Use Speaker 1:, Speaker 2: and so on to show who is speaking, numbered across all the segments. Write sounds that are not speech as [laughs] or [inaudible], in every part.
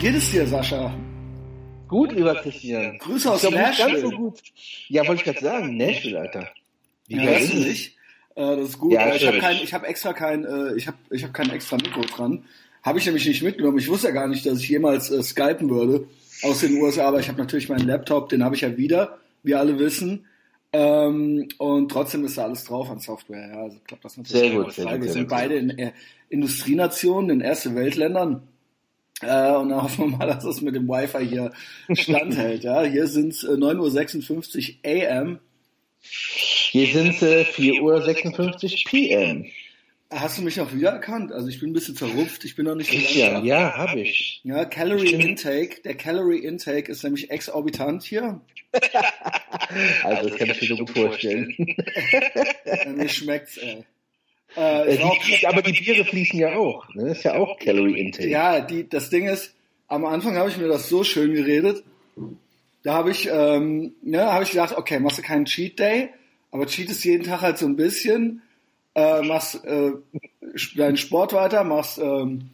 Speaker 1: geht es dir, Sascha?
Speaker 2: Gut, lieber Christian.
Speaker 1: Grüße aus
Speaker 2: glaub,
Speaker 1: Nashville.
Speaker 2: ganz so gut. Ja, wollte ich gerade sagen. Nashville, Alter. Wie
Speaker 1: Ja,
Speaker 2: ist
Speaker 1: du? Äh, das ist gut.
Speaker 2: Ja,
Speaker 1: Äh, ich habe kein, ich habe extra kein, äh, ich habe, ich habe kein extra Mikro dran. Habe ich nämlich nicht mitgenommen. Ich wusste ja gar nicht, dass ich jemals äh, skypen würde aus den USA, aber ich habe natürlich meinen Laptop, den habe ich ja wieder, wie alle wissen. Ähm, und trotzdem ist da alles drauf an Software. Ja, also klappt das natürlich.
Speaker 2: Sehr gut, sehr gut,
Speaker 1: Wir sind beide in äh, Industrienationen, in erste Weltländern. Äh, und dann [laughs] hoffen wir mal, dass es mit dem Wi-Fi hier standhält. Ja, hier sind es äh, 9.56 Uhr AM.
Speaker 2: Hier sind äh, 4.56 Uhr PM.
Speaker 1: Hast du mich noch wiedererkannt? Also ich bin ein bisschen verrupft, ich bin noch nicht
Speaker 2: Christian,
Speaker 1: ganz-
Speaker 2: ja, habe ich.
Speaker 1: Ja, Calorie. Intake. Der Calorie Intake ist nämlich exorbitant hier. [laughs]
Speaker 2: Also, das kann ich mir so gut vorstellen. [laughs]
Speaker 1: Mir schmeckt's, ey. Äh,
Speaker 2: Äh, die, aber die Biere fließen ja auch. Ne? Das ist ja auch Calorie Intake.
Speaker 1: ja, die, das Ding ist, am Anfang habe ich mir das so schön geredet. Da habe ich, ähm, ne, habe ich gedacht, okay, machst du keinen Cheat Day, aber cheatest jeden Tag halt so ein bisschen, äh, machst äh, deinen Sport weiter, machst ähm,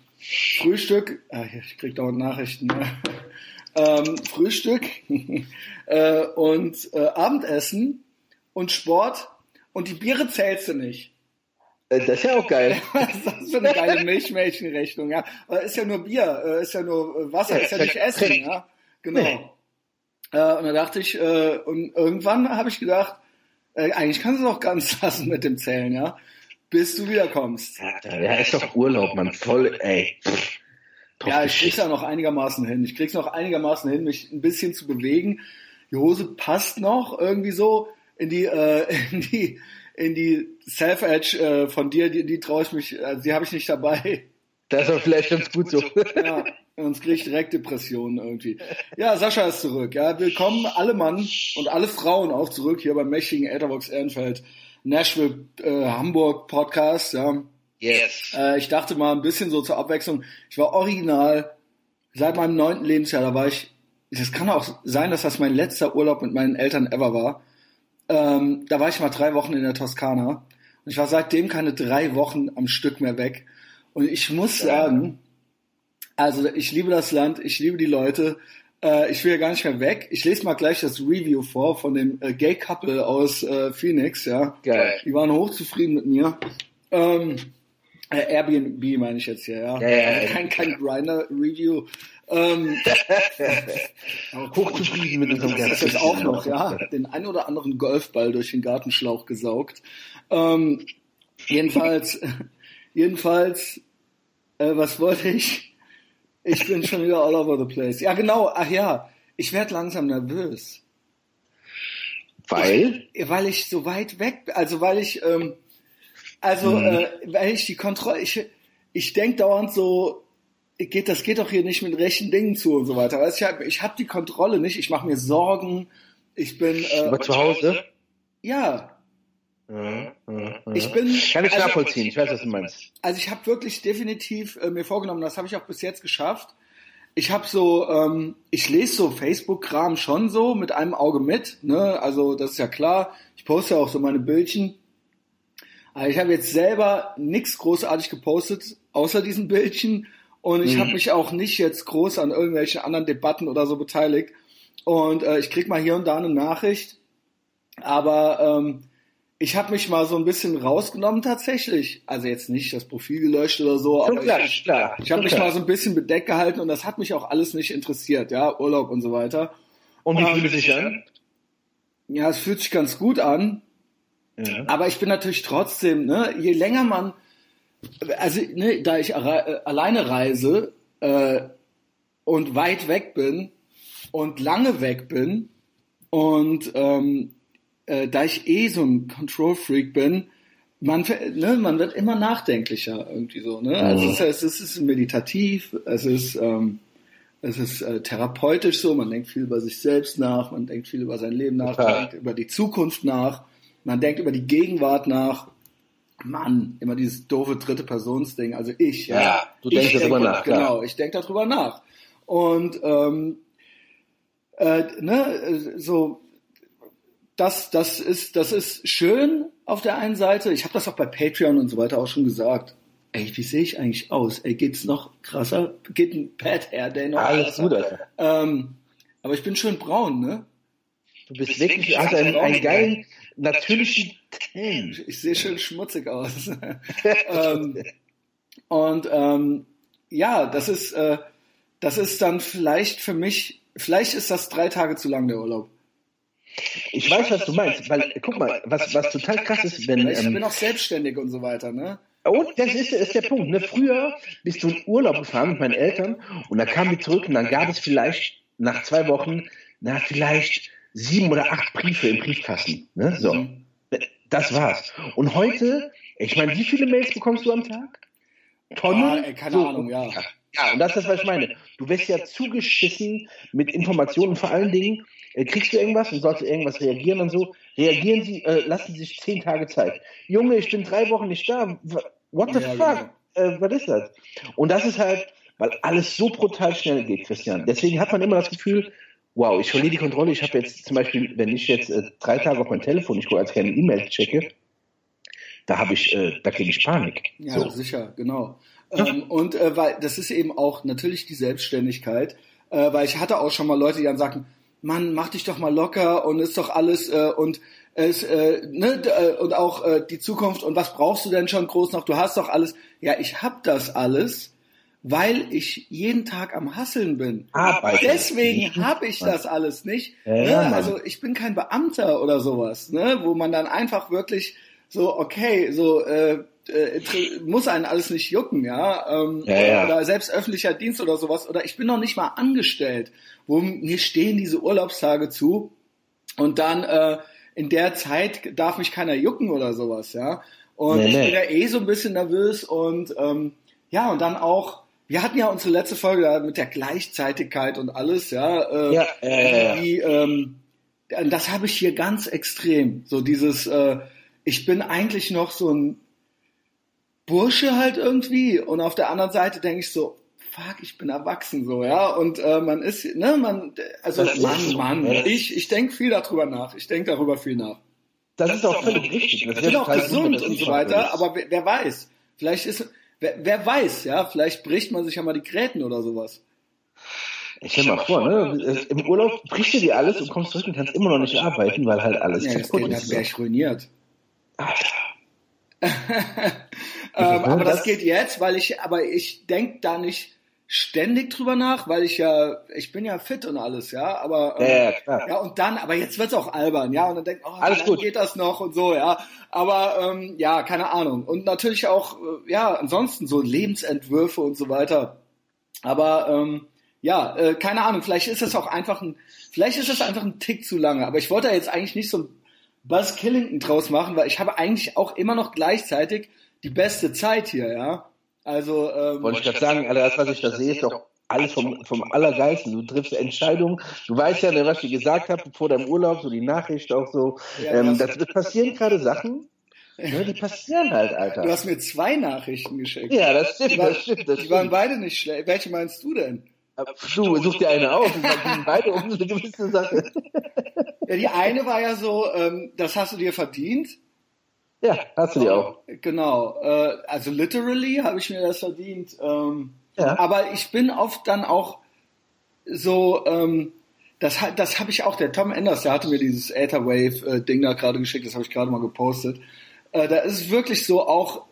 Speaker 1: Frühstück, ah, ich krieg dauernd Nachrichten, ne? [laughs] ähm, Frühstück [laughs] äh, und äh, Abendessen und Sport und die Biere zählst du nicht.
Speaker 2: Äh, Das ist ja auch geil. [laughs]
Speaker 1: Was ist das für eine geile Milchmädchenrechnung, ja? Ist ja nur Bier, äh, ist ja nur äh, Wasser,
Speaker 2: Ja,
Speaker 1: ist ja nicht
Speaker 2: ja
Speaker 1: Essen, ja? Genau.
Speaker 2: Nee.
Speaker 1: Und da dachte ich, und irgendwann habe ich gedacht, eigentlich kannst du es auch ganz [laughs] lassen mit dem Zählen, ja? Bis du wiederkommst.
Speaker 2: Ja, ist doch Urlaub, man. Voll, ey. Pff.
Speaker 1: Ja, ich krieg's ja noch einigermaßen hin. Ich krieg's noch einigermaßen hin, mich ein bisschen zu bewegen. Die Hose passt noch irgendwie so in die, äh, [laughs] in die, in die Self-Edge äh, von dir, die, die traue ich mich, also die habe ich nicht dabei.
Speaker 2: Das ist aber vielleicht ganz gut so.
Speaker 1: Ja, sonst kriege ich direkt Depressionen irgendwie. Ja, Sascha ist zurück. Ja, willkommen alle Mann und alle Frauen auch zurück hier beim mächtigen Etherbox Ehrenfeld Nashville äh, Hamburg Podcast. Ja,
Speaker 2: Yes.
Speaker 1: äh, ich dachte mal ein bisschen so zur Abwechslung. Ich war original seit meinem neunten Lebensjahr. Da war ich. Das kann auch sein, dass das mein letzter Urlaub mit meinen Eltern ever war. Ähm, da war ich mal drei Wochen in der Toskana und ich war seitdem keine drei Wochen am Stück mehr weg. Und ich muss sagen, also ich liebe das Land, ich liebe die Leute. Äh, ich will ja gar nicht mehr weg. Ich lese mal gleich das Review vor von dem äh, Gay Couple aus äh, Phoenix, ja.
Speaker 2: Geil.
Speaker 1: Die waren hochzufrieden mit mir. Ähm, äh, Airbnb meine ich jetzt hier, ja.
Speaker 2: Ja, ja, ja.
Speaker 1: kein kein Grinder-Review. Ähm, [laughs]
Speaker 2: Hochzufrieden mit unserem
Speaker 1: das ist jetzt auch noch, ja. Den ein oder anderen Golfball durch den Gartenschlauch gesaugt. Ähm, jedenfalls, [laughs] jedenfalls, äh, was wollte ich? Ich bin schon wieder all over the place. Ja, genau, ach ja, ich werde langsam nervös.
Speaker 2: Weil?
Speaker 1: weil ich so weit weg, also weil ich, ähm, also
Speaker 2: Mhm.
Speaker 1: äh, weil ich die Kontrolle, ich, ich denk dauernd so, geht, das geht doch hier nicht mit rechten Dingen zu und so weiter. Weißt, ich habe ich hab die Kontrolle nicht, ich mache mir Sorgen, ich bin,
Speaker 2: Aber
Speaker 1: äh,
Speaker 2: zu Hause?
Speaker 1: ja,
Speaker 2: Ja, ja, ja.
Speaker 1: ich bin,
Speaker 2: Kann ich
Speaker 1: also,
Speaker 2: nachvollziehen, ich weiß, was du meinst.
Speaker 1: also ich habe wirklich definitiv äh, mir vorgenommen, das habe ich auch bis jetzt geschafft. Ich habe so, ähm, ich lese so Facebook-Kram schon so mit einem Auge mit, ne? Also das ist ja klar. Ich poste auch so meine Bildchen. Aber ich habe jetzt selber nichts großartig gepostet, außer diesen Bildchen. Und ich
Speaker 2: Mhm.
Speaker 1: habe mich auch nicht jetzt groß an irgendwelchen anderen Debatten oder so beteiligt. Und äh, ich krieg mal hier und da eine Nachricht. Aber ähm, ich habe mich mal so ein bisschen rausgenommen tatsächlich. Also jetzt nicht das Profil gelöscht oder so, aber
Speaker 2: klar,
Speaker 1: ich,
Speaker 2: klar.
Speaker 1: ich habe mich mal so ein bisschen bedeckt gehalten und das hat mich auch alles nicht interessiert, ja, Urlaub und so weiter.
Speaker 2: Und wie fühlt es sich an?
Speaker 1: Ja, es fühlt sich ganz gut an,
Speaker 2: Ja.
Speaker 1: aber ich bin natürlich trotzdem, ne, je länger man, also ne, da ich äh, alleine reise äh, und weit weg bin und lange weg bin und ähm, äh, da ich eh so ein Control-Freak bin, man, ne, man wird immer nachdenklicher irgendwie so. Ne? Also
Speaker 2: Mhm.
Speaker 1: es, ist, es ist meditativ, es ist, ähm, es ist äh, therapeutisch so, man denkt viel über sich selbst nach, man denkt viel über sein Leben nach, man denkt über die Zukunft nach, man denkt über die Gegenwart nach. Mann, immer dieses doofe dritte Personsding, also ich. Ja,
Speaker 2: Ja, du denkst darüber
Speaker 1: denke-
Speaker 2: nach.
Speaker 1: Genau, ich denke darüber nach. Und ähm, äh, ne, so das, das ist, das ist schön auf der einen Seite. Ich habe das auch bei Patreon und so weiter auch schon gesagt. ey, wie sehe ich eigentlich aus? Ey, geht's noch krasser? Geht ein Pad Hair Day noch
Speaker 2: Alles
Speaker 1: krasser?
Speaker 2: gut, Alter.
Speaker 1: Ähm, aber ich bin schön braun, ne?
Speaker 2: Du bist wirklich, hast einen, einen geilen, natürlichen Tan.
Speaker 1: Ich sehe schön schmutzig aus. [laughs] ähm, und ähm, ja, das ist, äh, das ist dann vielleicht für mich, vielleicht ist das drei Tage zu lang, der Urlaub.
Speaker 2: Ich weiß, was du meinst, weil, guck mal, was, was total krass ist, wenn,
Speaker 1: ich
Speaker 2: ähm,
Speaker 1: bin auch selbstständig und so weiter, ne?
Speaker 2: Und das ist, ist der Punkt. Ne? Früher bist du in Urlaub gefahren mit meinen Eltern und dann kamen wir zurück und dann gab es vielleicht nach zwei Wochen, na, vielleicht sieben oder acht Briefe im Briefkasten. Ne? So.
Speaker 1: Mhm.
Speaker 2: Das war's. Und heute, ich meine, wie viele Mails bekommst du am Tag? Tonnen?
Speaker 1: Ah, ey, keine Ahnung, ja.
Speaker 2: Ja, und das ist das, was ich meine. Du wirst ja zugeschissen mit Informationen und vor allen Dingen, äh, kriegst du irgendwas und sollst du irgendwas reagieren und so, reagieren sie, äh, lassen sie sich zehn Tage Zeit. Junge, ich bin drei Wochen nicht da. What the
Speaker 1: Ja,
Speaker 2: fuck? Äh, was ist das? Und das ist halt, weil alles so brutal schnell geht, Christian. Deswegen hat man immer das Gefühl, wow, ich verliere die Kontrolle. Ich habe jetzt zum Beispiel, wenn ich jetzt äh, drei Tage auf mein Telefon, ich als keine E-Mail checke, da habe ich, äh, da kriege ich Panik.
Speaker 1: Ja,
Speaker 2: so.
Speaker 1: sicher, genau. Ähm, und äh, weil das ist eben auch natürlich die Selbstständigkeit, äh, weil ich hatte auch schon mal Leute, die dann sagten, Mann, mach dich doch mal locker und ist doch alles äh, und es äh, ne äh, und auch äh, die Zukunft und was brauchst du denn schon groß noch? Du hast doch alles. Ja, ich hab das alles, weil ich jeden Tag am Hasseln bin.
Speaker 2: Arbeiten.
Speaker 1: Deswegen habe ich das alles nicht.
Speaker 2: Ja,
Speaker 1: ne? Also ich bin kein Beamter oder sowas, ne? wo man dann einfach wirklich so, okay, so äh, äh, muss einen alles nicht jucken, ja, ähm,
Speaker 2: Ja,
Speaker 1: oder, oder selbst öffentlicher Dienst oder sowas, oder ich bin noch nicht mal angestellt, wo mir stehen diese Urlaubstage zu und dann äh, in der Zeit darf mich keiner jucken oder sowas, ja. Und
Speaker 2: Nee,
Speaker 1: ich
Speaker 2: nee.
Speaker 1: bin ja eh so ein bisschen nervös und ähm, ja, und dann auch, wir hatten ja unsere letzte Folge da mit der Gleichzeitigkeit und alles, ja. Äh,
Speaker 2: Ja, ja, ja, ja.
Speaker 1: Die, ähm, das habe ich hier ganz extrem. So dieses, äh, ich bin eigentlich noch so ein Bursche halt irgendwie und auf der anderen Seite denke ich so, fuck, ich bin erwachsen so, ja. Und äh, man ist, ne, man, also
Speaker 2: Das ist
Speaker 1: Mann,
Speaker 2: so,
Speaker 1: Mann,
Speaker 2: ne?
Speaker 1: ich, ich denke viel darüber nach. Ich denke darüber viel nach.
Speaker 2: Das ist auch völlig richtig. Das
Speaker 1: Ich bin
Speaker 2: wäre
Speaker 1: auch
Speaker 2: total
Speaker 1: gesund
Speaker 2: super,
Speaker 1: und
Speaker 2: das
Speaker 1: so
Speaker 2: ist
Speaker 1: weiter, aber wer, wer weiß? Vielleicht ist, wer, wer weiß, ja, vielleicht bricht man sich ja mal die Gräten oder sowas.
Speaker 2: Ich stell mal vor, ne? Im Urlaub brichst du dir alles und kommst zurück und kannst immer noch nicht arbeiten, weil halt alles
Speaker 1: Ja, das
Speaker 2: kaputt ist.
Speaker 1: dann wäre ich ruiniert.
Speaker 2: Alter. [laughs]
Speaker 1: Ähm, aber das
Speaker 2: das-
Speaker 1: geht jetzt, weil ich, aber ich denk da nicht ständig drüber nach, weil ich ja, ich bin ja fit und alles, ja, aber ähm,
Speaker 2: Ja, ja, klar.
Speaker 1: ja und dann, aber jetzt wird's auch albern, ja, und dann denkt, oh,
Speaker 2: Alles gut.
Speaker 1: geht das noch und so, ja, aber ähm, ja, keine Ahnung und natürlich auch, äh, ja, ansonsten so Lebensentwürfe und so weiter, aber ähm, ja, äh, keine Ahnung, vielleicht ist es auch einfach ein, vielleicht ist es einfach ein Tick zu lange, aber ich wollte da jetzt eigentlich nicht so ein Buzz Killington draus machen, weil ich habe eigentlich auch immer noch gleichzeitig die beste Zeit hier, ja. Also ähm,
Speaker 2: Wollte ich gerade sagen, Alter, das, was ich da sehe, ist doch alles vom, vom Allergeilsten. Du triffst Entscheidungen. Du weißt ja, was ich gesagt habe vor deinem Urlaub, so die Nachricht auch so. Ähm,
Speaker 1: das-
Speaker 2: das, passieren gerade Sachen, ne, die passieren halt, [laughs] Alter.
Speaker 1: du hast mir zwei Nachrichten geschickt.
Speaker 2: ja, das stimmt,
Speaker 1: die, waren,
Speaker 2: das stimmt, das
Speaker 1: die waren beide nicht schlecht. Welche meinst du denn?
Speaker 2: Du, such dir eine aus. Wir gehen beide um eine gewisse Sache. [laughs]
Speaker 1: Ja, die eine war ja so, ähm, das hast du dir verdient.
Speaker 2: Ja, hast du dir auch.
Speaker 1: Genau. Äh, also literally habe ich mir das verdient. Ähm,
Speaker 2: Ja.
Speaker 1: Aber ich bin oft dann auch so, ähm, das, hat- das habe ich auch, der Tom Enders, der hatte mir dieses Aetherwave-Ding da gerade geschickt, das habe ich gerade mal gepostet. Äh, da ist es wirklich so auch,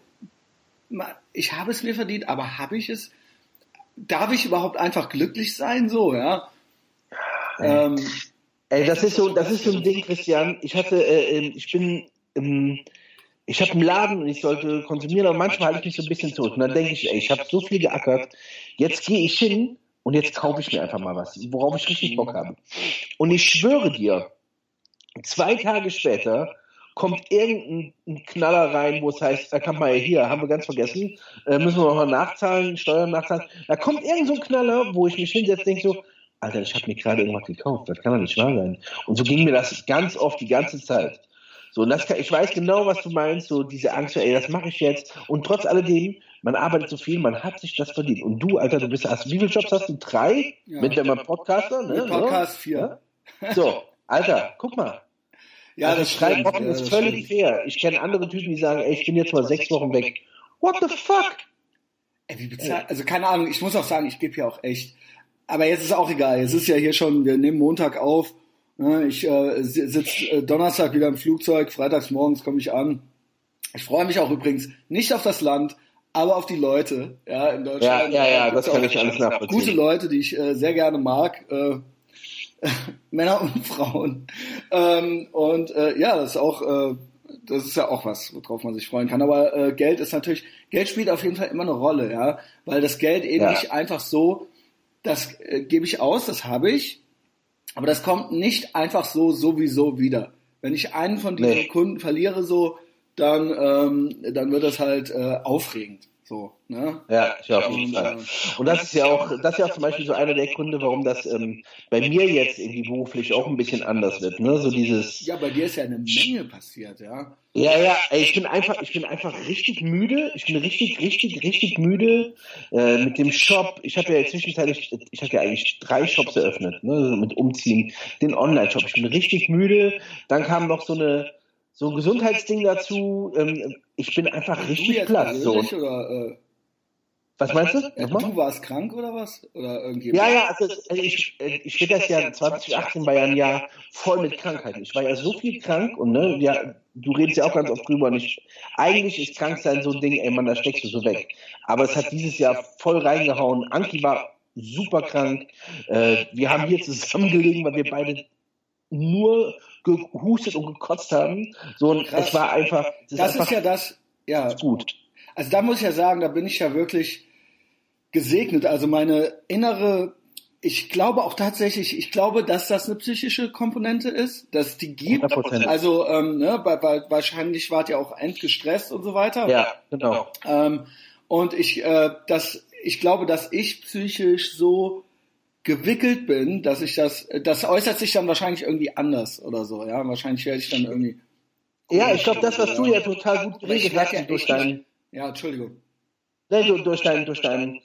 Speaker 1: ich habe es mir verdient, aber habe ich es? Darf ich überhaupt einfach glücklich sein, so, ja? Ähm,
Speaker 2: Ey, das ist so, das ist so ein Ding, Christian. Ich hatte, äh, ähm, ich bin, ähm, ich habe einen Laden und ich sollte konsumieren, aber manchmal halte ich mich so ein bisschen zurück. Und dann denke ich, ey, ich habe so viel geackert, jetzt gehe ich hin und jetzt kaufe ich mir einfach mal was, worauf ich richtig Bock habe. Und ich schwöre dir, zwei Tage später kommt irgendein ein Knaller rein, wo es heißt, da kann man ja hier, haben wir ganz vergessen, äh, müssen wir nochmal nachzahlen, Steuern nachzahlen. Da kommt irgend so ein Knaller, wo ich mich hinsetze denke so, Alter, ich habe mir gerade irgendwas gekauft, das kann doch nicht wahr sein. Und so ging mir das ganz oft die ganze Zeit. So, und das kann, ich weiß genau, was du meinst, so diese Angst, ey, das mache ich jetzt. Und trotz alledem, man arbeitet so viel, man hat sich das verdient. Und du, Alter, du bist, hast, wie viele Jobs hast du? Drei?
Speaker 1: Ja.
Speaker 2: Mit dem Podcaster, ne?
Speaker 1: mit Podcast 4.
Speaker 2: So. so, Alter, guck mal.
Speaker 1: Ja,
Speaker 2: also
Speaker 1: das.
Speaker 2: Wochen
Speaker 1: ja,
Speaker 2: ist völlig
Speaker 1: stimmt.
Speaker 2: fair. Ich kenne andere Typen, die sagen, ey, ich bin jetzt mal sechs Wochen weg. What the fuck?
Speaker 1: Ey, wie bezahlt? Also keine Ahnung, ich muss auch sagen, ich gebe hier auch echt. Aber jetzt ist auch egal. Es ist ja hier schon, wir nehmen Montag auf. Ne? Ich äh, sitze äh, Donnerstag wieder im Flugzeug, freitags morgens komme ich an. Ich freue mich auch übrigens nicht auf das Land, aber auf die Leute, ja, in Deutschland.
Speaker 2: Ja, ja, ja, das kann ich alles nachvollziehen.
Speaker 1: Gute Leute, die ich äh, sehr gerne mag. Äh, [laughs] Männer und Frauen. Ähm, und äh, ja, das ist auch, äh, das ist ja auch was, worauf man sich freuen kann. Aber äh, Geld ist natürlich, Geld spielt auf jeden Fall immer eine Rolle, ja, weil das Geld eben ja. nicht einfach so, das äh, gebe ich aus, das habe ich, aber das kommt nicht einfach so sowieso wieder. Wenn ich einen von diesen nee. Kunden verliere, so, dann, ähm, dann wird das halt äh, aufregend. So, ne?
Speaker 2: Ja, ich auf jeden Fall. Und das ist ja auch, das ist ja auch zum Beispiel so einer der Gründe, warum das ähm, bei mir jetzt irgendwie beruflich auch ein bisschen anders wird, ne? So dieses.
Speaker 1: Ja, bei dir ist ja eine Menge passiert, ja.
Speaker 2: Ja, ja, ey, ich bin einfach, ich bin einfach richtig müde. Ich bin richtig, richtig, richtig müde äh, mit dem Shop. Ich habe ja zwischenzeitlich, ich habe ja eigentlich drei Shops eröffnet, ne? mit Umziehen, den Online-Shop. Ich bin richtig müde. Dann kam noch so eine so ein Gesundheitsding dazu. Ähm, ich bin einfach richtig platt. So. Oder, äh, was meinst du?
Speaker 1: Ja, du warst krank oder was? Oder
Speaker 2: irgendjemand? Ja, ja, also, also ich, äh, ich stehe das Jahr 2018 bei ein Jahr voll mit Krankheiten. Ich war ja so viel krank und ne, ja, du redest ja auch ganz oft drüber und ich, eigentlich ist Kranksein so ein Ding, ey Mann, da steckst du so weg. Aber es hat dieses Jahr voll reingehauen. Anki war super krank. Äh, wir haben hier zusammengelegen, weil wir beide nur gehustet und gekotzt haben. So, und Krass. es war einfach.
Speaker 1: Das, das ist, einfach ist, ja das, ja. Gut. Also da muss ich ja sagen, da bin ich ja wirklich gesegnet. Also meine innere, ich glaube auch tatsächlich, ich glaube, dass das eine psychische Komponente ist, dass die gibt. 100%. Also ähm, ne, bei, bei, wahrscheinlich wart ihr auch endgestresst und so weiter.
Speaker 2: Ja, genau.
Speaker 1: Ähm, und ich, äh, das, ich glaube, dass ich psychisch so gewickelt bin, dass ich das, das äußert sich dann wahrscheinlich irgendwie anders oder so, ja. Wahrscheinlich werde ich dann irgendwie.
Speaker 2: Ja, ich glaube, das, was du ja total gut geregelt hast, ja durch deinen.
Speaker 1: Ja, Entschuldigung.
Speaker 2: Durch deinen, durch deinen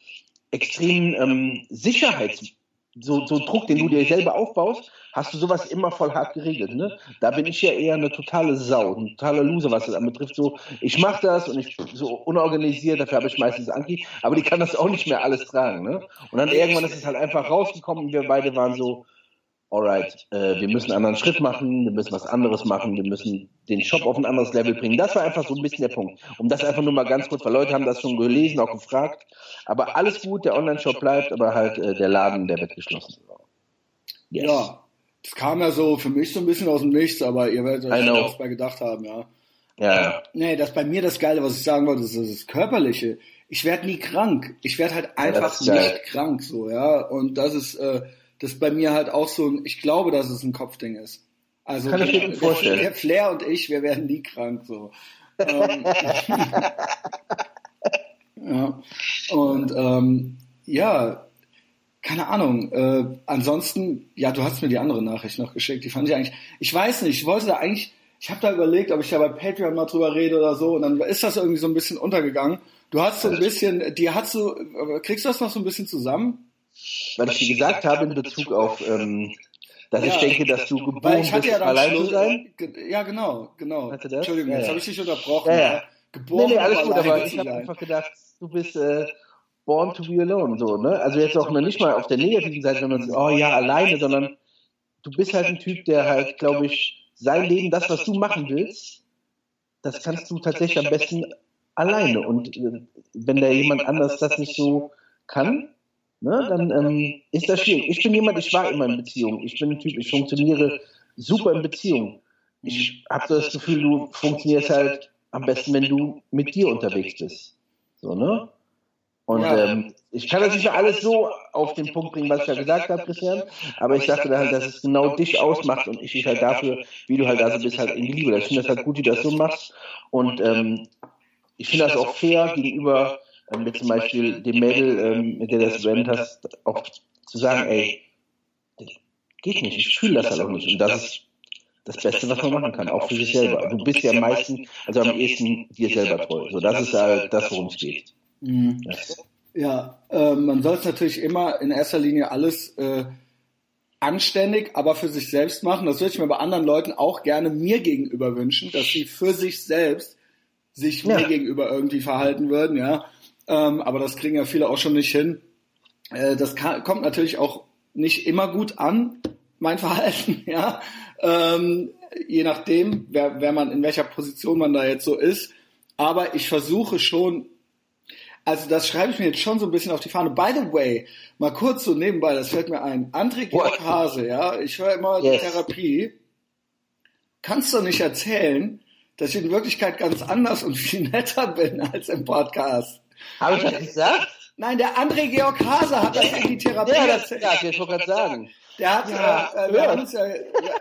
Speaker 2: extremen ähm, Sicherheits, so, so Druck, den du dir selber aufbaust, hast du sowas immer voll hart geregelt. Ne? Da bin ich ja eher eine totale Sau, ein totaler Loser, was das anbetrifft. So, ich mache das und ich so unorganisiert, dafür habe ich meistens Anki, aber die kann das auch nicht mehr alles tragen. Ne? Und dann irgendwann ist es halt einfach rausgekommen und wir beide waren so, alright, äh, wir müssen einen anderen Schritt machen, wir müssen was anderes machen, wir müssen den Shop auf ein anderes Level bringen. Das war einfach so ein bisschen der Punkt. Um das einfach nur mal ganz kurz, weil Leute haben das schon gelesen, auch gefragt. Aber alles gut, der Online-Shop bleibt, aber halt äh, der Laden, der wird geschlossen.
Speaker 1: Yes. Ja, das kam ja so für mich so ein bisschen aus dem Nichts, aber ihr werdet euch was bei gedacht haben, ja.
Speaker 2: Ja.
Speaker 1: Nee, das bei mir das Geile, was ich sagen wollte, ist das Körperliche. Ich werde nie krank. Ich werde halt einfach ja, nicht krank, so, ja. Und das ist, äh, das ist bei mir halt auch so ein, ich glaube, dass es ein Kopfding ist. Also,
Speaker 2: Kann ich mir vorstellen.
Speaker 1: Der Flair und ich, wir werden nie krank, so. ähm, [laughs] ja. Und, ähm, ja, keine Ahnung. Äh, ansonsten, ja, du hast mir die andere Nachricht noch geschickt. Die fand ich eigentlich. Ich weiß nicht. Ich wollte da eigentlich. Ich habe da überlegt, ob ich da bei Patreon mal drüber rede oder so. Und dann ist das irgendwie so ein bisschen untergegangen. Du hast so ein bisschen. Die hast du. Kriegst du das noch so ein bisschen zusammen?
Speaker 2: Weil ich dir gesagt habe in Bezug auf. Ähm dass ja, ich denke, dass du geboren bist, ja allein zu sein.
Speaker 1: Ja, genau, genau. Entschuldigung, ja, jetzt habe ich dich unterbrochen.
Speaker 2: Ja, Geboren, nee, nee, alles gut, aber ich habe einfach gedacht, du bist äh, born to be alone, so, ne? Also jetzt auch noch nicht mal auf der negativen Seite, wenn man sagt, oh ja, alleine, sondern du bist halt ein Typ, der halt, glaube ich, sein Leben, das, was du machen willst, das kannst du tatsächlich am besten alleine. Und äh, wenn da jemand anders das nicht so kann, ne, dann ähm, ist das schwierig. Ich bin jemand, ich war immer in Beziehung. Ich bin ein Typ, ich funktioniere super in Beziehung. Ich habe das Gefühl, du funktionierst halt am besten, wenn du mit dir unterwegs bist. So, ne? Und ja. ähm, ich kann das nicht alles so auf den Punkt bringen, was ich ja gesagt habe, Christian, aber ich dachte halt, dass es genau dich ausmacht und ich dich halt dafür, wie du halt da so bist, halt in Liebe. Ich finde das halt gut, wie du das so machst und ähm, ich finde das auch fair gegenüber ähm, mit zum Beispiel dem Mädel, ähm, mit der du das erwähnt hast, auch zu sagen, ey, geht nicht, ich fühle das halt auch nicht und das ist das Beste, was man machen kann, auch für sich selber. Du bist ja am meisten, also am ehesten dir selber treu. So, das ist halt das, worum es geht.
Speaker 1: Mhm. Ja, äh, man soll es natürlich immer in erster Linie alles äh, anständig, aber für sich selbst machen. Das würde ich mir bei anderen Leuten auch gerne mir gegenüber wünschen, dass sie für sich selbst sich ja. mir gegenüber irgendwie verhalten würden, ja. Ähm, aber das kriegen ja viele auch schon nicht hin. Äh, das kann, kommt natürlich auch nicht immer gut an, mein [laughs] Verhalten, ja. Ähm, je nachdem, wer, wer man in welcher Position man da jetzt so ist. Aber ich versuche schon, also das schreibe ich mir jetzt schon so ein bisschen auf die Fahne. By the way, mal kurz so nebenbei, das fällt mir ein. André Georg Hase, ja, ich höre immer yes. Therapie. Kannst du nicht erzählen, dass ich in Wirklichkeit ganz anders und viel netter bin als im Podcast?
Speaker 2: Habe ich das gesagt?
Speaker 1: Nein, der André Georg Hase hat das in die Therapie
Speaker 2: ja, das, erzählt. Ja, ich wollte gerade sagen.
Speaker 1: Der hat, ja, äh, wir haben uns ja,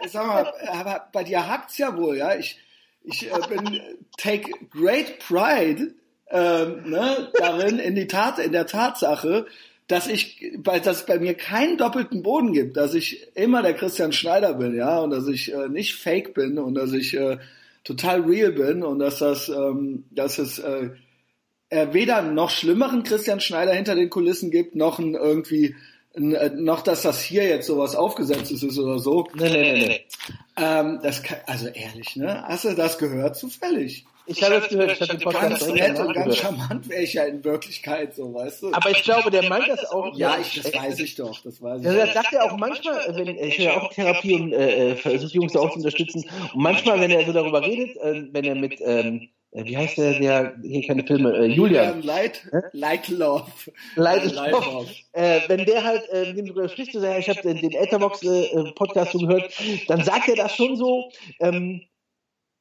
Speaker 1: sag mal, bei dir hakt's ja wohl, ja. Ich, ich äh, bin take great pride ähm, ne, darin in die Tat, in der Tatsache, dass ich, dass es bei mir keinen doppelten Boden gibt, dass ich immer der Christian Schneider bin, ja, und dass ich äh, nicht fake bin und dass ich äh, total real bin und dass das, ähm, dass es äh, weder noch schlimmeren Christian Schneider hinter den Kulissen gibt, noch ein irgendwie äh, noch, dass das hier jetzt sowas aufgesetztes ist oder so.
Speaker 2: Nee, nee, nee, nee.
Speaker 1: Ähm, das kann, also ehrlich, ne? Hast du das gehört zufällig?
Speaker 2: Ich habe es gehört, ich habe den
Speaker 1: Podcast Ganz nett und ganz charmant wäre ich ja in Wirklichkeit so, weißt du?
Speaker 2: Aber ich glaube, der meint das auch.
Speaker 1: Ja, ich, das weiß ich doch, das weiß ich.
Speaker 2: Ja, das sagt er auch manchmal, wenn, ich höre ja auch Therapie und äh, äh versuche Jungs auch zu unterstützen. Und manchmal, wenn er so darüber redet, äh, wenn er mit, ähm, äh, wie heißt der, der hier keine Filme, äh, Julian.
Speaker 1: Light, Light Love.
Speaker 2: Light, Light Love. Love. Äh, wenn der halt äh, mit dem darüber spricht, so, ich habe den, den Etherbox äh, Podcast so gehört, dann sagt er das schon so, ähm,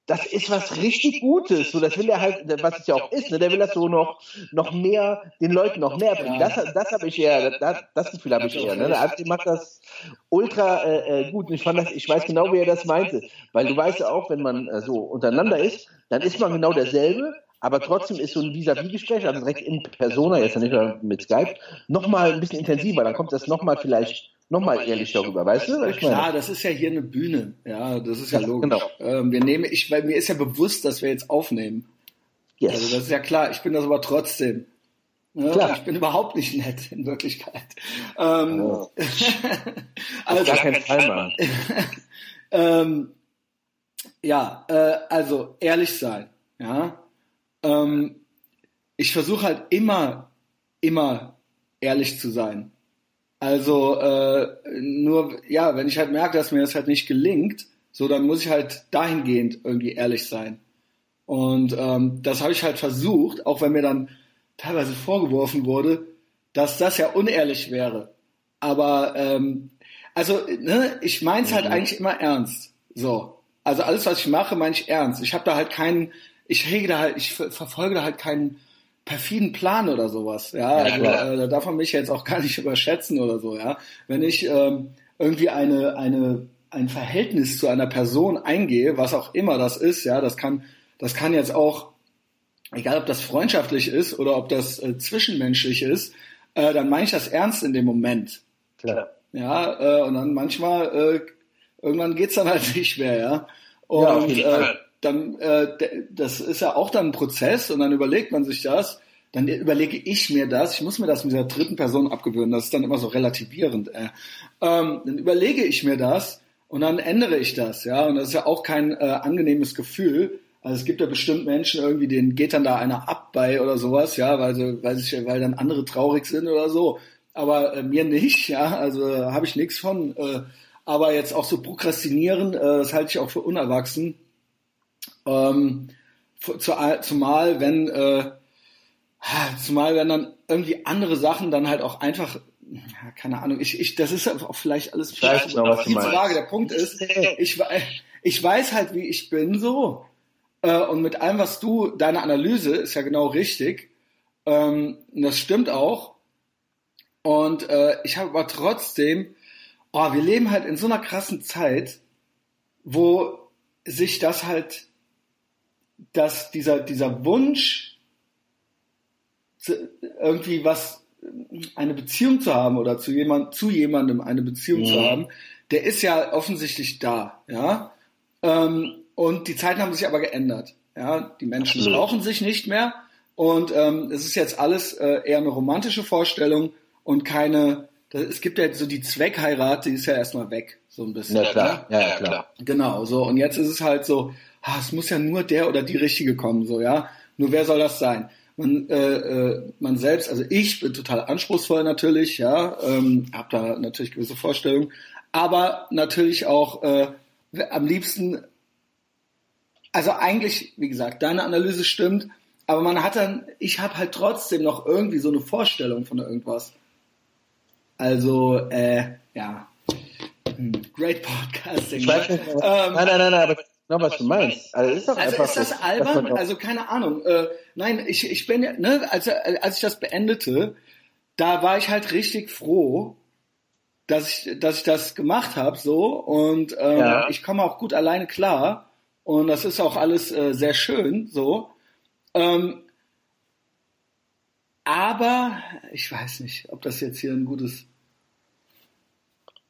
Speaker 2: das ist was richtig Gutes. So, das will er halt, was es ja auch ist, ne? der will das so noch, noch mehr, den Leuten noch mehr bringen. Das, das habe ich eher, das, das Gefühl habe ich eher. Ne? Der Alfred macht das ultra äh, äh, gut. Und ich fand das, ich weiß genau, wie er das meinte. Weil du weißt ja auch, wenn man äh, so untereinander ist, dann ist man genau derselbe, aber trotzdem ist so ein Vis-à-vis-Gespräch, also direkt in Persona, jetzt nicht mehr mit Skype, nochmal ein bisschen intensiver. Dann kommt das nochmal vielleicht nochmal ehrlich darüber, weißt du?
Speaker 1: Ich Klar, das ist ja hier eine Bühne. Ja, das ist ja, ja logisch. Genau. Ähm, wir nehmen, ich, weil mir ist ja bewusst, dass wir jetzt aufnehmen. Yes. Also das ist ja klar. Ich bin das aber trotzdem. Ja, klar. Ich bin überhaupt nicht nett in Wirklichkeit. Ähm,
Speaker 2: oh. [laughs] also, gar kein Fall, Mann. [laughs]
Speaker 1: ähm, ja, äh, also ehrlich sein. Ja, ähm, ich versuche halt immer, immer ehrlich zu sein. Also äh, nur, ja, wenn ich halt merke, dass mir das halt nicht gelingt, so dann muss ich halt dahingehend irgendwie ehrlich sein. Und ähm, das habe ich halt versucht, auch wenn mir dann teilweise vorgeworfen wurde, dass das ja unehrlich wäre. Aber ähm, also, ne, ich meins halt mhm. halt eigentlich immer ernst. So. Also alles, was ich mache, meine ich ernst. Ich habe da halt keinen, ich hege da halt, ich verfolge da halt keinen perfiden Plan oder sowas. Ja, ja also, äh, da darf man mich jetzt auch gar nicht [laughs] überschätzen oder so. Ja, wenn ich ähm, irgendwie eine eine ein Verhältnis zu einer Person eingehe, was auch immer das ist, ja, das kann das kann jetzt auch egal ob das freundschaftlich ist oder ob das äh, zwischenmenschlich ist, äh, dann meine ich das ernst in dem Moment.
Speaker 2: Klar.
Speaker 1: Ja, äh, und dann manchmal äh, irgendwann geht's dann halt [laughs] nicht mehr, ja. Und ja, äh, dann, äh, das ist ja auch dann ein Prozess und dann überlegt man sich das, dann überlege ich mir das, ich muss mir das mit dieser dritten Person abgewöhnen, das ist dann immer so relativierend. Äh. Ähm, dann überlege ich mir das und dann ändere ich das, ja, und das ist ja auch kein äh, angenehmes Gefühl. Also es gibt ja bestimmt Menschen irgendwie, denen geht dann da einer ab bei oder sowas, ja, weil, sie, weil, sich, weil dann andere traurig sind oder so. Aber äh, mir nicht, ja, also habe ich nichts von. Äh, aber jetzt auch so prokrastinieren, äh, das halte ich auch für unerwachsen. Ähm, zumal wenn äh, zumal wenn dann irgendwie andere Sachen dann halt auch einfach ja, keine Ahnung ich, ich das ist auch vielleicht alles viel,
Speaker 2: zu, genau,
Speaker 1: viel zu vage der Punkt ist ich ich weiß halt wie ich bin so. Äh, und mit allem was du deine Analyse ist ja genau richtig. Ähm, das stimmt auch. Und äh, ich habe aber trotzdem oh, wir leben halt in so einer krassen Zeit wo sich das halt dass dieser, dieser Wunsch, irgendwie was, eine Beziehung zu haben oder zu jemand, zu jemandem eine Beziehung ja. zu haben, der ist ja offensichtlich da, ja. Ähm, und die Zeiten haben sich aber geändert. Ja, die Menschen Absolut. brauchen sich nicht mehr und ähm, es ist jetzt alles äh, eher eine romantische Vorstellung und keine. Es gibt ja so die Zweckheirat, die ist ja erstmal weg, so ein bisschen.
Speaker 2: Ja klar, ja, ja klar.
Speaker 1: Genau, so und jetzt ist es halt so, ah, es muss ja nur der oder die Richtige kommen, so, ja. Nur wer soll das sein? man, äh, äh, man selbst, also ich bin total anspruchsvoll natürlich, ja, ähm, habe da natürlich gewisse Vorstellungen, aber natürlich auch äh, am liebsten, also eigentlich, wie gesagt, deine Analyse stimmt, aber man hat dann, ich habe halt trotzdem noch irgendwie so eine Vorstellung von irgendwas. Also, äh, ja. Hm, great [laughs] podcasting.
Speaker 2: Nicht, ähm, nein, nein, nein, nein, aber genau, was du meinst.
Speaker 1: Also ist, doch also ist das albern? Also keine Ahnung. Äh, nein, ich, ich bin ja, ne, als, als ich das beendete, da war ich halt richtig froh, dass ich, dass ich das gemacht habe, so und ähm, ja. ich komme auch gut alleine klar und das ist auch alles äh, sehr schön, so. Ähm, aber ich weiß nicht, ob das jetzt hier ein gutes.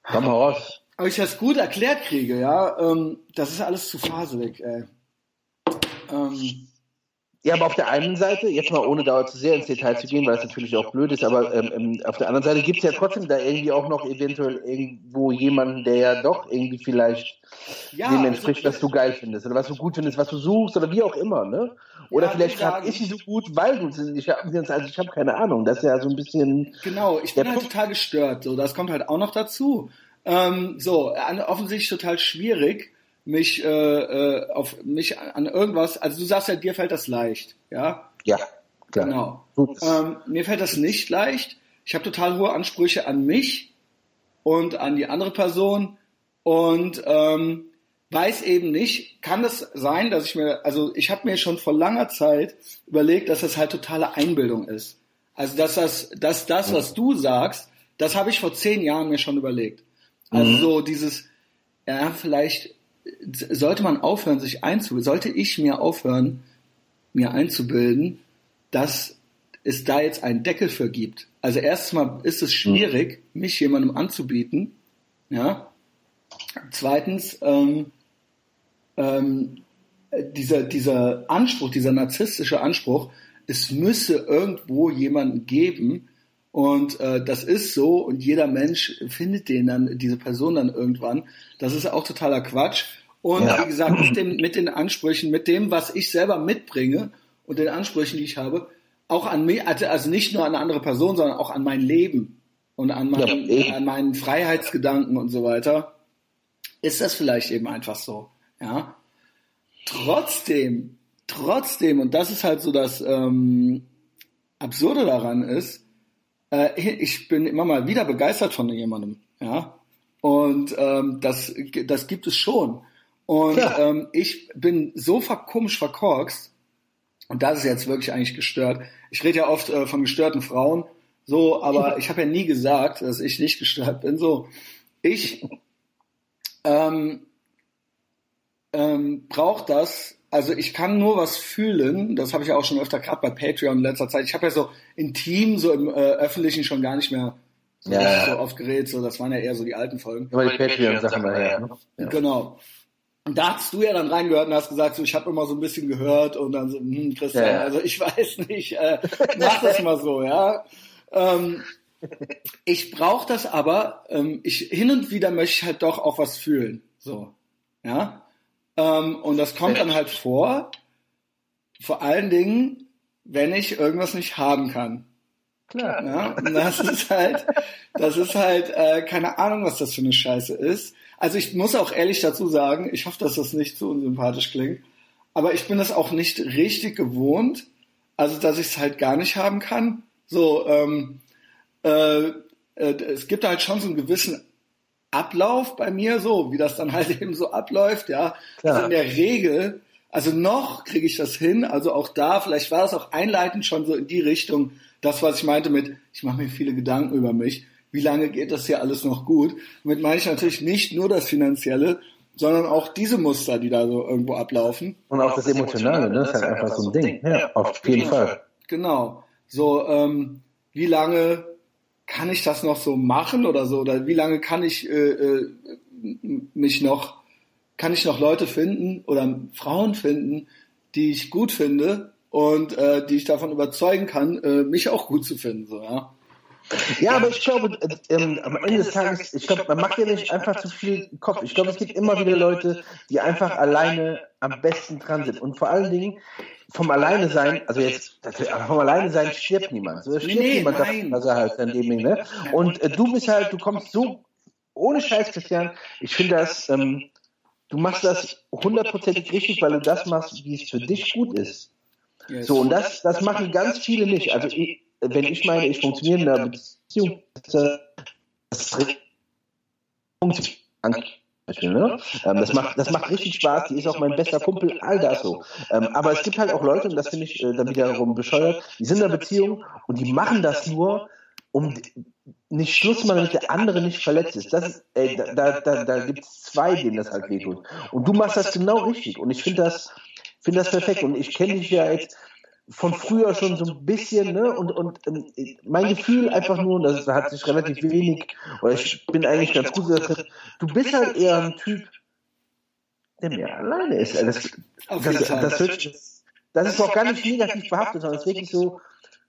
Speaker 2: Komm raus.
Speaker 1: Ob ich das gut erklärt kriege, ja. Ähm, das ist alles zu faselig, ey.
Speaker 2: Ähm, ja, aber auf der einen Seite, jetzt mal ohne da zu sehr ins Detail zu gehen, weil es natürlich auch blöd ist, aber ähm, ähm auf der anderen Seite gibt es ja trotzdem da irgendwie auch noch eventuell irgendwo jemanden, der ja doch irgendwie vielleicht ja, dem entspricht, also, was du geil findest oder was du gut findest, was du suchst oder wie auch immer, ne? Oder ja, vielleicht habe ich sie so gut, weil du sie nicht also ich habe keine Ahnung, das ist ja so ein bisschen...
Speaker 1: Genau, ich bin halt total gestört, so, das kommt halt auch noch dazu. Ähm, so, offensichtlich total schwierig, mich äh, äh, auf mich an irgendwas, also du sagst ja, dir fällt das leicht, ja?
Speaker 2: Ja,
Speaker 1: klar. Genau. Ähm, mir fällt das nicht leicht. Ich habe total hohe Ansprüche an mich und an die andere Person und ähm, weiß eben nicht, kann es sein, dass ich mir, also ich habe mir schon vor langer Zeit überlegt, dass das halt totale Einbildung ist. Also dass das, dass das, was du sagst, das habe ich vor zehn Jahren mir schon überlegt. Also mhm. so dieses, ja, vielleicht sollte man aufhören, sich einzubilden, sollte ich mir aufhören, mir einzubilden, dass es da jetzt einen Deckel für gibt. Also erstmal ist es schwierig, mhm. mich jemandem anzubieten. Ja. Zweitens, ähm, ähm, dieser, dieser Anspruch, dieser narzisstische Anspruch, es müsse irgendwo jemanden geben und äh, das ist so und jeder Mensch findet den dann, diese Person dann irgendwann. Das ist auch totaler Quatsch. Und ja. wie gesagt, mit, dem, mit den Ansprüchen, mit dem, was ich selber mitbringe und den Ansprüchen, die ich habe, auch an mich, also, also nicht nur an eine andere Person, sondern auch an mein Leben und an, mein, ja, an meinen Freiheitsgedanken und so weiter, ist das vielleicht eben einfach so. Ja. Trotzdem, trotzdem, und das ist halt so das ähm, Absurde daran ist, äh, ich bin immer mal wieder begeistert von jemandem, ja. Und ähm, das, das gibt es schon. Und ja. ähm, ich bin so komisch verkorkst, und das ist jetzt wirklich eigentlich gestört. Ich rede ja oft äh, von gestörten Frauen, so, aber ich habe ja nie gesagt, dass ich nicht gestört bin. So, ich ähm, ähm, brauche das. Also ich kann nur was fühlen. Das habe ich ja auch schon öfter gerade bei Patreon in letzter Zeit. Ich habe ja so intim, so im äh, öffentlichen schon gar nicht mehr so, ja. so oft geredet. So, das waren ja eher so die alten Folgen.
Speaker 2: Immer die Patreon-Sachen daher. Ne?
Speaker 1: Ja. Genau. Und da hast du ja dann reingehört und hast gesagt, so, ich habe immer so ein bisschen gehört und dann so, hm, Christian, ja. also ich [laughs] weiß nicht, äh, mach das mal so, ja. Ähm, ich brauche das aber, ähm, ich hin und wieder möchte ich halt doch auch was fühlen, so, ja. Ähm, und das kommt dann halt vor, vor allen Dingen, wenn ich irgendwas nicht haben kann. Klar. Ja, und das ist halt, das ist halt, äh, keine Ahnung, was das für eine Scheiße ist. Also ich muss auch ehrlich dazu sagen, ich hoffe, dass das nicht zu unsympathisch klingt, aber ich bin das auch nicht richtig gewohnt, also dass ich es halt gar nicht haben kann. So, ähm, äh, äh, es gibt halt schon so einen gewissen Ablauf bei mir, so wie das dann halt [laughs] eben so abläuft, ja. Klar. Also in der Regel, also noch kriege ich das hin, also auch da, vielleicht war das auch einleitend schon so in die Richtung, das, was ich meinte mit, ich mache mir viele Gedanken über mich wie lange geht das hier alles noch gut? Damit meine ich natürlich nicht nur das Finanzielle, sondern auch diese Muster, die da so irgendwo ablaufen.
Speaker 2: Und auch das Emotionale, ne? Das ist halt einfach so ein Ding. Ja, auf jeden Fall.
Speaker 1: Genau. So, ähm, wie lange kann ich das noch so machen oder so? Oder wie lange kann ich äh, äh, mich noch, kann ich noch Leute finden oder Frauen finden, die ich gut finde und äh, die ich davon überzeugen kann, äh, mich auch gut zu finden, so, ja.
Speaker 2: Ja, aber ich glaube, äh, ähm, am Ende des Tages, ich glaube, man macht ja nicht einfach zu viel Kopf. Ich glaube, es gibt immer wieder Leute, die einfach alleine am besten dran sind. Und vor allen Dingen vom Alleine sein, also jetzt, vom Alleine sein stirbt niemand. So stirbt nee, niemand, nein. dass er halt an dem ne? Und äh, du bist halt, du kommst so ohne Scheiß, Christian. Ich finde das, ähm, du machst das hundertprozentig richtig, weil du das machst, wie es für dich gut ist. So, und das, das machen ganz viele nicht. Also, ich, wenn ich meine, ich funktioniere in einer Beziehung, das funktioniert. Ne? Ähm, das, macht, das macht richtig Spaß, die ist auch mein bester Kumpel, all das so. Aber es gibt halt auch Leute, und das finde ich äh, dann wiederum bescheuert, die sind in einer Beziehung und die machen das nur, um nicht Schluss machen, damit der andere nicht verletzt ist. Das ist ey, da, da, da, da gibt es zwei, denen das halt wehtut. Und du machst das genau richtig. Und ich finde das, finde das perfekt. Und ich kenne dich ja jetzt von früher schon so ein bisschen, ne? Und, und ähm, mein Gefühl einfach nur, und das hat sich relativ wenig, oder ich bin eigentlich ganz gut, dass, du bist halt eher ein Typ, der mehr alleine ist. Das, das, das, das, wird, das ist auch gar nicht negativ behaftet, sondern es ist wirklich so,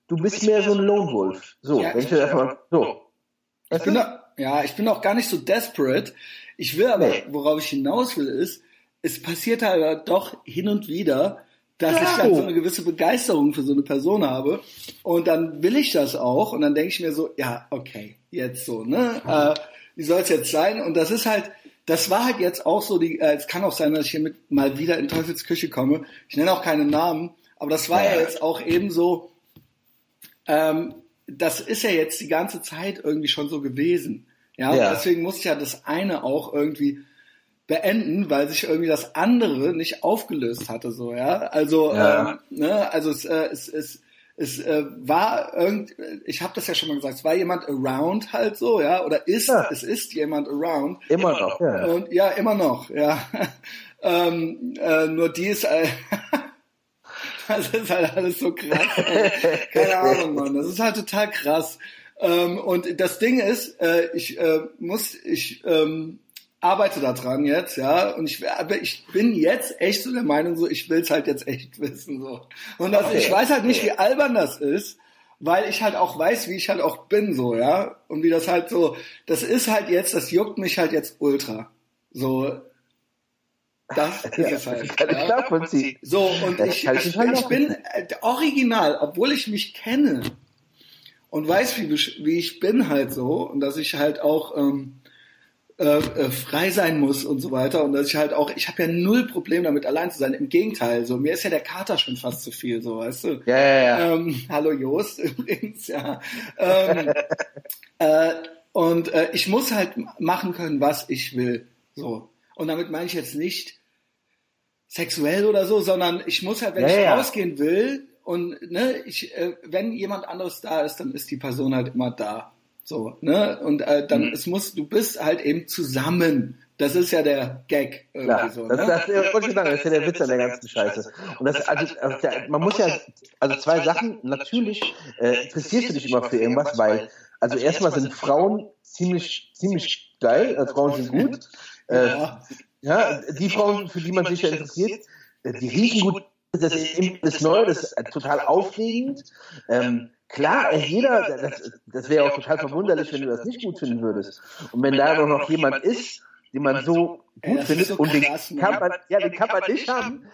Speaker 2: du bist mehr so ein Lone Wolf. So, ja, wenn ich einfach mal, so.
Speaker 1: Ich bin da, ja, ich bin auch gar nicht so desperate. Ich will aber, worauf ich hinaus will, ist, es passiert halt doch hin und wieder, dass ja. ich halt so eine gewisse Begeisterung für so eine Person habe. Und dann will ich das auch. Und dann denke ich mir so, ja, okay, jetzt so, ne? Äh, wie soll es jetzt sein? Und das ist halt, das war halt jetzt auch so, die, äh, es kann auch sein, dass ich hier mit mal wieder in Teufels Küche komme. Ich nenne auch keine Namen, aber das war ja, ja jetzt auch eben so, ähm, das ist ja jetzt die ganze Zeit irgendwie schon so gewesen. Ja, ja. deswegen musste ich ja das eine auch irgendwie beenden, weil sich irgendwie das andere nicht aufgelöst hatte, so, ja. Also, ja. Ähm, ne, also es, äh, es, es, es äh, war irgend, ich habe das ja schon mal gesagt, es war jemand around halt so, ja, oder ist, ja. es ist jemand around.
Speaker 2: Immer noch, ja.
Speaker 1: Und, ja, immer noch, ja. [laughs] ähm, äh, nur die ist, äh, [laughs] das ist halt alles so krass. Keine Ahnung, Mann, das ist halt total krass. Ähm, und das Ding ist, äh, ich äh, muss, ich ähm, arbeite da dran jetzt, ja, und ich, aber ich bin jetzt echt so der Meinung, so, ich will's halt jetzt echt [laughs] wissen, so. Und das, okay. ich weiß halt nicht, wie albern das ist, weil ich halt auch weiß, wie ich halt auch bin, so, ja, und wie das halt so, das ist halt jetzt, das juckt mich halt jetzt ultra, so. Das [laughs] ist es halt. Kann ja. ich nachvollziehen. So, und ich, ich, ich, bin original, obwohl ich mich kenne und weiß, wie, wie ich bin halt so, und dass ich halt auch, ähm, äh, äh, frei sein muss und so weiter und dass ich halt auch, ich habe ja null Problem damit allein zu sein. Im Gegenteil, so mir ist ja der Kater schon fast zu viel, so weißt du.
Speaker 2: Ja, ja, ja.
Speaker 1: Ähm, hallo Jost [laughs] übrigens, ja. Ähm, [laughs] äh, und äh, ich muss halt machen können, was ich will, so. Und damit meine ich jetzt nicht sexuell oder so, sondern ich muss halt, wenn ja, ich ja. rausgehen will und ne, ich, äh, wenn jemand anderes da ist, dann ist die Person halt immer da. So, ne? Und äh, dann, mhm. es muss, du bist halt eben zusammen. Das ist ja der Gag irgendwie Klar, so.
Speaker 2: Das,
Speaker 1: ne?
Speaker 2: das, das, das, das ist ja der Witz an der ganzen Scheiße. Und das, also, also der, man muss ja, also zwei Sachen, natürlich äh, interessierst du dich immer für irgendwas, weil, also erstmal sind Frauen ziemlich, ziemlich geil, also Frauen sind gut. Äh, ja. die Frauen, für die man sich ja interessiert, äh, die riechen gut, das ist eben das Neue, das ist total aufregend. Ähm, Klar, jeder, das, das wäre auch total verwunderlich, wenn du das nicht gut finden würdest. Und wenn da noch jemand ist, den man so gut findet so und den kann man, ja, den kann man nicht haben.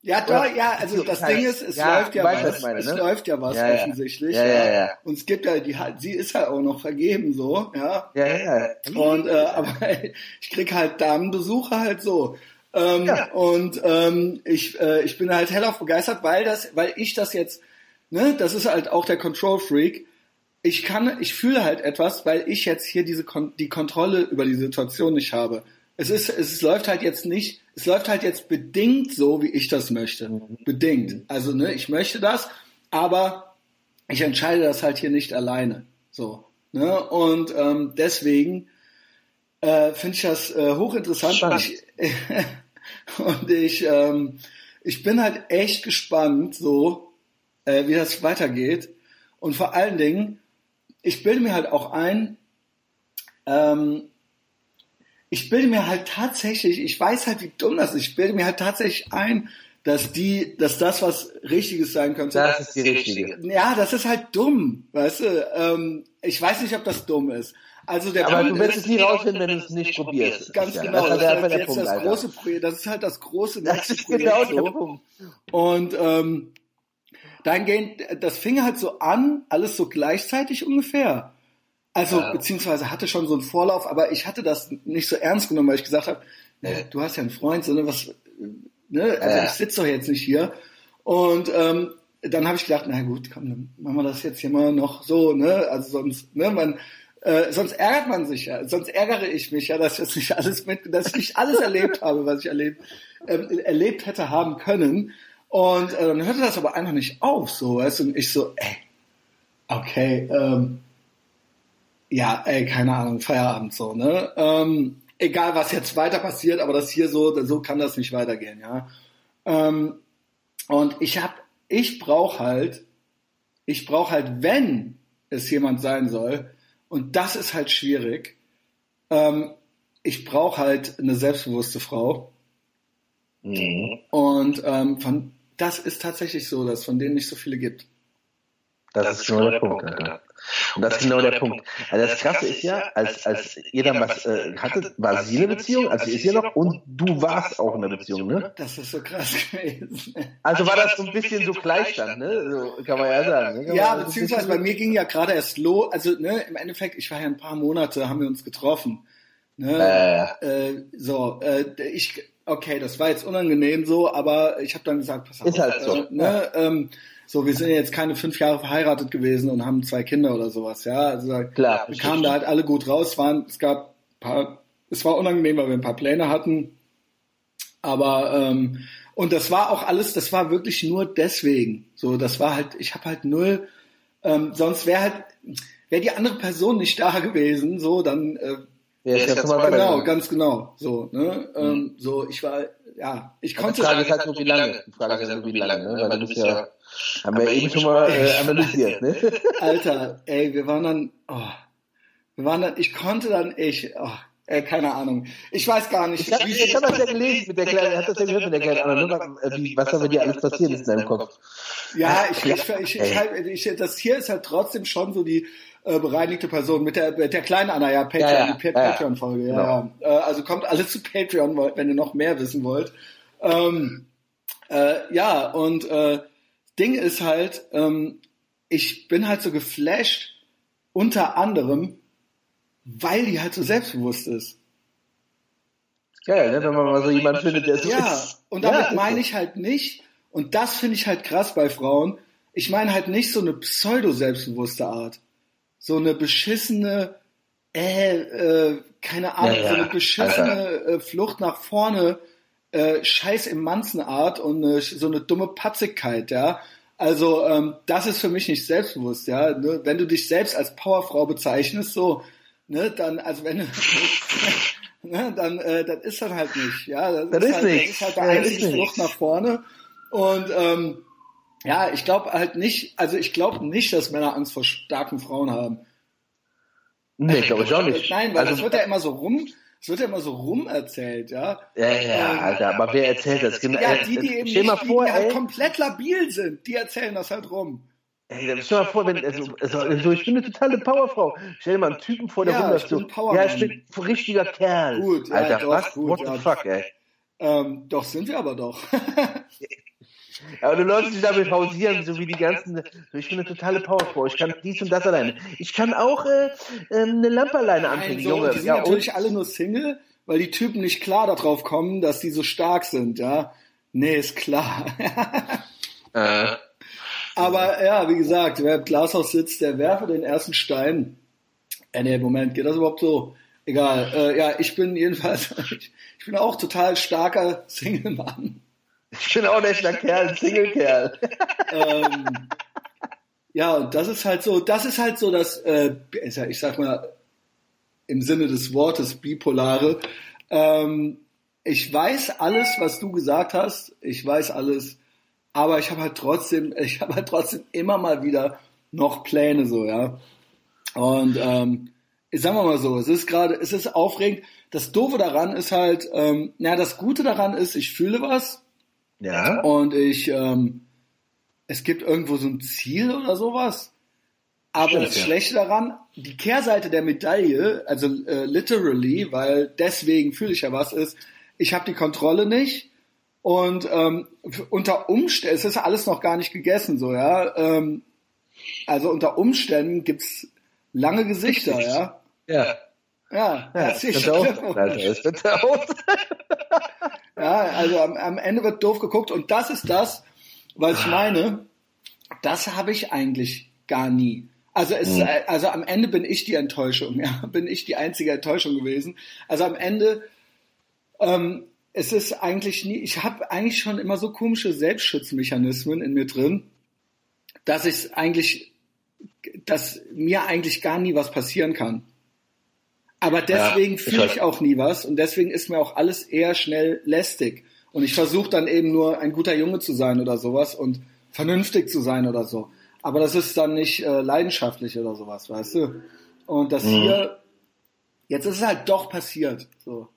Speaker 1: Ja, doch, ja, also das Ding ist, es ja, läuft ja was, meine, ne? es läuft ja was ja, offensichtlich. Ja, ja, ja. Und es gibt ja, die, sie ist halt auch noch vergeben, so, ja.
Speaker 2: Ja, ja.
Speaker 1: Und, äh, aber [laughs] ich krieg halt Damenbesuche halt so. Ähm, ja. Und ähm, ich, äh, ich bin halt hellauf begeistert, weil das, weil ich das jetzt ne, das ist halt auch der Control Freak. Ich kann, ich fühle halt etwas, weil ich jetzt hier diese die Kontrolle über die Situation nicht habe. Es ist, es läuft halt jetzt nicht, es läuft halt jetzt bedingt so, wie ich das möchte. Bedingt. Also, ne, ich möchte das, aber ich entscheide das halt hier nicht alleine. So. Ne? Und ähm, deswegen äh, finde ich das äh, hochinteressant. Ich, [laughs] und ich, ähm, ich bin halt echt gespannt, so, äh, wie das weitergeht. Und vor allen Dingen, ich bilde mir halt auch ein, ähm, ich bilde mir halt tatsächlich, ich weiß halt, wie dumm das ist, ich bilde mir halt tatsächlich ein, dass die, dass das was Richtiges sein könnte.
Speaker 2: Das ist die richtige.
Speaker 1: Ja, das ist halt dumm, weißt du. Ähm, ich weiß nicht, ob das dumm ist. Also der
Speaker 2: Aber
Speaker 1: Punkt
Speaker 2: du wirst es nie rausfinden, wenn du es nicht probierst.
Speaker 1: Ganz
Speaker 2: Ja,
Speaker 1: genau,
Speaker 2: Das,
Speaker 1: das,
Speaker 2: ist
Speaker 1: ist
Speaker 2: der
Speaker 1: jetzt
Speaker 2: Punkt,
Speaker 1: das große Projekt, das ist halt das große
Speaker 2: Das
Speaker 1: nächste
Speaker 2: ist
Speaker 1: Projekt
Speaker 2: genau
Speaker 1: so.
Speaker 2: der Punkt.
Speaker 1: Und ähm, dahingehend, das fing halt so an, alles so gleichzeitig ungefähr. Also,
Speaker 2: Ja.
Speaker 1: beziehungsweise hatte schon so einen Vorlauf, aber ich hatte das nicht so ernst genommen, weil ich gesagt habe, ne, du hast ja einen Freund, so, ne, was, ne, also
Speaker 2: Ja.
Speaker 1: ich sitze doch jetzt nicht hier. Und ähm, dann habe ich gedacht, na gut, komm, dann machen wir das jetzt hier mal noch so, ne? Also sonst, ne, man, äh, sonst ärgert man sich ja, sonst ärgere ich mich ja, dass ich das nicht alles mit, dass ich nicht alles erlebt [laughs] habe, was ich erlebt, ähm, erlebt hätte haben können. Und äh, dann hörte das aber einfach nicht auf, so, weißt du, und ich so, ey, okay, ähm, ja, ey, keine Ahnung, Feierabend so, ne? Ähm, egal, was jetzt weiter passiert, aber das hier so, so kann das nicht weitergehen, ja. Ähm, und ich hab, ich brauch halt, ich brauch halt, wenn es jemand sein soll, und das ist halt schwierig, ähm, ich brauch halt eine selbstbewusste Frau.
Speaker 2: Mhm.
Speaker 1: Und ähm, von, das ist tatsächlich so, dass es von denen nicht so viele gibt.
Speaker 2: Das, ist genau der Punkt, Alter. Und das ist genau der Punkt. Also das Krasse ist ja, als, als ihr dann was äh, hattet, war sie eine Beziehung, also sie ist ja noch, und du warst auch in einer Beziehung, ne?
Speaker 1: Das ist so krass [laughs] gewesen.
Speaker 2: Also war das so ein bisschen so Gleichstand, ne? So kann man ja sagen. Ne?
Speaker 1: Ja, beziehungsweise bei mir ging ja gerade erst los, also ne, im Endeffekt, ich war ja ein paar Monate, haben wir uns getroffen. Ne? Äh, so, äh, ich, okay, das war jetzt unangenehm so, aber ich habe dann gesagt, pass auf,
Speaker 2: Ist halt so,
Speaker 1: äh, ne, ähm, so, wir sind ja jetzt keine fünf Jahre verheiratet gewesen und haben zwei Kinder oder sowas, ja. Also
Speaker 2: Klar,
Speaker 1: wir kamen da halt alle gut raus, waren, es gab paar, es war unangenehm, weil wir ein paar Pläne hatten, aber ähm, und das war auch alles, das war wirklich nur deswegen. So, das war halt, ich habe halt null, ähm, sonst wäre halt, wäre die andere Person nicht da gewesen, so, dann äh,
Speaker 2: Ja, ist ganz normal
Speaker 1: genau,
Speaker 2: weitergegangen.
Speaker 1: ganz genau, so, ne, ähm, so, ich war, ja, ich
Speaker 2: Die
Speaker 1: konnte,
Speaker 2: Frage ist halt nur, wie lange. Die Frage ist halt nur, wie lange, ne? Weil du bist ja, haben wir eben schon mal äh, analysiert, ne?
Speaker 1: Alter, ey, wir waren dann, oh, wir waren dann, ich konnte dann, ich, oh, ey, keine Ahnung, ich weiß gar nicht,
Speaker 2: Ich habe hab das ja gelesen mit der kleinen, hat das ja gehört mit der kleinen Anna, ne? Was, wie- was da bei dir alles passiert ist in deinem Kopf.
Speaker 1: Ja, ich, ich, ich, ich, halt, ich, das hier ist halt trotzdem schon so die äh, bereinigte Person mit der, mit der kleinen Anna, ja, Patreon,
Speaker 2: Ja, ja, ja.
Speaker 1: Patreon-Folge, ja.
Speaker 2: Genau.
Speaker 1: ja. Äh, also kommt alle zu Patreon, wenn ihr noch mehr wissen wollt. Ähm, äh, ja, und äh, Ding ist halt, ähm, ich bin halt so geflasht, unter anderem, weil die halt so selbstbewusst ist.
Speaker 2: Geil, ne? Wenn man mal so jemanden findet, der so
Speaker 1: Ja,
Speaker 2: ist.
Speaker 1: und damit
Speaker 2: Ja,
Speaker 1: meine ich halt nicht, und das finde ich halt krass bei Frauen, ich meine halt nicht so eine pseudo-selbstbewusste Art. So eine beschissene, äh, äh, keine Ahnung,
Speaker 2: Ja, ja,
Speaker 1: so eine beschissene äh, Flucht nach vorne, äh, Scheiß im Manzenart und äh, so eine dumme Patzigkeit, ja. Also ähm, das ist für mich nicht selbstbewusst, ja. Ne? Wenn du dich selbst als Powerfrau bezeichnest, so, ne, dann, also wenn du, [laughs] ne, dann, äh, das ist dann halt nicht, ja. Das,
Speaker 2: Das ist
Speaker 1: halt,
Speaker 2: nichts.
Speaker 1: Das ist halt der
Speaker 2: Ja, das
Speaker 1: einzige Flucht nach vorne. Und ähm, ja, ich glaube halt nicht, also ich glaube nicht, dass Männer Angst vor starken Frauen haben.
Speaker 2: Nee, glaube ich auch nicht.
Speaker 1: Nein, weil
Speaker 2: also,
Speaker 1: das wird ja immer so rum, es wird ja immer so rum erzählt, ja.
Speaker 2: ja, ja,
Speaker 1: Ähm,
Speaker 2: Alter, aber wer erzählt das? Genau,
Speaker 1: Ja,
Speaker 2: äh,
Speaker 1: die, die eben
Speaker 2: mal
Speaker 1: nicht,
Speaker 2: vor,
Speaker 1: die, die halt komplett labil sind, die erzählen das halt rum.
Speaker 2: ey, dann stell mal vor, wenn, also, also, also, ich bin eine totale Powerfrau. Stell dir mal einen Typen vor, der
Speaker 1: Ja,
Speaker 2: rumläuft so, ja, ich bin ein richtiger Kerl.
Speaker 1: Gut, ja,
Speaker 2: Alter,
Speaker 1: doch,
Speaker 2: was?
Speaker 1: gut,
Speaker 2: What
Speaker 1: ja.
Speaker 2: the fuck, ey?
Speaker 1: Ähm, doch, sind wir aber doch. [laughs]
Speaker 2: Aber du läufst dich damit pausieren, so wie die ganzen, ich bin eine totale Powerfrau, ich kann dies und das alleine. Ich kann auch äh, ähm, eine Lampe alleine anbringen,
Speaker 1: so,
Speaker 2: Junge.
Speaker 1: die sind
Speaker 2: Ja,
Speaker 1: natürlich alle nur Single, weil die Typen nicht klar darauf kommen, dass die so stark sind, ja. Nee, ist klar. [laughs]
Speaker 2: äh,
Speaker 1: Aber ja, wie gesagt, wer im Glashaus sitzt, der werfe den ersten Stein. Äh, nee, Moment, geht das überhaupt so? Egal. Äh, ja, ich bin jedenfalls, [laughs] ich bin auch total starker Single-Mann.
Speaker 2: Ich bin auch ein echter Kerl, ein Single-Kerl.
Speaker 1: ähm, ja, und das ist halt so, das ist halt so das, äh, ich sag mal, im Sinne des Wortes bipolare. Ähm, ich weiß alles, was du gesagt hast. Ich weiß alles, aber ich habe halt trotzdem, [laughs] ich habe halt trotzdem immer mal wieder noch Pläne so, ja. Und ähm, sagen wir mal so, es ist gerade, es ist aufregend. Das Doofe daran ist halt, ähm, na, das Gute daran ist, ich fühle was.
Speaker 2: Ja.
Speaker 1: Und ich, ähm, es gibt irgendwo so ein Ziel oder sowas. Aber
Speaker 2: Stimmt,
Speaker 1: das
Speaker 2: ja.
Speaker 1: Schlechte daran, die Kehrseite der Medaille, also äh, literally, weil deswegen fühle ich ja was, ist, ich habe die Kontrolle nicht und ähm, unter Umständen, es ist alles noch gar nicht gegessen, so, ja. Ähm, also unter Umständen gibt's lange Gesichter, ja.
Speaker 2: Ja.
Speaker 1: Ja,
Speaker 2: Ja, könnte auch, [laughs] könnte auch.
Speaker 1: Ja, also am, am Ende wird doof geguckt und das ist das, was ich meine. Das habe ich eigentlich gar nie. Also es,
Speaker 2: Mhm.
Speaker 1: also am Ende bin ich die Enttäuschung, ja, [laughs] bin ich die einzige Enttäuschung gewesen. Also am Ende, ähm, es ist eigentlich nie, ich habe eigentlich schon immer so komische Selbstschutzmechanismen in mir drin, dass ich eigentlich, dass mir eigentlich gar nie was passieren kann. Aber deswegen
Speaker 2: ich
Speaker 1: fühle ich auch nie was und deswegen ist mir auch alles eher schnell lästig. Und ich versuche dann eben nur ein guter Junge zu sein oder sowas und vernünftig zu sein oder so. Aber das ist dann nicht äh, leidenschaftlich oder sowas, weißt du? Und das hier, jetzt ist es halt doch passiert. So.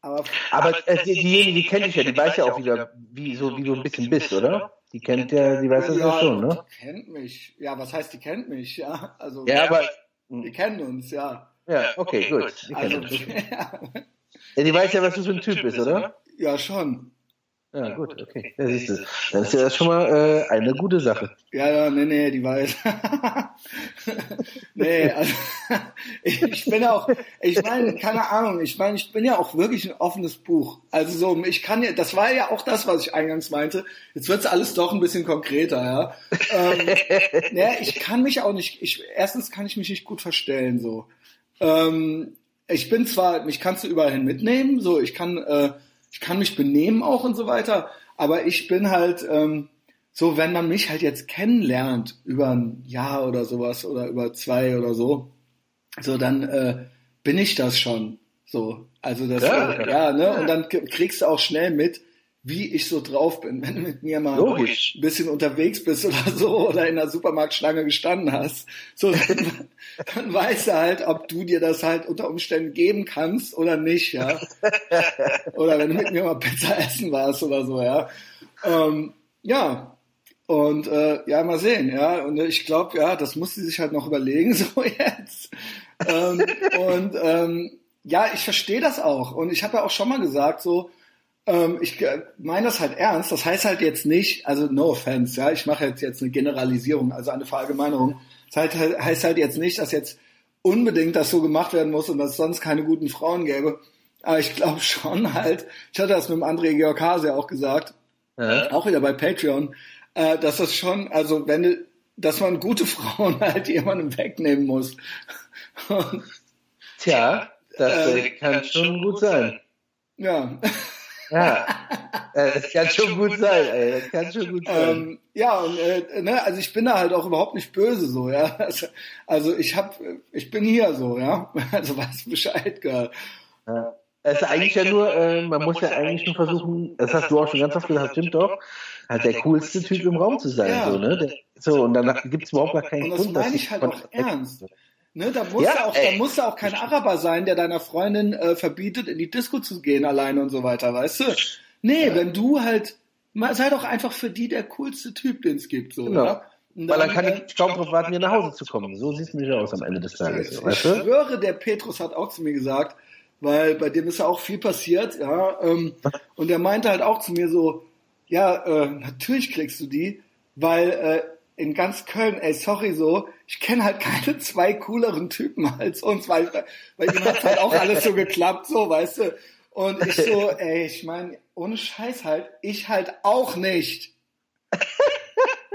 Speaker 1: Aber
Speaker 2: Aber äh, die, diejenige, die kennt dich ja, die weiß ja auch wieder, wie, so, wie du ein bisschen bist, oder? Die kennt ja, die weiß das ja schon, ne?
Speaker 1: Die kennt mich. Ja, was heißt, die kennt mich? Ja, also
Speaker 2: Ja, aber,
Speaker 1: wir kennen uns, ja.
Speaker 2: Ja, okay, gut. Die,
Speaker 1: Also, [laughs] ja,
Speaker 2: die weiß ja, was du für ein Typ bist, oder?
Speaker 1: ja, schon.
Speaker 2: Ja, gut, okay. Ja, siehst du. Dann ist ja das schon mal äh, eine gute Sache.
Speaker 1: Ja, ja, nee, nee, die weiß. [laughs] nee, also [laughs] ich bin auch, ich meine, keine Ahnung, ich meine, ich bin ja auch wirklich ein offenes Buch. Also so, ich kann ja, das war ja auch das, was ich eingangs meinte. Jetzt wird's alles doch ein bisschen konkreter, ja. Ähm, naja, ich kann mich auch nicht, ich, erstens kann ich mich nicht gut verstellen, so. Ähm, ich bin zwar, mich kannst du überall hin mitnehmen, so, ich kann, äh, ich kann mich benehmen auch und so weiter, aber ich bin halt, ähm, so, wenn man mich halt jetzt kennenlernt über ein Jahr oder sowas oder über zwei oder so, so dann äh, bin ich das schon. So, also das,
Speaker 2: Ja,
Speaker 1: äh,
Speaker 2: ja.
Speaker 1: ja, ne? Und dann kriegst du auch schnell mit, wie ich so drauf bin, wenn du mit mir mal
Speaker 2: Logisch.
Speaker 1: ein bisschen unterwegs bist oder so oder in der Supermarktschlange gestanden hast. So, dann, dann weißt du halt, ob du dir das halt unter Umständen geben kannst oder nicht, ja. Oder wenn du mit mir mal Pizza essen warst oder so, ja. Ähm, ja, und äh, ja, mal sehen, ja. Und ich glaube, ja, das muss sie sich halt noch überlegen, [laughs] so jetzt. ähm, und ähm, ja, ich verstehe das auch. Und ich habe ja auch schon mal gesagt, so, ähm, ich äh, meine das halt ernst. Das heißt halt jetzt nicht, also no offense, ja, ich mache jetzt jetzt eine Generalisierung, also eine Verallgemeinerung. Das heißt, heißt halt jetzt nicht, dass jetzt unbedingt das so gemacht werden muss und dass es sonst keine guten Frauen gäbe. Aber ich glaube schon halt, ich hatte das mit dem André Georg Hase auch gesagt,
Speaker 2: Ja.
Speaker 1: auch wieder bei Patreon, äh, dass das schon, also wenn du, dass man gute Frauen [laughs] halt jemandem wegnehmen muss. Und,
Speaker 2: Tja, das
Speaker 1: Äh,
Speaker 2: äh, kann schon gut sein.
Speaker 1: ja,
Speaker 2: Ja, [laughs] äh, das kann schon gut sein, ey. Das kann schon gut sein.
Speaker 1: ähm, ja und äh, ne, also ich bin da halt auch überhaupt nicht böse so, ja. [laughs] Also, also ich hab, ich bin hier so, ja. [laughs] Also weißt du Bescheid, Girl.
Speaker 2: Ja. Es ist eigentlich ja nur, äh, man muss ja eigentlich nur versuchen, das hast du auch schon ganz oft gesagt, stimmt doch, halt der coolste Typ im Raum zu sein,
Speaker 1: Ja.
Speaker 2: so, ne? Der, so, und dann gibt es überhaupt gar keinen
Speaker 1: Und das
Speaker 2: Grund, dass
Speaker 1: meine
Speaker 2: ich
Speaker 1: ich halt auch ernst. Ne, da muss
Speaker 2: Ja,
Speaker 1: ja, auch,
Speaker 2: ey.
Speaker 1: da muss ja auch kein Araber sein, der deiner Freundin äh, verbietet, in die Disco zu gehen alleine und so weiter, weißt du? Nee, wenn du halt, mal, sei doch einfach für die der coolste Typ, den es gibt, so,
Speaker 2: Genau.
Speaker 1: ja? Und
Speaker 2: Weil dann kann ich kaum drauf warten, mir nach Hause zu kommen. So sieht es nämlich aus am Ende des Tages.
Speaker 1: Ich
Speaker 2: Weißt du?
Speaker 1: schwöre, der Petrus hat auch zu mir gesagt, weil bei dem ist ja auch viel passiert, ja, ähm, und er meinte halt auch zu mir so, ja, äh, natürlich kriegst du die, weil äh, in ganz Köln, ey, sorry so, ich kenne halt keine zwei cooleren Typen als uns, weil, weil ihm hat halt auch alles so geklappt, so, weißt du. Und ich so, ey, ich meine, ohne Scheiß halt, ich halt auch nicht.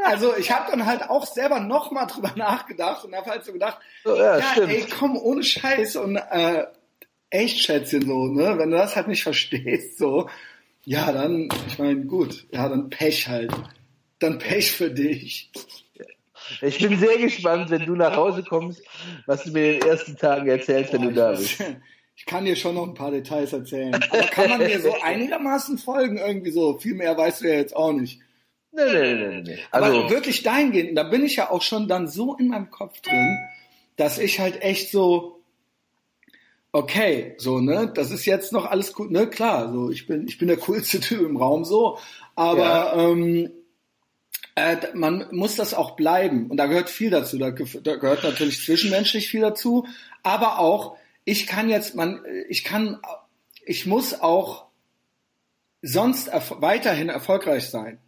Speaker 1: Also ich habe dann halt auch selber noch mal drüber nachgedacht und habe halt so gedacht,
Speaker 2: So, ja,
Speaker 1: ja, ey, komm, ohne Scheiß und äh, echt Schätzchen so, ne? Wenn du das halt nicht verstehst, so, ja, dann, ich meine, gut, ja, dann Pech halt. Dann Pech für dich.
Speaker 2: Ich bin sehr gespannt, wenn du nach Hause kommst, was du mir in den ersten Tagen erzählst, wenn du da bist.
Speaker 1: Ich kann dir schon noch ein paar Details erzählen. Aber kann man mir so [laughs] einigermaßen folgen, irgendwie so. Viel mehr weißt du ja jetzt auch nicht.
Speaker 2: Nee, nee, nee, nee, nee.
Speaker 1: Aber
Speaker 2: Also,
Speaker 1: wirklich dahingehend, da bin ich ja auch schon dann so in meinem Kopf drin, dass ich halt echt so, okay, so, ne, das ist jetzt noch alles cool, ne, klar, so, ich bin, ich bin der coolste [laughs] Typ im Raum, so, Aber ja. ähm, äh, man muss das auch bleiben. Und da gehört viel dazu. Da, da gehört natürlich zwischenmenschlich viel dazu. Aber auch, ich kann jetzt, man, ich kann, ich muss auch sonst erf weiterhin erfolgreich sein.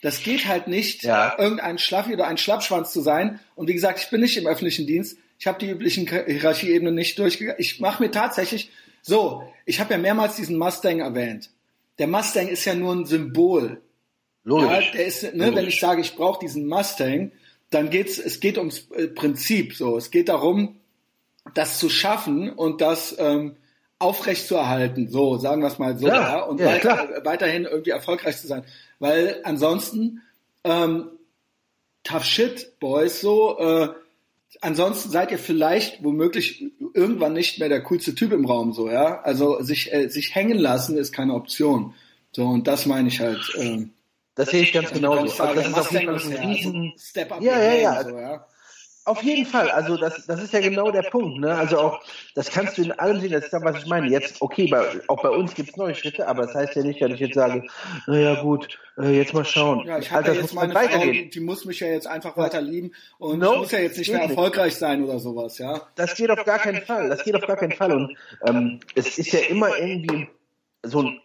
Speaker 1: Das geht halt nicht, ja. irgendein Schlaffi oder ein Schlappschwanz zu sein. Und wie gesagt, ich bin nicht im öffentlichen Dienst. Ich habe die üblichen Hierarchieebenen nicht durchgegangen. Ich mache mir tatsächlich so, ich habe ja mehrmals diesen Mustang erwähnt. Der Mustang ist ja nur ein Symbol. Logisch. Ja, der ist, ne, Logisch. wenn ich sage, ich brauche diesen Mustang, dann geht's, es geht ums äh, Prinzip. So, es geht darum, das zu schaffen und das ähm, aufrecht zu erhalten. So, sagen wir es mal so, ja, ja und ja, weiter, weiterhin irgendwie erfolgreich zu sein. Weil ansonsten, ähm, tough shit, Boys, so, äh, ansonsten seid ihr vielleicht womöglich irgendwann nicht mehr der coolste Typ im Raum, so, ja. Also sich, äh, sich hängen lassen ist keine Option. So, und das meine ich halt. Ähm,
Speaker 2: das sehe ich ganz genau. Also, das ist auf jeden Fall ein riesen Step up. Ja, ja, ja. So, ja. Auf jeden Fall, also das, das ist ja genau der Punkt. Ne? Also auch, das kannst du in allem sehen, das ist das, was ich meine. Jetzt, okay, bei, auch bei uns gibt es neue Schritte, aber das heißt ja nicht, dass ich jetzt sage, naja gut, äh, jetzt mal schauen.
Speaker 1: Ja, ich habe ja jetzt meine Frau, die, die, muss mich ja jetzt einfach weiter lieben und no, ich muss ja jetzt nicht mehr erfolgreich sein oder sowas, ja.
Speaker 2: Das geht auf gar keinen Fall, das geht auf gar keinen Fall und ähm, es ist ja immer irgendwie so ein,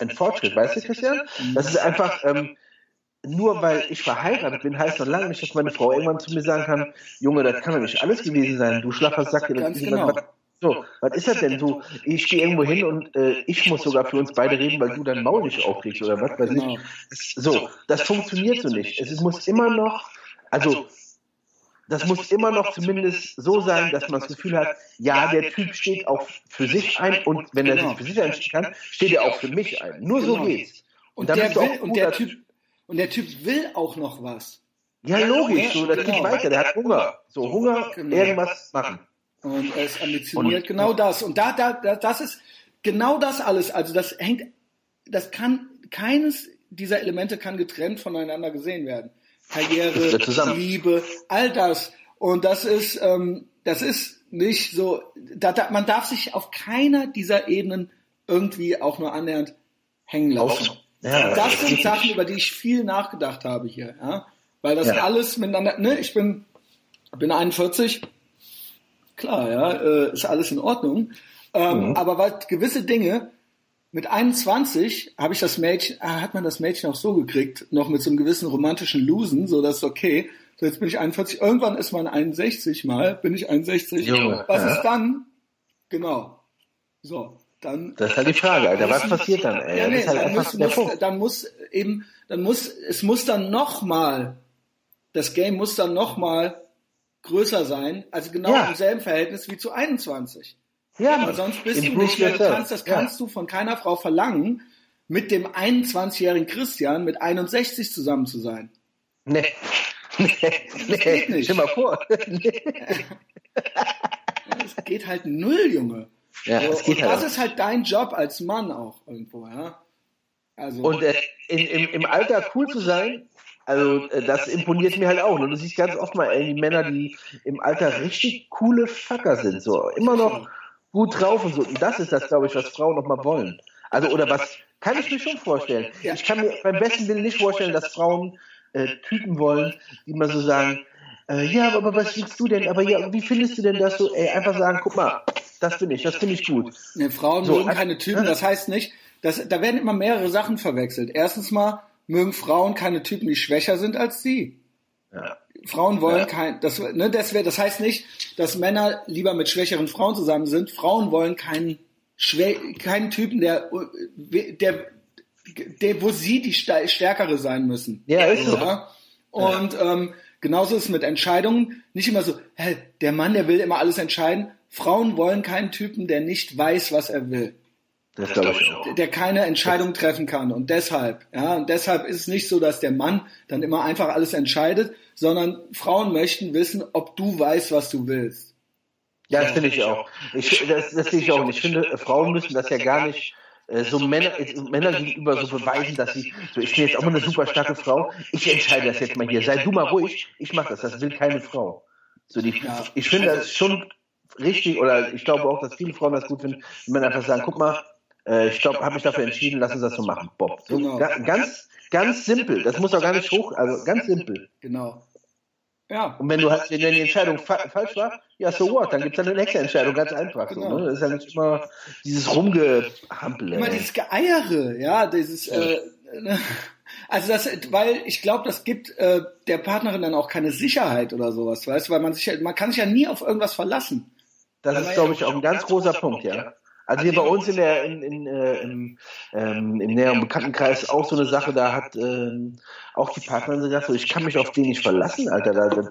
Speaker 2: ein Fortschritt, weißt du, Christian? Das ist einfach... Ähm, nur weil ich verheiratet bin, heißt noch lange nicht, dass meine Frau irgendwann zu mir sagen kann, Junge, das kann doch nicht alles gewesen sein. Du schlaffer Sack. Genau. Was, so, was ist das denn? So, ich gehe irgendwo hin und äh, ich muss sogar für uns beide reden, weil du dein Maul nicht aufkriegst oder was weiß ich. So, das funktioniert so nicht. Es muss immer noch, also das muss immer noch zumindest so sein, dass man das Gefühl hat, ja, der Typ steht auch für sich ein und wenn er sich genau. für sich einstehen kann, steht er auch für mich ein. Nur so genau. geht's.
Speaker 1: Und, und der, will, und der Typ und der Typ will auch noch was.
Speaker 2: Ja, logisch, so, das genau. geht weiter, der hat Hunger. So, Hunger, genau. irgendwas machen.
Speaker 1: Und er ist ambitioniert, und, genau das. Und da, da, das ist genau das alles. Also das hängt, das kann, keines dieser Elemente kann getrennt voneinander gesehen werden. Karriere, Liebe, all das. Und das ist, ähm, das ist nicht so, da, da, man darf sich auf keiner dieser Ebenen irgendwie auch nur annähernd hängen lassen. Ja, das sind Sachen, über die ich viel nachgedacht habe hier, ja. Weil das ja. alles miteinander, ne, ich bin, bin 41, klar, ja, äh, ist alles in Ordnung. Ähm, mhm. Aber weil gewisse Dinge, mit 21 habe ich das Mädchen, ah, hat man das Mädchen auch so gekriegt, noch mit so einem gewissen romantischen Losen, so dass okay, so jetzt bin ich 41, irgendwann ist man 61 mal, bin ich 61. Junge, Was ja. ist dann? Genau. So dann.
Speaker 2: Das ist halt die Frage, Alter. Was passiert dann, ey? Ja, nee, halt
Speaker 1: dann, muss, muss, dann muss eben, dann muss, es muss dann nochmal, das Game muss dann nochmal größer sein, also genau ja. im selben Verhältnis wie zu 21. Ja, Weil sonst bist du nicht mehr, du kannst, das kannst ja. du von keiner Frau verlangen, mit dem 21-jährigen Christian mit 61 zusammen zu sein.
Speaker 2: Nee. Nee, das geht nicht. Stell mal vor. [laughs] Nee.
Speaker 1: Das geht halt null, Junge. Ja, so, das, geht halt das ist halt dein Job als Mann auch irgendwo, ja.
Speaker 2: Also, und äh, in, im, im Alter cool zu sein, also äh, das imponiert mir halt auch. Und du siehst ganz oft mal ey, die Männer, die im Alter richtig coole Fucker sind, so immer noch gut drauf und so. Und das ist das, glaube ich, was Frauen noch mal wollen. Also oder was kann ich mir schon vorstellen. Ja. Ich kann mir beim besten Willen nicht vorstellen, dass Frauen äh, Typen wollen, die mal so sagen, äh, ja, aber was willst du denn? Aber ja, wie findest du denn das so? Ey, einfach sagen, guck mal, das finde ich, das finde ich gut.
Speaker 1: Nee, Frauen so, mögen keine Typen, das heißt nicht, dass, da werden immer mehrere Sachen verwechselt. Erstens mal mögen Frauen keine Typen, die schwächer sind als sie. Ja. Frauen wollen ja. kein, das, ne, das, wär, das heißt nicht, dass Männer lieber mit schwächeren Frauen zusammen sind. Frauen wollen keinen, Schwä keinen Typen, der, der, der, wo sie die Stärkere sein müssen. Ja, ist so. Ja? Und ähm, genauso ist es mit Entscheidungen. Nicht immer so, hä, der Mann, der will immer alles entscheiden. Frauen wollen keinen Typen, der nicht weiß, was er will. Das glaube ich auch. Der keine Entscheidung treffen kann. Und deshalb, ja, und deshalb ist es nicht so, dass der Mann dann immer einfach alles entscheidet, sondern Frauen möchten wissen, ob du weißt, was du willst.
Speaker 2: Ja, das finde ich auch. Ich, das, das sehe ich auch. Und ich finde, Frauen müssen das ja gar nicht äh, so Männer, Männer gegenüber so beweisen, dass sie, so ich bin jetzt auch mal eine super starke Frau, ich entscheide das jetzt mal hier, sei du mal ruhig, ich mache das, das will keine Frau. So die, ich finde das schon richtig, oder ich glaube auch, dass viele Frauen das gut finden, wenn man einfach sagen, guck mal, Äh, ich glaube, habe mich dafür entschieden, lass uns das so machen, Bob. So, genau. Ganz, ganz simpel. Das muss auch gar nicht hoch, also ganz simpel.
Speaker 1: Genau.
Speaker 2: Ja. Und wenn du halt, wenn die Entscheidung fa falsch war, ja, so what, dann gibt es dann eine nächste Entscheidung, ganz einfach. Genau. So, ne? Das ist ja nicht immer dieses Rumgehampel.
Speaker 1: Immer dieses Geeiere, ja, dieses, ja. Äh, [laughs] also das, weil ich glaube, das gibt äh, der Partnerin dann auch keine Sicherheit oder sowas, weißt du, weil man sich, man kann sich ja nie auf irgendwas verlassen.
Speaker 2: Das ist, glaube ich, auch ein ganz großer Punkt, ja. Also hier bei uns in der, in, in, äh, im, ähm, im näheren Bekanntenkreis auch so eine Sache, da hat ähm, auch die Partnerin gesagt, so, ich kann mich auf den nicht verlassen, Alter. Da, da,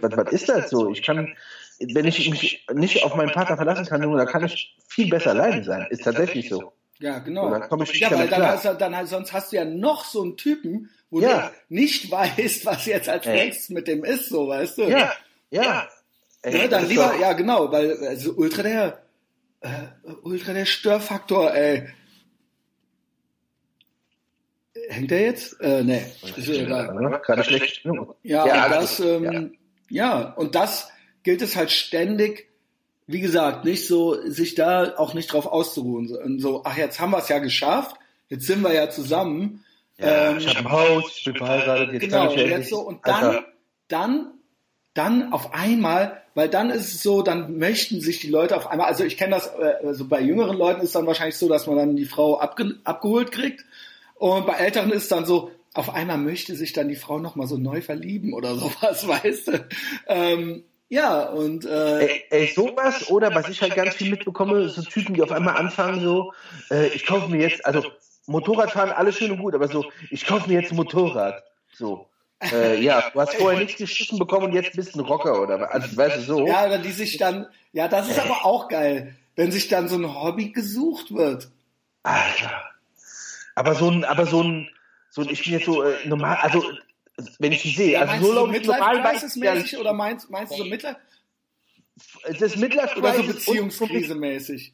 Speaker 2: was, was ist das so? Ich kann, wenn ich mich nicht auf meinen Partner verlassen kann, Junge, dann kann ich viel besser alleine sein. Ist tatsächlich so.
Speaker 1: Ja, genau. Und dann komme ich ja, weil dann hast, du, dann, sonst hast du ja noch so einen Typen, wo ja. du nicht [laughs] weißt, was jetzt als nächstes mit dem ist, so, weißt du?
Speaker 2: Ja, ja.
Speaker 1: Ey, ja, dann lieber, ja genau, weil also ultra der äh, ultra der Störfaktor, ey. Hängt der jetzt? Äh, nee. Ist
Speaker 2: egal. Gerade schlecht.
Speaker 1: Ja, ja, und das, ähm, ja. ja, und das gilt es halt ständig, wie gesagt, nicht so, sich da auch nicht drauf auszuruhen. Und so, ach, jetzt haben wir es ja geschafft, jetzt sind wir ja zusammen.
Speaker 2: Ja, ähm, ich habe ein Haus, ich bin verheiratet,
Speaker 1: jetzt genau, kann ich jetzt so, und dann, dann, dann auf einmal weil dann ist es so, dann möchten sich die Leute auf einmal, also ich kenne das, äh, also bei jüngeren Leuten ist dann wahrscheinlich so, dass man dann die Frau abge, abgeholt kriegt und bei Älteren ist dann so, auf einmal möchte sich dann die Frau nochmal so neu verlieben oder [laughs] sowas, weißt du. Ähm, ja, und äh,
Speaker 2: ey, ey, sowas oder was ich halt ganz viel mitbekomme, so Typen, die auf einmal anfangen so, äh, ich kaufe mir jetzt, also Motorradfahren, alles schön und gut, aber so, ich kaufe mir jetzt ein Motorrad. So. Äh, ja, du hast vorher nichts geschissen bekommen und jetzt bist du ein Rocker oder was? Also, weißt du so?
Speaker 1: Ja, oder die sich dann, ja, das ist aber auch geil, wenn sich dann so ein Hobby gesucht wird.
Speaker 2: Alter. Aber so ein, aber so ein, so ein, ich bin jetzt so äh, normal, also wenn ich die sehe, also
Speaker 1: nur so Midlife-Crisis-mäßig oder meinst, meinst du so Midlife?
Speaker 2: Das Midlife-Crisis
Speaker 1: oder so Beziehungskrise-mäßig.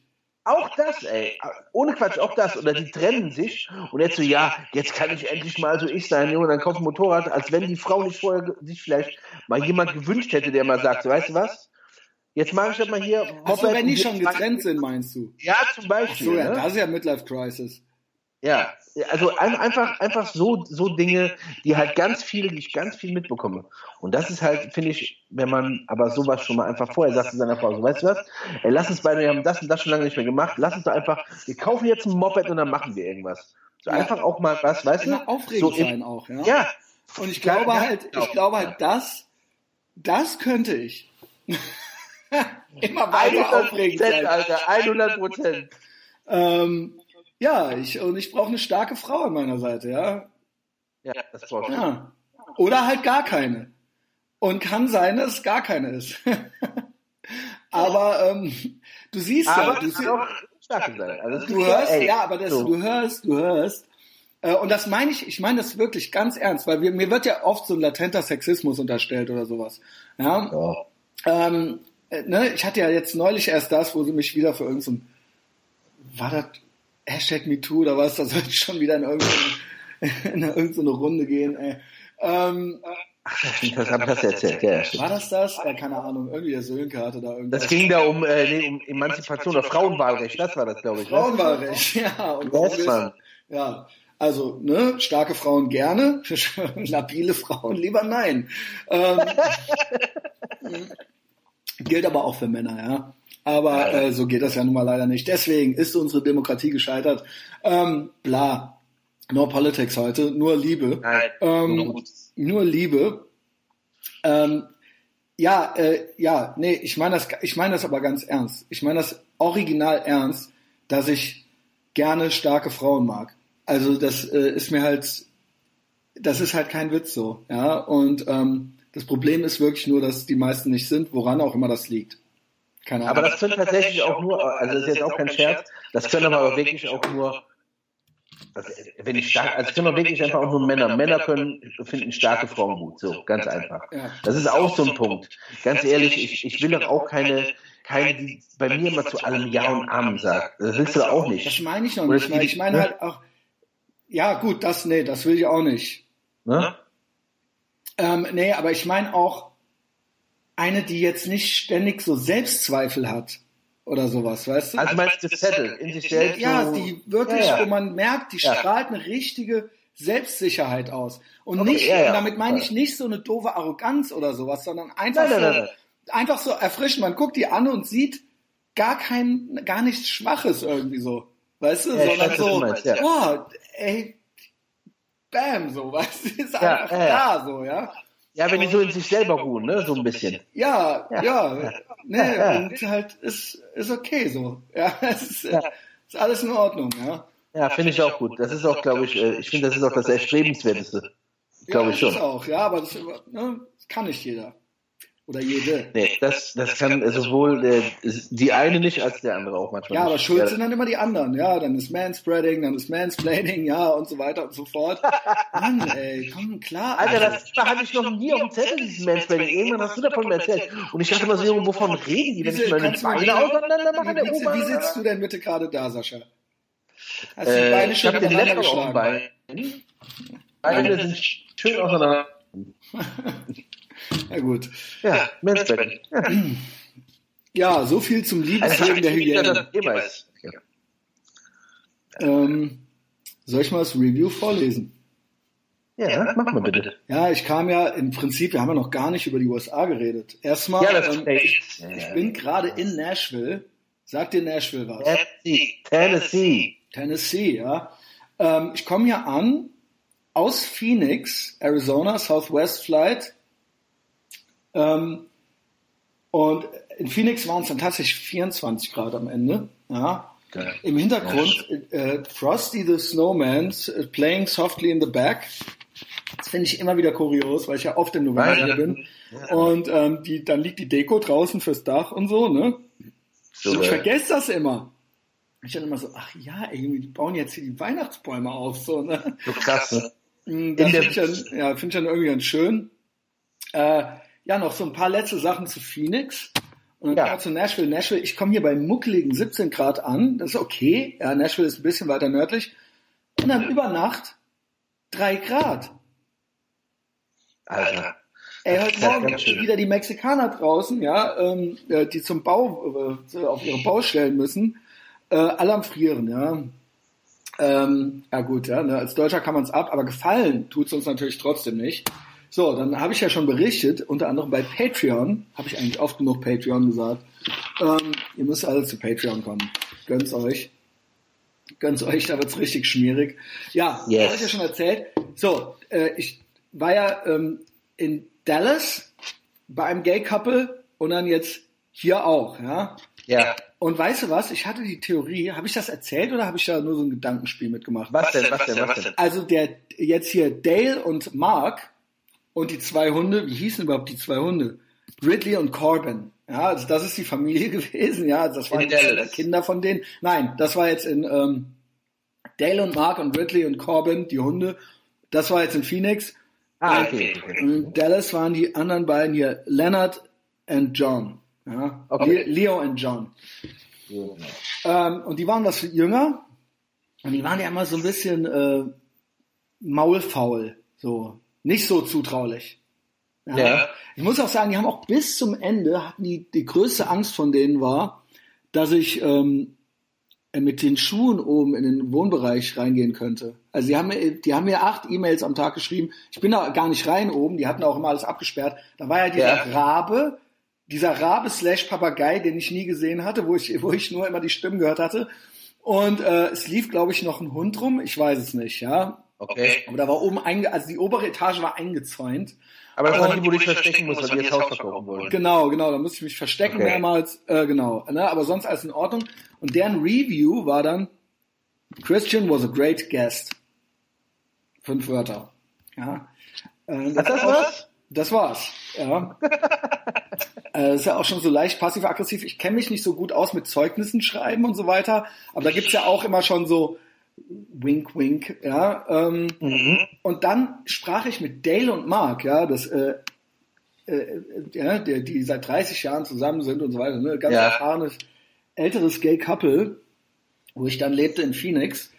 Speaker 2: Auch das, ey. Ohne Quatsch, auch das. Oder die trennen sich und jetzt so, ja, jetzt kann ich endlich mal so ich sein, Junge, dann kaufe ein Motorrad, als wenn die Frau nicht vorher sich vielleicht mal jemand gewünscht hätte, der mal sagt, so, weißt du was? Jetzt mache ich das mal hier.
Speaker 1: Ach so, wenn die schon getrennt sind, meinst du?
Speaker 2: Ja, zum Beispiel. Ach so,
Speaker 1: ja, ne? das ist ja Midlife Crisis.
Speaker 2: Ja, also einfach, einfach so, so Dinge, die halt ganz viel, die ich ganz viel mitbekomme. Und das ist halt, finde ich, wenn man aber sowas schon mal einfach vorher sagt zu seiner Frau, so, weißt du was, ey, lass uns beide, wir haben das und das schon lange nicht mehr gemacht, lass uns doch einfach, wir kaufen jetzt ein Moped und dann machen wir irgendwas. So ja. einfach auch mal was, weißt
Speaker 1: du? Aufregend so sein auch, ja. Ja. Und ich glaube ja, halt, ich glaube halt, das, das könnte ich. [laughs]
Speaker 2: Immer weiter aufregend sein. Alter, 100 Prozent.
Speaker 1: Ähm, ja, ich, und ich brauche eine starke Frau an meiner Seite, ja.
Speaker 2: Ja, das brauchst du.
Speaker 1: Ja. Oder halt gar keine. Und kann sein, dass es gar keine ist. [laughs] aber ähm, du siehst
Speaker 2: aber
Speaker 1: ja, du,
Speaker 2: sie. Also
Speaker 1: du hörst, ey, ja, aber das, so. du hörst, du hörst. Äh, und das meine ich, ich meine das wirklich ganz ernst, weil wir, mir wird ja oft so ein latenter Sexismus unterstellt oder sowas. Ja. ja. Ähm, äh, ne, ich hatte ja jetzt neulich erst das, wo sie mich wieder für irgendein, so war das Hashtag MeToo oder was, da sollte ich schon wieder in irgendeine, in irgendeine Runde gehen, ey. Ähm,
Speaker 2: Ach, das habe ich das erzählt, ja.
Speaker 1: War das das? Ja, keine Ahnung, irgendwie der Sönke hatte da irgendwas.
Speaker 2: Das ging da um, äh, nee, um Emanzipation oder Frauenwahlrecht, das war das, glaube ich.
Speaker 1: Ne? Frauenwahlrecht, ne? [laughs] ja. Und
Speaker 2: yes, Mann.
Speaker 1: Ja, also, ne, starke Frauen gerne, [laughs] labile Frauen lieber nein. Ähm, [laughs] gilt aber auch für Männer, ja. Aber äh, so geht das ja nun mal leider nicht. Deswegen ist unsere Demokratie gescheitert. Ähm, bla. No Politics heute, nur Liebe.
Speaker 2: Nein,
Speaker 1: ähm, nur Liebe. Ähm, ja, äh, ja, nee, ich meine das, ich meine das aber ganz ernst. Ich meine das original ernst, dass ich gerne starke Frauen mag. Also das äh, ist mir halt, das ist halt kein Witz so, ja. Und ähm, das Problem ist wirklich nur, dass die meisten nicht sind, woran auch immer das liegt.
Speaker 2: Keine Ahnung. Aber das können tatsächlich auch nur, also das ist jetzt auch kein Scherz, das können aber wirklich auch nur, also wenn ich stark, also können auch wirklich einfach auch nur Männer. Männer können, finden starke Frauen gut, so, ganz einfach. Das ist auch so ein Punkt. Ganz ehrlich, ich, ich will doch auch keine, keine, die bei mir immer zu allem Ja und Amen sagt. Das willst du auch nicht.
Speaker 1: Das meine ich noch nicht. Ich meine, ich meine halt auch, ja gut, das, nee, das will ich auch nicht. Ne? Ähm, nee, aber ich meine auch, eine, die jetzt nicht ständig so Selbstzweifel hat oder sowas, weißt du?
Speaker 2: Also meinst du gesettelt in sich selbst?
Speaker 1: ja, die wirklich,
Speaker 2: ja, ja.
Speaker 1: wo man merkt, die
Speaker 2: Ja.
Speaker 1: strahlt eine richtige Selbstsicherheit aus. Und
Speaker 2: Okay,
Speaker 1: nicht,
Speaker 2: ja, ja.
Speaker 1: und damit meine ich nicht so eine doofe Arroganz oder sowas, sondern einfach
Speaker 2: Nein, nein,
Speaker 1: so,
Speaker 2: nein, nein.
Speaker 1: einfach so erfrischend. Man guckt die an und sieht gar kein, gar nichts Schwaches irgendwie so. Weißt du, sondern so,
Speaker 2: meinst, ja.
Speaker 1: boah, ey, bam, so, [laughs] weißt du, ist
Speaker 2: Ja,
Speaker 1: einfach
Speaker 2: ja, ja.
Speaker 1: da, so, ja.
Speaker 2: Ja, wenn die so in sich selber ruhen, ne, so ein bisschen.
Speaker 1: Ja, ja,
Speaker 2: Ja.
Speaker 1: nee,
Speaker 2: Ja,
Speaker 1: und halt, ist, ist okay so. Ja, [laughs] es ist,
Speaker 2: Ja.
Speaker 1: ist alles in Ordnung, ja.
Speaker 2: Ja, finde ich auch gut. Das ist auch, glaube ich, äh, ich finde, das ist auch das Erstrebenswerteste. Glaube ich schon.
Speaker 1: Ist auch, ja, aber das, ne, das kann nicht jeder. Oder jede.
Speaker 2: Nee, das, das kann äh, sowohl der, die eine nicht als der andere auch manchmal
Speaker 1: Ja, aber
Speaker 2: nicht.
Speaker 1: schuld sind dann immer die anderen, ja. Dann ist Manspreading, dann ist Mansplaining, ja, und so weiter und so fort. Mann, ey, komm, klar.
Speaker 2: Alter, das hatte ich noch nie auf dem Zettel, dieses Mansplaining. Irgendwann hast du davon erzählt. Und ich dachte mal so, wovon reden die, wenn ich meine Beine auseinander mache,
Speaker 1: wie, wie, wie sitzt du denn bitte gerade da, Sascha? Hast du die
Speaker 2: Äh,
Speaker 1: Beine
Speaker 2: ich
Speaker 1: schön
Speaker 2: habe den Laptop auf? Bein. Beine sind schön auseinander. [laughs] [laughs]
Speaker 1: Ja, gut.
Speaker 2: Ja, Mansplaining. Ja.
Speaker 1: Ja, so viel zum
Speaker 2: Also,
Speaker 1: Liebesleben der
Speaker 2: das Thema ist. Ja.
Speaker 1: Ähm, soll ich mal das Review vorlesen?
Speaker 2: ja, mach mal bitte.
Speaker 1: Ja, ich kam ja im Prinzip, wir haben ja noch gar nicht über die USA geredet. Erstmal,
Speaker 2: Ja,
Speaker 1: ähm, ich, ich bin gerade in Nashville. Sagt dir Nashville was?
Speaker 2: Tennessee. Tennessee.
Speaker 1: Tennessee, ja. Ähm, ich komme hier an aus Phoenix, Arizona, Southwest Flight. Ähm, und in Phoenix waren es dann tatsächlich 24 Grad am Ende. Ja.
Speaker 2: Geil.
Speaker 1: Im Hintergrund äh, Frosty the Snowman äh, playing softly in the back. Das finde ich immer wieder kurios, weil ich ja oft im November hier bin. Und ähm, die, dann liegt die Deko draußen fürs Dach und so, ne?
Speaker 2: So,
Speaker 1: ich vergesse das immer. Ich dann immer so, ach ja, ey, die bauen jetzt hier die Weihnachtsbäume auf, so, ne?
Speaker 2: so krass, ne?
Speaker 1: Mm, Das finde ich, dann- ja, find ich dann irgendwie ganz schön. Äh, ja, noch so ein paar letzte Sachen zu Phoenix. Und dann
Speaker 2: Ja.
Speaker 1: zu Nashville. Nashville, ich komme hier bei muckeligen 17 Grad an. Das ist okay. Ja, Nashville ist ein bisschen weiter nördlich. Und dann über Nacht drei Grad.
Speaker 2: Alter.
Speaker 1: Ey, heute Morgen
Speaker 2: schön.
Speaker 1: wieder die Mexikaner draußen, ja, ähm, äh, die zum Bau, äh, auf ihre Baustellen müssen, äh, alle am Frieren, ja. Ähm, ja gut, ja, ne, als Deutscher kann man es ab, aber gefallen tut's uns natürlich trotzdem nicht. So, dann habe ich ja schon berichtet, unter anderem bei Patreon, habe ich eigentlich oft genug Patreon gesagt. Ähm, ihr müsst alle zu Patreon kommen. Gönn's euch. Gönn's euch, da wird's richtig schmierig. Ja,
Speaker 2: Yes.
Speaker 1: habe ich ja schon erzählt. So, äh, ich war ja ähm, in Dallas bei einem Gay-Couple und dann jetzt hier auch, ja.
Speaker 2: Ja.
Speaker 1: Und weißt du was? Ich hatte die Theorie, habe ich das erzählt oder habe ich da nur so ein Gedankenspiel mitgemacht?
Speaker 2: Was denn, was denn, was denn?
Speaker 1: Also der jetzt hier Dale und Mark und die zwei Hunde, wie hießen überhaupt die zwei Hunde? Ridley und Corbin. Ja, also das ist die Familie [laughs] gewesen, ja, also das waren die. Kinder von denen. Nein, das war jetzt in ähm, Dale und Mark und Ridley und Corbin, die Hunde. Das war jetzt in Phoenix.
Speaker 2: Ah, okay. okay.
Speaker 1: In Dallas waren die anderen beiden hier Leonard and John. Ja,
Speaker 2: Okay.
Speaker 1: Le- Leo und John. Ähm, und die waren was jünger und die waren ja immer so ein bisschen äh, maulfaul, so nicht so zutraulich.
Speaker 2: Ja.
Speaker 1: Ich muss auch sagen, die haben auch bis zum Ende hatten die die größte Angst von denen war, dass ich ähm, mit den Schuhen oben in den Wohnbereich reingehen könnte. Also die haben mir, die haben mir acht E-Mails am Tag geschrieben. Ich bin da gar nicht rein oben. Die hatten auch immer alles abgesperrt. Da war ja dieser
Speaker 2: Ja.
Speaker 1: Rabe, dieser Rabe slash Papagei, den ich nie gesehen hatte, wo ich, wo ich nur immer die Stimmen gehört hatte. Und äh, es lief, glaube ich, noch ein Hund rum. Ich weiß es nicht, ja.
Speaker 2: Okay.
Speaker 1: Aber da war oben einge, also die obere Etage war eingezäunt.
Speaker 2: Aber das waren die, wo du dich verstecken musst, weil die das Haus verkaufen wollen.
Speaker 1: Genau, genau, da musste ich mich verstecken
Speaker 2: Okay.
Speaker 1: mehrmals, äh, genau, ne, aber sonst alles in Ordnung. Und deren Review war dann, Christian was a great guest. Fünf Wörter. Ja. Äh,
Speaker 2: Hat das was?
Speaker 1: Das war's, ja. [laughs] äh, ist ja auch schon so leicht passiv-aggressiv. Ich kenne mich nicht so gut aus mit Zeugnissen schreiben und so weiter, aber da gibt's ja auch immer schon so Wink, Wink, ja. Ähm,
Speaker 2: Mhm.
Speaker 1: und dann sprach ich mit Dale und Mark, ja, das, äh, äh, ja, die, die seit 30 Jahren zusammen sind und so weiter, ne, ganz
Speaker 2: Ja.
Speaker 1: erfahrenes älteres Gay Couple, wo ich dann lebte in Phoenix.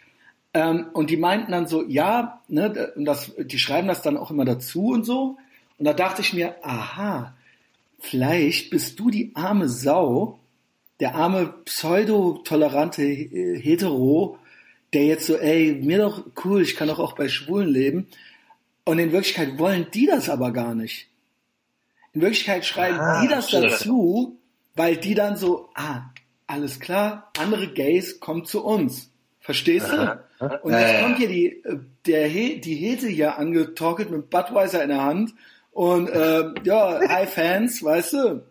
Speaker 1: Ähm, und die meinten dann so, ja, ne, und das, die schreiben das dann auch immer dazu und so. Und da dachte ich mir, aha, vielleicht bist du die arme Sau, der arme pseudo-tolerante Hetero, der jetzt so, ey, mir doch cool, ich kann doch auch bei Schwulen leben. Und in Wirklichkeit wollen die das aber gar nicht. In Wirklichkeit schreiben ah, die das schön. dazu, weil die dann so, ah, alles klar, andere Gays kommen zu uns. Verstehst du? Und jetzt kommt hier die, der, die Hete hier angetorkelt mit Budweiser in der Hand und äh, ja, hi Fans, weißt du?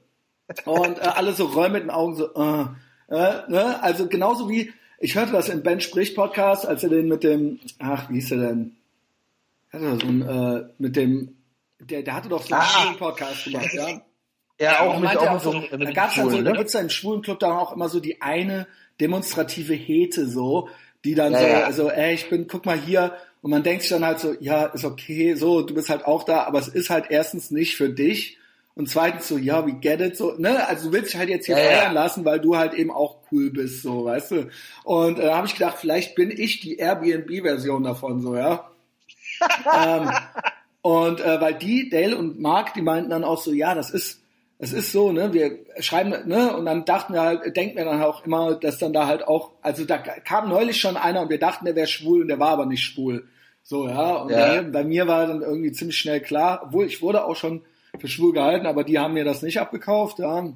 Speaker 1: Und äh, alle so rollen mit den Augen so, äh, äh, ne? Also genauso wie, ich hörte das im Ben Sprich Podcast, als er den mit dem, ach, wie hieß er denn? Hatte er so ein, äh, mit dem, der, der hatte doch so einen ah, Podcast gemacht, ja? [laughs] Ja, auch mit, auch so, so, da gab's dann so, ne? da gibt's ja im Schwulenclub dann auch immer so die eine demonstrative Hete so, die dann ja, so, ja. also, ey, ich bin, guck mal hier, und man denkt sich dann halt so, ja, ist okay, so, du bist halt auch da, aber es ist halt erstens nicht für dich. Und zweitens so, ja, we get it, so, ne? Also du willst dich halt jetzt hier ja, feiern ja. lassen, weil du halt eben auch cool bist, so, weißt du? Und äh, da habe ich gedacht, vielleicht bin ich die Airbnb-Version davon, so, ja. [laughs] ähm, und äh, weil die, Dale und Mark, die meinten dann auch so, ja, das ist, es ist so, ne, wir schreiben, ne, und dann dachten wir halt, denken wir dann auch immer, dass dann da halt auch, also da kam neulich schon einer und wir dachten, der wäre schwul und der war aber nicht schwul. So, ja, und ja. Bei, mir, bei mir war dann irgendwie ziemlich schnell klar, obwohl ich wurde auch schon für schwul gehalten, aber die haben mir das nicht abgekauft, ja.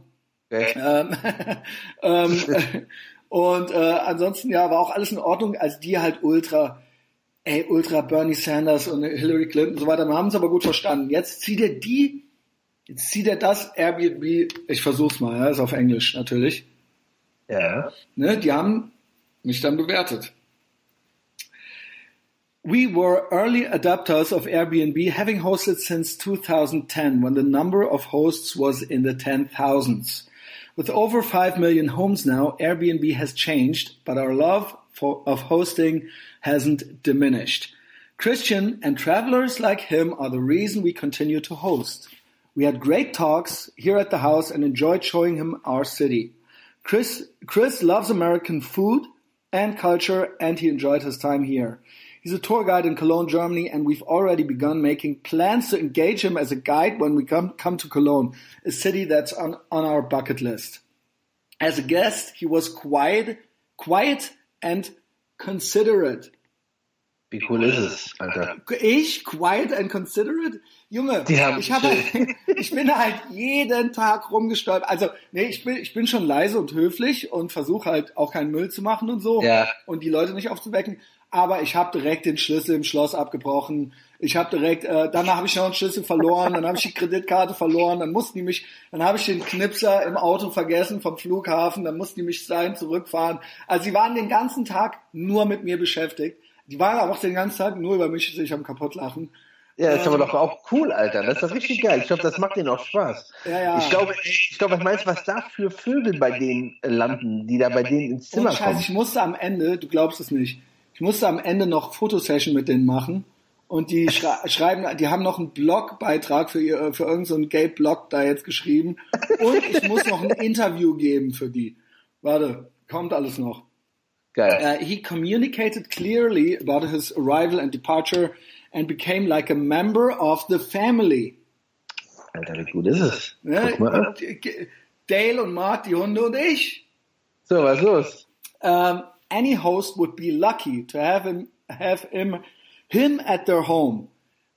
Speaker 1: Okay. Ähm, [laughs] ähm, [laughs] und äh, ansonsten, ja, war auch alles in Ordnung, als die halt ultra, ey, ultra Bernie Sanders und Hillary Clinton und so weiter, wir haben es aber gut verstanden. Jetzt zieht er die Jetzt zieht er das Airbnb, ich versuch's mal, ja, ist auf Englisch natürlich. Ja. Ne, die haben mich dann bewertet. We were early adopters of Airbnb, having hosted since 2010 when the number of hosts was in the 10,000s. With over 5 million homes now, Airbnb has changed, but our love for, of hosting hasn't diminished. Christian and travelers like him are the reason we continue to host. We had great talks here at the house and enjoyed showing him our city. Chris, Chris loves American food and culture and he enjoyed his time here. He's a tour guide in Cologne, Germany, and we've already begun making plans to engage him as a guide when we come, come to Cologne, a city that's on, on our bucket list. As a guest, he was quiet, quiet and considerate.
Speaker 2: Wie cool ist es, Alter?
Speaker 1: Ich, quiet and considerate? Junge, ich, hab, [laughs] ich bin halt jeden Tag rumgestolpert. Also, nee, ich bin, ich bin schon leise und höflich und versuche halt auch keinen Müll zu machen und so. Ja. Und die Leute nicht aufzuwecken. Aber ich habe direkt den Schlüssel im Schloss abgebrochen. Ich habe direkt, äh, dann habe ich noch einen Schlüssel verloren, dann habe ich die Kreditkarte verloren, dann mussten die mich, dann habe ich den Knipser im Auto vergessen vom Flughafen, dann mussten die mich dahin zurückfahren. Also sie waren den ganzen Tag nur mit mir beschäftigt. Die waren aber auch den ganzen Tag nur über mich sich am kaputt lachen.
Speaker 2: Ja, ist aber doch auch cool, Alter. Das ist doch richtig geil. Ich glaube, das macht denen auch Spaß. Ja, ja. Ich glaube, ich glaube, was meinst was da für Vögel bei denen landen, die da bei denen ins Zimmer
Speaker 1: Und
Speaker 2: Scheiße, kommen?
Speaker 1: ich musste am Ende, du glaubst es nicht, ich musste am Ende noch Fotosession mit denen machen. Und die schrei [laughs] schreiben, die haben noch einen Blogbeitrag für ihr, für irgendeinen so Gay-Blog da jetzt geschrieben. Und ich muss noch ein [laughs] Interview geben für die. Warte, kommt alles noch. Geil. Uh, he communicated clearly about his arrival and departure and became like a member of the family.
Speaker 2: Alter, wie gut ist es? Ne?
Speaker 1: Dale und Mark, die Hunde und ich.
Speaker 2: So, was los?
Speaker 1: Um, any host would be lucky to have him, have him, him at their home.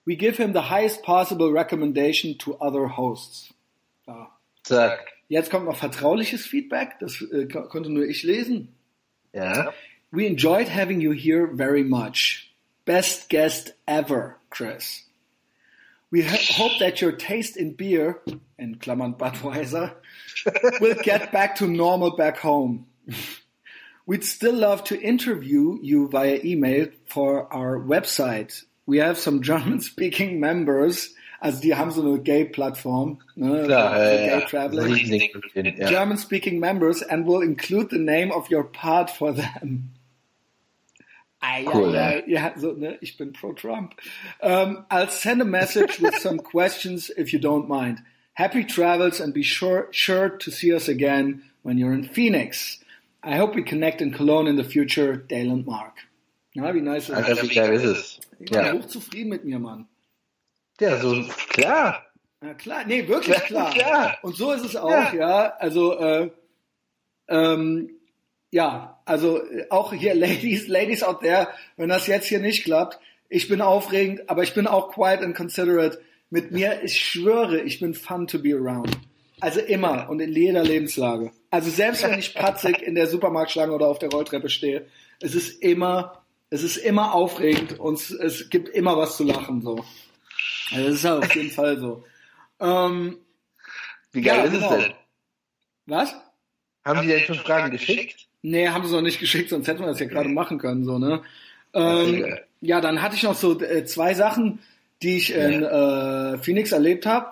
Speaker 1: We give him the highest possible recommendation to other hosts. So. Zack. Jetzt kommt noch vertrauliches Feedback, das äh, konnte nur ich lesen. Ja. We enjoyed having you here very much. Best guest ever, Chris. We hope that your taste in beer, in Klammern Budweiser, [laughs] will get back to normal back home. We'd still love to interview you via email for our website. We have some German [laughs] speaking members, also die haben so eine Gay-Plattform, ne, Klar, ja, Gay Traveling. Ja. German speaking members and we'll include the name of your part for them. Ah, cool, ja, ja, so, ne, ich bin pro Trump. Um, I'll send a message with [laughs] some questions if you don't mind. Happy travels and be sure, sure to see us again when you're in Phoenix. I hope we connect in Cologne in the future, Dale and Mark. Ja, wie nice ist
Speaker 2: das? Wie geil ist es?
Speaker 1: Ich bin ja. hochzufrieden mit mir, Mann.
Speaker 2: Ja, so, klar.
Speaker 1: Ja, klar, nee, wirklich klar. klar. Und so ist es auch, ja. ja. Also, äh, Ähm, ja, also auch hier [laughs] Ladies, Ladies out there, wenn das jetzt hier nicht klappt, ich bin aufregend, aber ich bin auch quiet and considerate. Mit mir, ich schwöre, ich bin fun to be around. Also immer und in jeder Lebenslage. Also selbst wenn ich patzig in der Supermarktschlange oder auf der Rolltreppe stehe, es ist immer, es ist immer aufregend und es, gibt immer was zu lachen, so. Also das ist ja auf jeden Fall so. Ähm,
Speaker 2: Wie geil
Speaker 1: ja,
Speaker 2: ist
Speaker 1: genau.
Speaker 2: es denn?
Speaker 1: Was?
Speaker 2: Haben die denn schon Fragen geschickt?
Speaker 1: Nee, haben sie noch nicht geschickt, sonst hätten wir das ja gerade machen können, so, ne? Ähm,
Speaker 2: Ja.
Speaker 1: ja, dann hatte ich noch so äh, zwei Sachen, die ich in äh, Phoenix erlebt habe.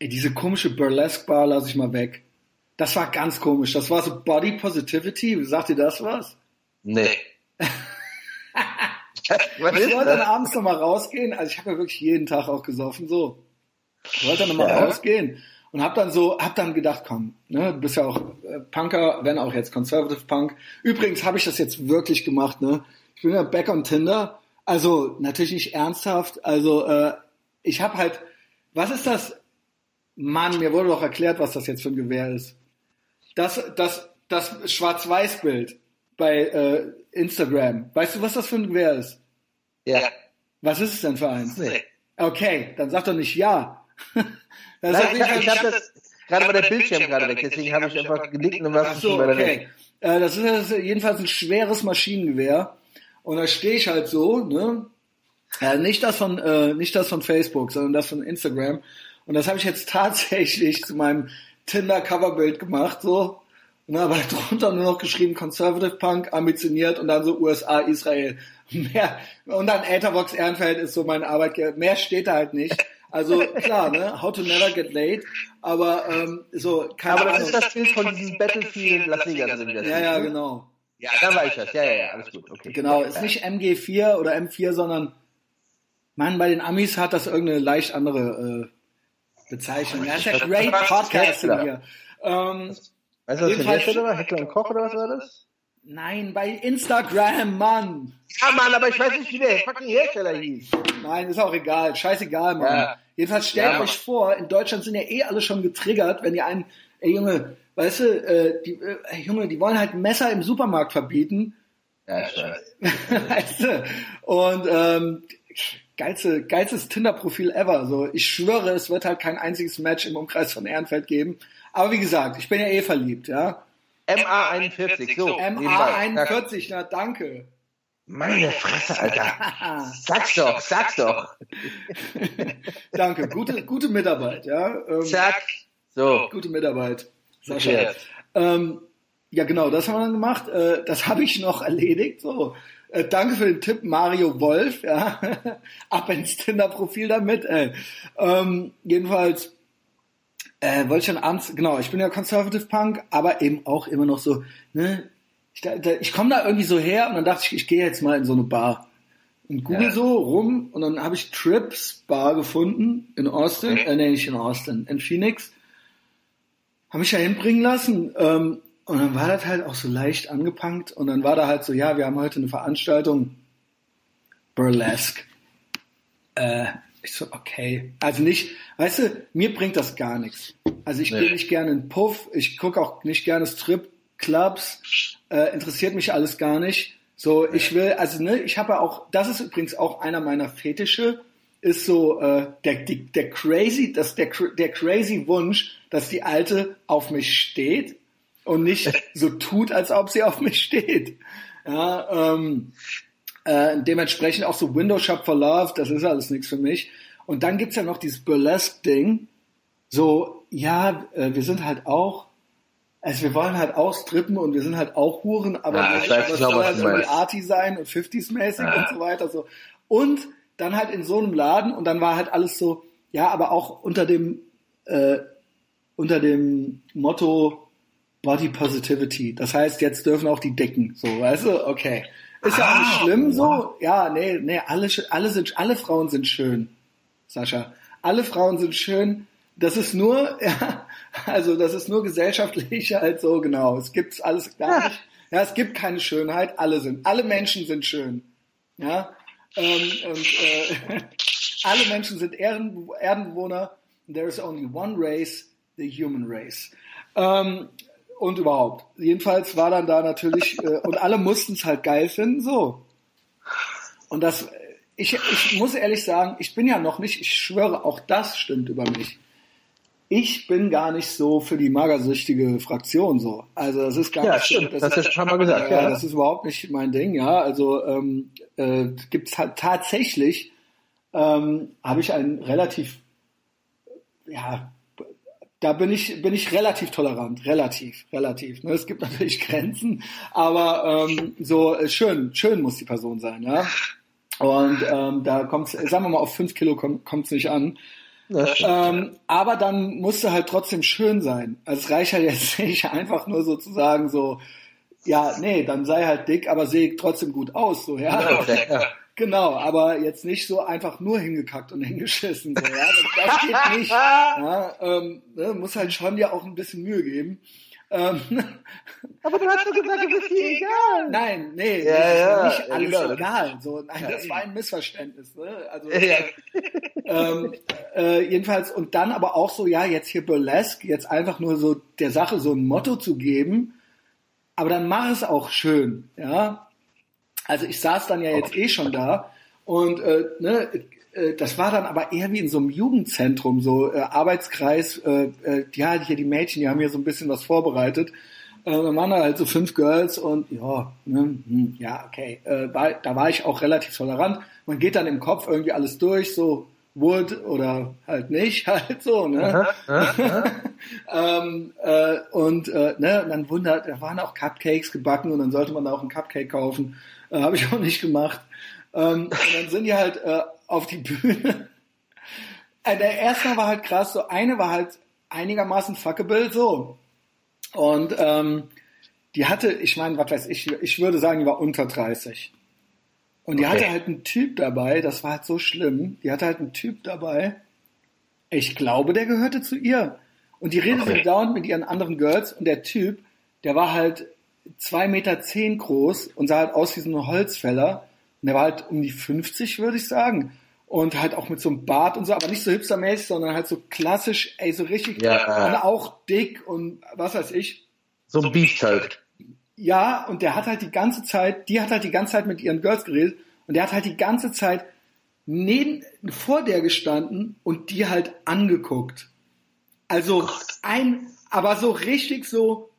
Speaker 1: Diese komische Burlesque Bar lasse ich mal weg. Das war ganz komisch. Das war so Body Positivity. Sagt ihr das was?
Speaker 2: Nee. [laughs] Was
Speaker 1: Ich wollte dann abends nochmal rausgehen. Also ich habe ja wirklich jeden Tag auch gesoffen, so. Ich wollte dann nochmal
Speaker 2: Ja.
Speaker 1: rausgehen und hab dann so, hab dann gedacht, komm, ne, du bist ja auch äh, Punker, wenn auch jetzt Conservative Punk. Übrigens habe ich das jetzt wirklich gemacht, ne. Ich bin ja back on Tinder. Also natürlich nicht ernsthaft. Also äh, ich habe halt, was ist das? Mann, mir wurde doch erklärt, was das jetzt für ein Gewehr ist. Das, das, das Schwarz-Weiß-Bild bei äh, Instagram. Weißt du, was das für ein Gewehr ist?
Speaker 2: Ja.
Speaker 1: Was ist es denn für eins?
Speaker 2: Nee.
Speaker 1: Okay, dann sag doch nicht ja. [laughs] Das ist auf
Speaker 2: Nein, ich,
Speaker 1: Fall
Speaker 2: ich habe das, gerade war der Bildschirm gerade weg, deswegen habe ich einfach genickt und was
Speaker 1: so, okay. Äh, das, ist, das ist jedenfalls ein schweres Maschinengewehr. Und da stehe ich halt so, ne? Äh, nicht das von äh, nicht das von Facebook, sondern das von Instagram. Und das habe ich jetzt [laughs] tatsächlich zu meinem Tinder Coverbild gemacht, so. Und dann aber drunter nur noch geschrieben Conservative Punk, ambitioniert und dann so USA, Israel. Mehr, und dann Etherbox Ehrenfeld ist so mein Arbeitgeber. Mehr steht da halt nicht. Also klar, ne? How to never get late. Aber ähm, so, keine
Speaker 2: Aber das
Speaker 1: Ahnung.
Speaker 2: ist das Bild von diesem Battlefield Las Vegas. oder wie das
Speaker 1: Ja, ja, genau.
Speaker 2: Ja, da war ich das. Ja, ja, ja, alles gut. Okay.
Speaker 1: Genau, ist nicht MG4 oder M4, sondern Mann, bei den Amis hat das irgendeine leicht andere äh, Bezeichnung. Das ist ja great Podcasting hier. Ähm,
Speaker 2: Weißt du, was für ein Hersteller war? Heckler und Koch oder was war das?
Speaker 1: nein, bei Instagram, Mann.
Speaker 2: Ja, Mann, aber ich weiß nicht, wie der fucking Hersteller hieß.
Speaker 1: Nein, ist auch egal. Scheißegal, Mann.
Speaker 2: Ja.
Speaker 1: Jedenfalls stellt
Speaker 2: Ja, Mann.
Speaker 1: euch vor, in Deutschland sind ja eh alle schon getriggert, wenn ihr einen, ey Junge, weißt du, äh, die, äh, ey, Junge, die wollen halt Messer im Supermarkt verbieten.
Speaker 2: Ja, ich weiß. [laughs]
Speaker 1: weißt du? Und ähm, geilste, geilstes Tinder-Profil ever. So, ich schwöre, es wird halt kein einziges Match im Umkreis von Ehrenfeld geben. Aber wie gesagt, ich bin ja eh verliebt, ja.
Speaker 2: MA41, so. nebenbei. Zack.
Speaker 1: MA41, na danke.
Speaker 2: Meine Fresse, Alter. Sag's doch, sag's doch. [laughs]
Speaker 1: danke, gute, gute Mitarbeit, ja. Ähm,
Speaker 2: Zack. So.
Speaker 1: gute Mitarbeit, Sascha. Ähm, ja, genau, das haben wir dann gemacht. Äh, das habe ich noch erledigt. So, äh, danke für den Tipp, Mario Wolf. Ja, [laughs] ab ins Tinder-Profil damit. Ey. Ähm, jedenfalls äh, wollte ich dann abends, genau, ich bin ja Conservative Punk, aber eben auch immer noch so, ne, ich, da, ich komme da irgendwie so her und dann dachte ich, ich gehe jetzt mal in so eine Bar. Und google
Speaker 2: Ja.
Speaker 1: so rum und dann habe ich Trips Bar gefunden in Austin, äh, nee, nicht in Austin, in Phoenix. Habe mich da hinbringen lassen ähm, und dann war das halt auch so leicht angepankt und dann war da halt so, ja, wir haben heute eine Veranstaltung Burlesque. Äh, ich so, okay. Also nicht, weißt du, mir bringt das gar nichts. Also ich
Speaker 2: Nee.
Speaker 1: gehe nicht gerne in Puff, ich gucke auch nicht gerne Strip-Clubs, äh, interessiert mich alles gar nicht. So, ich will, also ne, ich habe auch, das ist übrigens auch einer meiner Fetische, ist so äh, der, die, der crazy, das der, der crazy Wunsch, dass die Alte auf mich steht und nicht so tut, als ob sie auf mich steht. Ja, ähm, äh, dementsprechend auch so Window Shop for Love, das ist alles nichts für mich. Und dann gibt's ja noch dieses Burlesque-Ding. So, ja, äh, wir sind halt auch, also wir wollen halt auch strippen und wir sind halt auch Huren, aber
Speaker 2: Ja,
Speaker 1: nicht, es
Speaker 2: genau,
Speaker 1: soll halt irgendwie arty sein und 50s-mäßig
Speaker 2: Ja.
Speaker 1: und so weiter. So. Und dann halt in so einem Laden und dann war halt alles so, ja, aber auch unter dem, äh, unter dem Motto Body Positivity. Das heißt, jetzt dürfen auch die Dicken, so, weißt du? Okay. Ist ja auch nicht
Speaker 2: Ah,
Speaker 1: schlimm, so. Ja, nee, nee, alle, alle sind, alle Frauen sind schön, Sascha. Alle Frauen sind schön. Das ist nur, [laughs] ja, also das ist nur gesellschaftlich [laughs] halt so, genau. Es gibt's alles gar nicht. Ja, es gibt keine Schönheit. Alle sind, alle Menschen sind schön. Ja, ähm, und äh, [laughs] alle Menschen sind Erden, Erdenbewohner. There is only one race, the human race. Ähm, und überhaupt. Jedenfalls war dann da natürlich, äh, und alle mussten es halt geil finden, so. Und das, ich, ich muss ehrlich sagen, ich bin ja noch nicht, ich schwöre, auch das stimmt über mich. Ich bin gar nicht so für die magersüchtige Fraktion so. Also das ist gar
Speaker 2: Ja,
Speaker 1: nicht
Speaker 2: stimmt,
Speaker 1: das
Speaker 2: das hast du schon mal gesagt,
Speaker 1: ja,
Speaker 2: ja.
Speaker 1: das ist überhaupt nicht mein Ding, ja. Also ähm, äh, gibt es halt tatsächlich, ähm, habe ich einen relativ, ja, da bin ich, bin ich relativ tolerant, relativ, relativ. Ne? Es gibt [laughs] natürlich Grenzen, aber ähm, so äh, schön, schön muss die Person sein, ja. Und ähm, da kommt sagen wir mal, auf fünf Kilo kommt es nicht an. Ähm, aber dann musste halt trotzdem schön sein. Also es reicht halt jetzt [laughs] nicht einfach nur sozusagen so, ja, nee, dann sei halt dick, aber sehe trotzdem gut aus, so, ja. [laughs]
Speaker 2: Ja, okay, ja.
Speaker 1: Genau, aber jetzt nicht so einfach nur hingekackt und [laughs] hingeschissen, so, ja. Das, das geht [laughs] nicht. Ja, ähm, ne, muss halt schon dir auch ein bisschen Mühe geben. Ähm, [laughs]
Speaker 2: Aber du hast doch gesagt, du bist dir egal.
Speaker 1: nein, nee,
Speaker 2: Ja, ja,
Speaker 1: nicht
Speaker 2: ja,
Speaker 1: alles
Speaker 2: genau.
Speaker 1: egal. So, nein,
Speaker 2: Ja,
Speaker 1: das war ein Missverständnis. Ne? Also,
Speaker 2: Ja.
Speaker 1: ähm, äh, jedenfalls und dann aber auch so, ja, jetzt hier Burlesque, jetzt einfach nur so der Sache so ein Motto zu geben, aber dann mach es auch schön, ja. Also ich saß dann ja jetzt eh schon da und äh, ne, äh, das war dann aber eher wie in so einem Jugendzentrum, so äh, Arbeitskreis, äh, äh, ja, hier die Mädchen, die haben hier so ein bisschen was vorbereitet. Äh, dann waren da halt so fünf Girls und ja, ne, hm, ja, okay. Äh, war, da war ich auch relativ tolerant. Man geht dann im Kopf irgendwie alles durch, so Wood oder halt nicht, [laughs] halt so, ne? [laughs] ähm, äh, und äh, ne, und dann wundert, da waren auch Cupcakes gebacken und dann sollte man da auch einen Cupcake kaufen. Äh, Habe ich auch nicht gemacht. Ähm, und dann sind die halt äh, auf die Bühne. Äh, der erste war halt krass, so eine war halt einigermaßen fuckable, so. Und ähm, die hatte, ich meine, was weiß ich, ich würde sagen, die war unter 30. Und die
Speaker 2: Okay.
Speaker 1: hatte halt einen Typ dabei, das war halt so schlimm. Die hatte halt einen Typ dabei, ich glaube, der gehörte zu ihr. Und die redete
Speaker 2: Okay.
Speaker 1: dauernd mit ihren anderen Girls und der Typ, der war halt zwei Meter zehn groß und sah halt aus wie so ein Holzfäller. Und der war halt um die 50, würde ich sagen. Und halt auch mit so einem Bart und so, aber nicht so hipstermäßig, sondern halt so klassisch, ey, so richtig,
Speaker 2: Ja.
Speaker 1: und auch dick und was weiß ich.
Speaker 2: So ein Biest halt.
Speaker 1: Ja, und der hat halt die ganze Zeit, die hat halt die ganze Zeit mit ihren Girls geredet und der hat halt die ganze Zeit neben, vor der gestanden und die halt angeguckt. Also ein, aber so richtig so,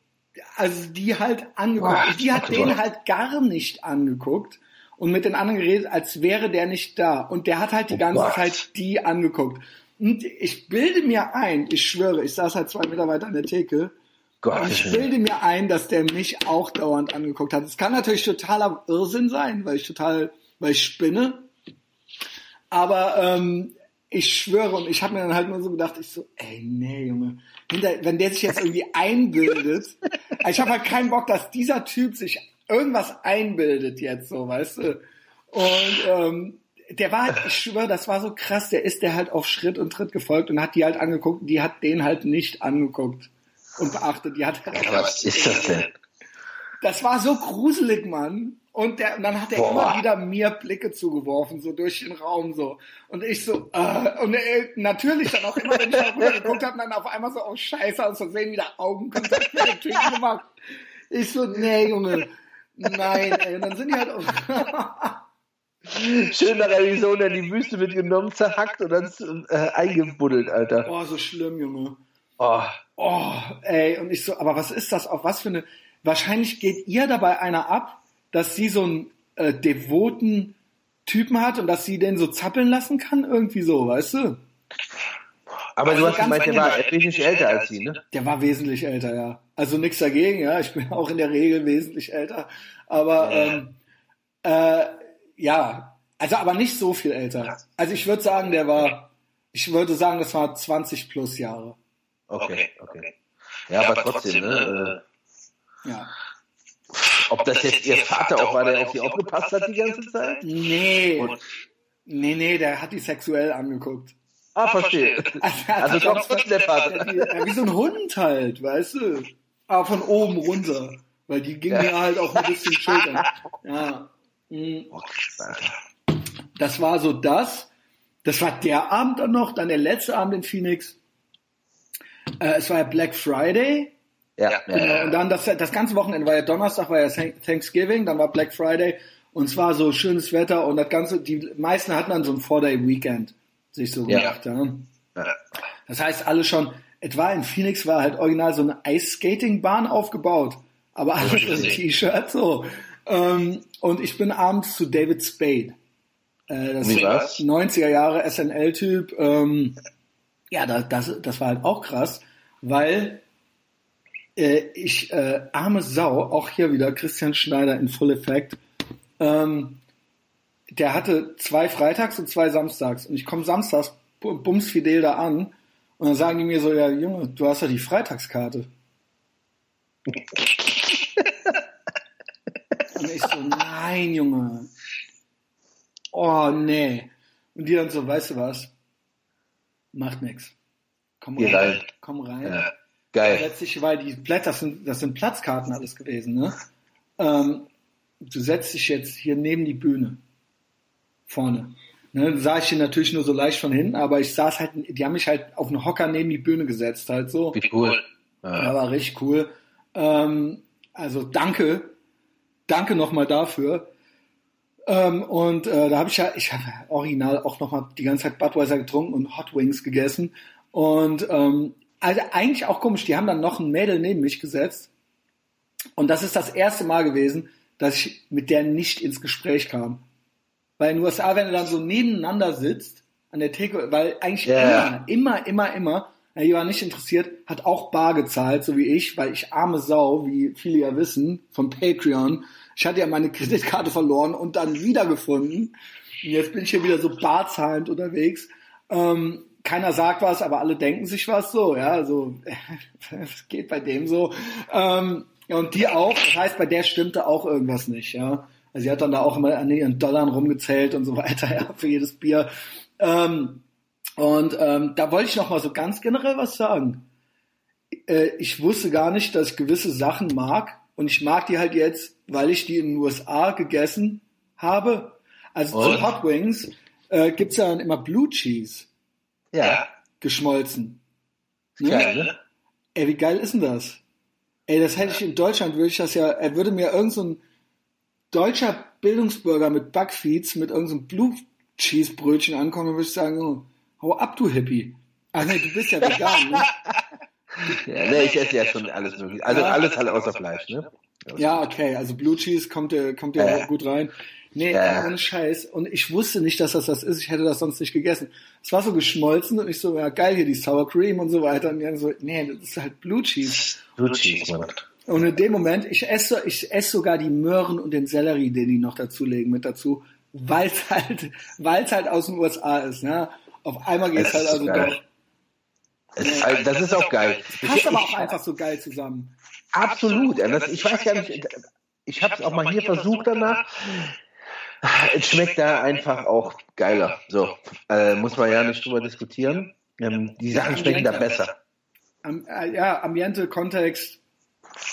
Speaker 1: also die halt angeguckt. Und die hat
Speaker 2: Gott,
Speaker 1: den halt gar nicht angeguckt und mit den anderen geredet, als wäre der nicht da. Und der hat halt die
Speaker 2: Oh
Speaker 1: ganze
Speaker 2: Gott.
Speaker 1: Zeit die angeguckt. Und ich bilde mir ein, ich schwöre, ich saß halt zwei Meter weiter an der Theke
Speaker 2: Gott.
Speaker 1: und ich bilde mir ein, dass der mich auch dauernd angeguckt hat. Es kann natürlich totaler Irrsinn sein, weil ich total, weil ich spinne. Aber ähm, ich schwöre, und ich habe mir dann halt nur so gedacht, ich so, ey, nee, Junge, hinter, wenn der sich jetzt irgendwie einbildet, [laughs] ich habe halt keinen Bock, dass dieser Typ sich irgendwas einbildet jetzt so, weißt du. Und ähm, der war halt, ich schwöre, das war so krass, der ist der halt auf Schritt und Tritt gefolgt und hat die halt angeguckt, die hat den halt nicht angeguckt und beachtet. Die hat
Speaker 2: Was ist das denn?
Speaker 1: das war so gruselig, Mann. Und, der, und dann hat er
Speaker 2: Boah.
Speaker 1: immer wieder mir Blicke zugeworfen, so durch den Raum so. Und ich so, äh, und äh, natürlich dann auch immer, wenn ich da rüber geguckt habe, dann auf einmal so, oh Scheiße, aus Versehen wieder Augenkontakt mit dem Typen gemacht. Ich so, nee, Junge, nein, ey. Und dann sind die halt auch,
Speaker 2: Schön nach Arizona in die Wüste mitgenommen, zerhackt und dann äh, eingebuddelt, Alter.
Speaker 1: oh, so schlimm, Junge.
Speaker 2: Oh.
Speaker 1: Oh, ey, und ich so, aber was ist das? Auf was für eine. Wahrscheinlich geht ihr dabei einer ab, dass sie so einen äh, devoten Typen hat und dass sie den so zappeln lassen kann, irgendwie so, weißt du?
Speaker 2: Aber
Speaker 1: Also
Speaker 2: du hast gemeint, der war wesentlich älter als sie, ne?
Speaker 1: Der war wesentlich älter, ja. Also nichts dagegen, ja. Ich bin auch in der Regel wesentlich älter. Aber
Speaker 2: Ja.
Speaker 1: ähm, äh, ja, also aber nicht so viel älter. Also ich würde sagen, der war, ich würde sagen, das war 20 plus Jahre.
Speaker 2: Okay, okay. Ja, aber trotzdem, ne?
Speaker 1: Ja.
Speaker 2: Ob das jetzt ihr Vater auch war, der auf sie aufgepasst hat die ganze Zeit?
Speaker 1: Nee.
Speaker 2: Und-
Speaker 1: Nee, nee, der hat die sexuell angeguckt.
Speaker 2: Ah, verstehe.
Speaker 1: er
Speaker 2: Also
Speaker 1: hat
Speaker 2: doch trotzdem der Vater.
Speaker 1: Ja, wie so ein Hund halt, weißt du? Aber von oben runter. Weil die ging mir halt auch ein bisschen [laughs] schultern. Ja. Mhm.
Speaker 2: Oh, krass, Alter.
Speaker 1: Das war so das. Das war der Abend dann noch, dann der letzte Abend in Phoenix. Äh, es war ja Black Friday.
Speaker 2: Ja, ja,
Speaker 1: Genau. Und dann das, das ganze Wochenende war ja Donnerstag, war ja Thanksgiving, dann war Black Friday und es war so schönes Wetter und das Ganze, die meisten hatten dann so ein Four-Day-Weekend sich so
Speaker 2: Ja.
Speaker 1: gemacht. Ja.
Speaker 2: ja.
Speaker 1: Das heißt, alle schon, etwa in Phoenix war halt original so eine Ice-Skating-Bahn aufgebaut, aber alles in
Speaker 2: Richtig.
Speaker 1: T-Shirt so. Ähm, und ich bin abends zu David Spade. Äh, das
Speaker 2: Wie war's?
Speaker 1: 90er Jahre SNL-Typ. Ähm, ja, das, das, das war halt auch krass, weil äh, ich, äh, arme Sau, auch hier wieder Christian Schneider in Full Effect, ähm, der hatte zwei Freitags und zwei Samstags. Und ich komme samstags bu- bums fidel da an und dann sagen die mir so, ja Junge, du hast ja die Freitagskarte. und ich so, nein Junge. Oh nee. Und die dann so, weißt du was? Macht nix. Komm rein. Komm rein.
Speaker 2: ja. Geil.
Speaker 1: Letztlich, weil die Blätter, das sind, das sind Platzkarten alles gewesen, ne? Ähm, du setzt dich jetzt hier neben die Bühne. Vorne. Ne, dann sah ich hier natürlich nur so leicht von hinten, aber ich saß halt, die haben mich halt auf einen Hocker neben die Bühne gesetzt, halt so.
Speaker 2: Wie cool.
Speaker 1: Ja,
Speaker 2: Ja.
Speaker 1: war richtig cool. Ähm, also danke, danke nochmal dafür. Ähm, und äh, da habe ich ja, ich habe original auch nochmal die ganze Zeit Budweiser getrunken und Hot Wings gegessen. Und ähm, also eigentlich auch komisch, die haben dann noch ein Mädel neben mich gesetzt. Und das ist das erste Mal gewesen, dass ich mit der nicht ins Gespräch kam. Weil in den USA, wenn du dann so nebeneinander sitzt, an der Theke, weil eigentlich
Speaker 2: Ja.
Speaker 1: immer, immer, immer, immer, ja, die war nicht interessiert, hat auch bar gezahlt, so wie ich, weil ich arme Sau, wie viele ja wissen, von Patreon. Ich hatte ja meine Kreditkarte verloren und dann wiedergefunden. Und jetzt bin ich hier wieder so barzahlend unterwegs. Ähm, keiner sagt was, aber alle denken sich was so, ja, also [laughs] es geht bei dem so. Ähm, ja, und die auch, das heißt, bei der stimmte auch irgendwas nicht, ja. Also sie hat dann da auch immer an ihren Dollar rumgezählt und so weiter, [laughs] ja, für jedes Bier. Ähm, und ähm, da wollte ich noch mal so ganz generell was sagen. Äh, ich wusste gar nicht, dass ich gewisse Sachen mag und ich mag die halt jetzt, weil ich die in den USA gegessen habe. Also zu
Speaker 2: Und?
Speaker 1: Hot Wings äh, gibt's ja dann immer Blue Cheese
Speaker 2: Ja.
Speaker 1: geschmolzen. Ne?
Speaker 2: Geil, ne?
Speaker 1: Ey, wie geil ist denn das? Ey, das hätte ich in Deutschland, würde ich das ja, er würde mir irgend so ein deutscher Bildungsbürger mit Backfeeds, mit irgendeinem so Blue Cheese Brötchen ankommen, würde ich sagen, oh, hau ab, du Hippie. Ach nee, du bist ja vegan, ne? [laughs]
Speaker 2: Ja, ne, ich esse ja schon alles mögliche. Also
Speaker 1: Ja.
Speaker 2: alles halt außer Fleisch, ne?
Speaker 1: Ja, okay, also Blue Cheese kommt ja, kommt ja,
Speaker 2: Ja.
Speaker 1: gut rein. Nee,
Speaker 2: Ja.
Speaker 1: ohne Scheiß. Und ich wusste nicht, dass das das ist. Ich hätte das sonst nicht gegessen. Es war so geschmolzen und ich so, ja geil, hier die Sour Cream und so weiter. Und die dann so, nee, das ist halt Blue Cheese.
Speaker 2: Blue Cheese, Mann.
Speaker 1: Und in dem Moment, ich esse, ich esse sogar die Möhren und den Sellerie, den die noch dazulegen, mit dazu, weil es [laughs] halt, weil es halt aus den USA ist. Ne? Auf einmal geht's
Speaker 2: Es
Speaker 1: halt
Speaker 2: ist
Speaker 1: also
Speaker 2: geil.
Speaker 1: doch.
Speaker 2: Es, also, das ist auch geil.
Speaker 1: Passt
Speaker 2: Ich-
Speaker 1: aber auch einfach so geil zusammen.
Speaker 2: Absolut. Ja, das, ich weiß gar nicht, ich habe es auch mal hier versucht danach. Es schmeckt da einfach auch geiler. So, äh, muss man ja nicht drüber diskutieren. Ähm, die Sachen schmecken da besser.
Speaker 1: Am, äh, ja, Ambiente, Kontext.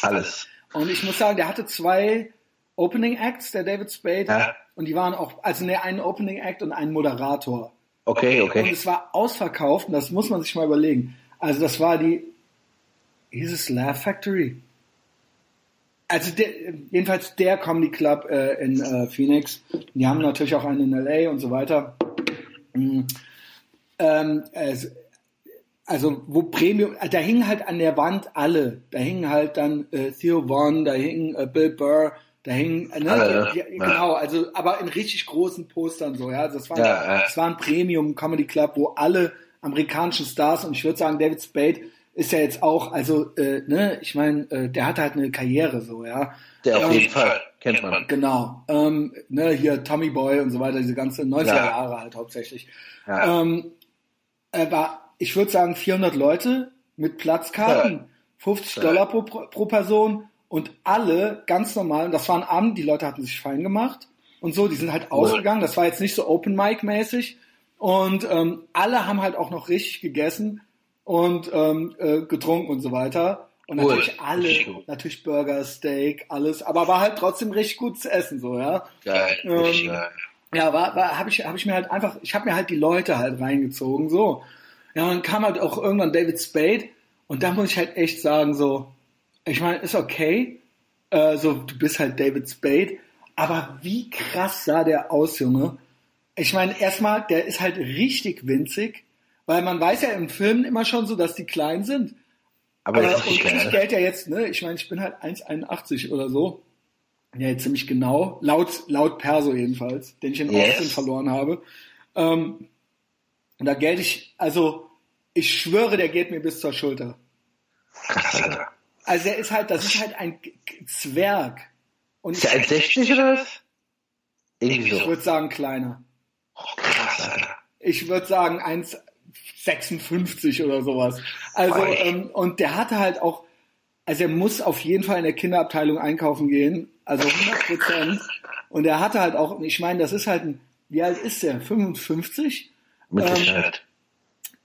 Speaker 2: Alles.
Speaker 1: Und ich muss sagen, der hatte zwei Opening Acts, der David Spade.
Speaker 2: Ja.
Speaker 1: Und die waren auch, also ne, einen Opening Act und einen Moderator.
Speaker 2: Okay,
Speaker 1: Und
Speaker 2: okay.
Speaker 1: es war ausverkauft und das muss man sich mal überlegen. Also das war die, hieß es Laugh Factory? Also der, jedenfalls der Comedy Club äh, in äh, Phoenix. Die haben natürlich auch einen in LA und so weiter. Mm. Ähm, es, also wo Premium, da hingen halt an der Wand alle. Da hingen halt dann äh, Theo Vaughn, da hing äh, Bill Burr, da hingen, äh, ne,
Speaker 2: ja.
Speaker 1: die, genau, also aber in richtig großen Postern so, ja. Also das war,
Speaker 2: Ja, ja.
Speaker 1: das war ein Premium Comedy Club, wo alle amerikanischen Stars und ich würde sagen, David Spade ist ja jetzt auch, also, äh, ne, ich meine, äh, der hat halt eine Karriere so, ja.
Speaker 2: Der auf
Speaker 1: Ähm,
Speaker 2: jeden Fall. Kennt man.
Speaker 1: Genau. Ähm, ne, hier Tommy Boy und so weiter, diese ganze 90er
Speaker 2: Ja.
Speaker 1: Jahre halt hauptsächlich.
Speaker 2: Ja.
Speaker 1: Ähm, er war, ich würde sagen, 400 Leute mit Platzkarten, 50
Speaker 2: Ja.
Speaker 1: Dollar pro, pro Person und alle ganz normal, und das war ein Abend, die Leute hatten sich fein gemacht und so, die sind halt ausgegangen, das war jetzt nicht so Open Mic mäßig und ähm, alle haben halt auch noch richtig gegessen und ähm, äh, getrunken und so weiter. Und
Speaker 2: Cool.
Speaker 1: natürlich alle, natürlich Burger, Steak, alles, aber war halt trotzdem richtig gut zu essen, so, ja.
Speaker 2: Geil.
Speaker 1: Ähm,
Speaker 2: geil.
Speaker 1: Ja, war, war habe ich, hab ich mir halt einfach, ich habe mir halt die Leute halt reingezogen, so. Ja, und dann kam halt auch irgendwann David Spade und da muss ich halt echt sagen, so, Ich meine, ist okay. Äh, so, du bist halt David Spade. Aber wie krass sah der aus, Junge? Ich meine, erstmal, der ist halt richtig winzig, weil man weiß ja im Film immer schon so, dass die klein sind.
Speaker 2: Aber
Speaker 1: Aber und
Speaker 2: ist
Speaker 1: ich
Speaker 2: geil.
Speaker 1: Geld ja jetzt, ne? Ich meine, ich bin halt 1,81 oder so. Ja, jetzt ziemlich genau. Laut, laut Perso jedenfalls, den ich in
Speaker 2: Yes.
Speaker 1: Austin verloren habe. Ähm, und da gelte ich, also, ich schwöre, der geht mir bis zur Schulter.
Speaker 2: Krass, Alter.
Speaker 1: Also er ist halt, das ist halt ein Zwerg. Und
Speaker 2: Ist der 1,60 oder was? Irgendwie
Speaker 1: ich würde sagen kleiner.
Speaker 2: Oh, krass, Alter.
Speaker 1: Ich würde sagen 1,56 oder sowas. Also, ähm, und der hatte halt auch, also er muss auf jeden Fall in der Kinderabteilung einkaufen gehen, also 100 Prozent. Und er hatte halt auch, ich meine, das ist halt ein, wie alt ist der? 55?
Speaker 2: Mit
Speaker 1: Ähm,
Speaker 2: Sicherheit.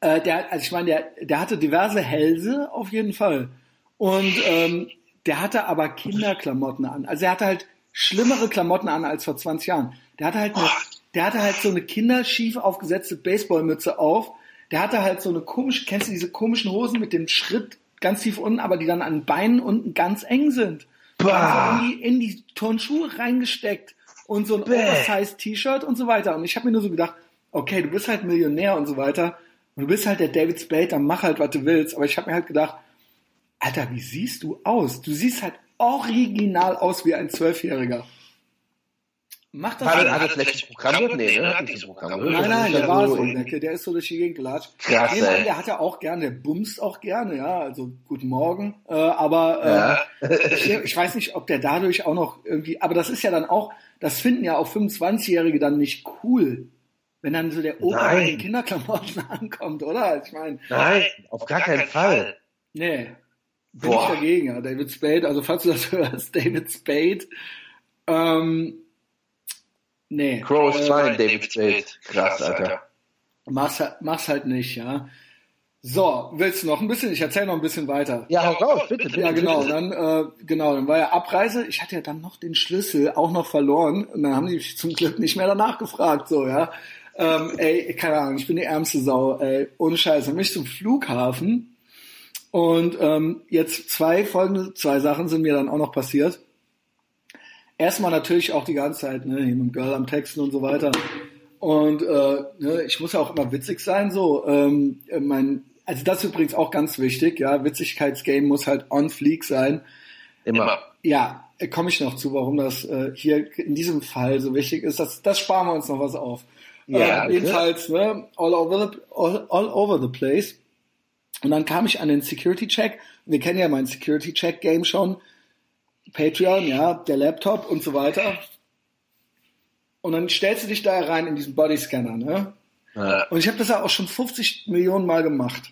Speaker 1: Äh, der, also ich meine, der, der hatte diverse Hälse auf jeden Fall. Und ähm, der hatte aber Kinderklamotten an. Also er hatte halt schlimmere Klamotten an als vor 20 Jahren. Der hatte halt, eine, der hatte halt so eine kinderschief aufgesetzte Baseballmütze auf. Der hatte halt so eine komische, kennst du diese komischen Hosen mit dem Schritt ganz tief unten, aber die dann an den Beinen unten ganz eng sind.
Speaker 2: Bah.
Speaker 1: In, die, in die Turnschuhe reingesteckt und so ein
Speaker 2: Bäh.
Speaker 1: Oversized T-Shirt und so weiter. Und ich habe mir nur so gedacht, okay, du bist halt Millionär und so weiter. Und du bist halt der David Spade, dann mach halt, was du willst. Aber ich habe mir halt gedacht, Alter, wie siehst du aus? Du siehst halt original aus wie ein Zwölfjähriger. Mach das
Speaker 2: Hat er, hat er vielleicht ein Programm? Nee, ne? Hat nicht so Programm.
Speaker 1: Nein,
Speaker 2: Das
Speaker 1: nein, der war so, der, der ist so durch die Gegend gelatscht.
Speaker 2: Krass,
Speaker 1: Nee, nein, der hat ja auch gerne, der bumst auch gerne, ja, also guten Morgen. Äh, aber äh,
Speaker 2: Ja.
Speaker 1: ich, ich weiß nicht, ob der dadurch auch noch irgendwie, aber das ist ja dann auch, das finden ja auch 25-Jährige dann nicht cool, wenn dann so der Opa
Speaker 2: Nein.
Speaker 1: in den Kinderklamotten [laughs] ankommt, oder? Ich meine,
Speaker 2: Nein, auf gar keinen Fall.
Speaker 1: nee, bin
Speaker 2: Boah.
Speaker 1: ich dagegen, ja. David Spade, also falls du das [laughs] hörst, David Spade, ähm, nee.
Speaker 2: Crow ist fein, David Spade. Krass, Alter.
Speaker 1: Mach's, halt- mach's halt nicht, ja. So, willst du noch ein bisschen? Ich erzähle noch ein bisschen weiter.
Speaker 2: Ja, hau raus, bitte, bitte.
Speaker 1: Ja, genau.
Speaker 2: bitte.
Speaker 1: Dann, äh, genau, dann war ja Abreise. Ich hatte ja dann noch den Schlüssel auch noch verloren und dann haben die mich zum Glück nicht mehr danach gefragt, so, ja. Ähm, ey, keine Ahnung, ich bin die ärmste Sau, ey, ohne Scheiß. Dann bin ich zum Flughafen und ähm, jetzt zwei folgende, zwei Sachen sind mir dann auch noch passiert. Erstmal natürlich auch die ganze Zeit, ne, mit dem Girl am Texten und so weiter. Und äh, ne, ich muss ja auch immer witzig sein, so. Ähm, äh, mein, also das ist übrigens auch ganz wichtig, ja. Witzigkeitsgame muss halt on fleek sein.
Speaker 2: Immer.
Speaker 1: Ja, äh, komme ich noch zu, warum das äh, hier in diesem Fall so wichtig ist. Das, das sparen wir uns noch was auf.
Speaker 2: Ja,
Speaker 1: äh, jedenfalls, ne, all over, the, all, all over the place. Und dann kam ich an den Security Check. Wir kennen ja mein Security Check Game schon. Patreon, ja, der Laptop und so weiter. Und dann stellst du dich da rein in diesen Bodyscanner, ne?
Speaker 2: Ja.
Speaker 1: Und ich habe das ja auch schon 50 Millionen Mal gemacht.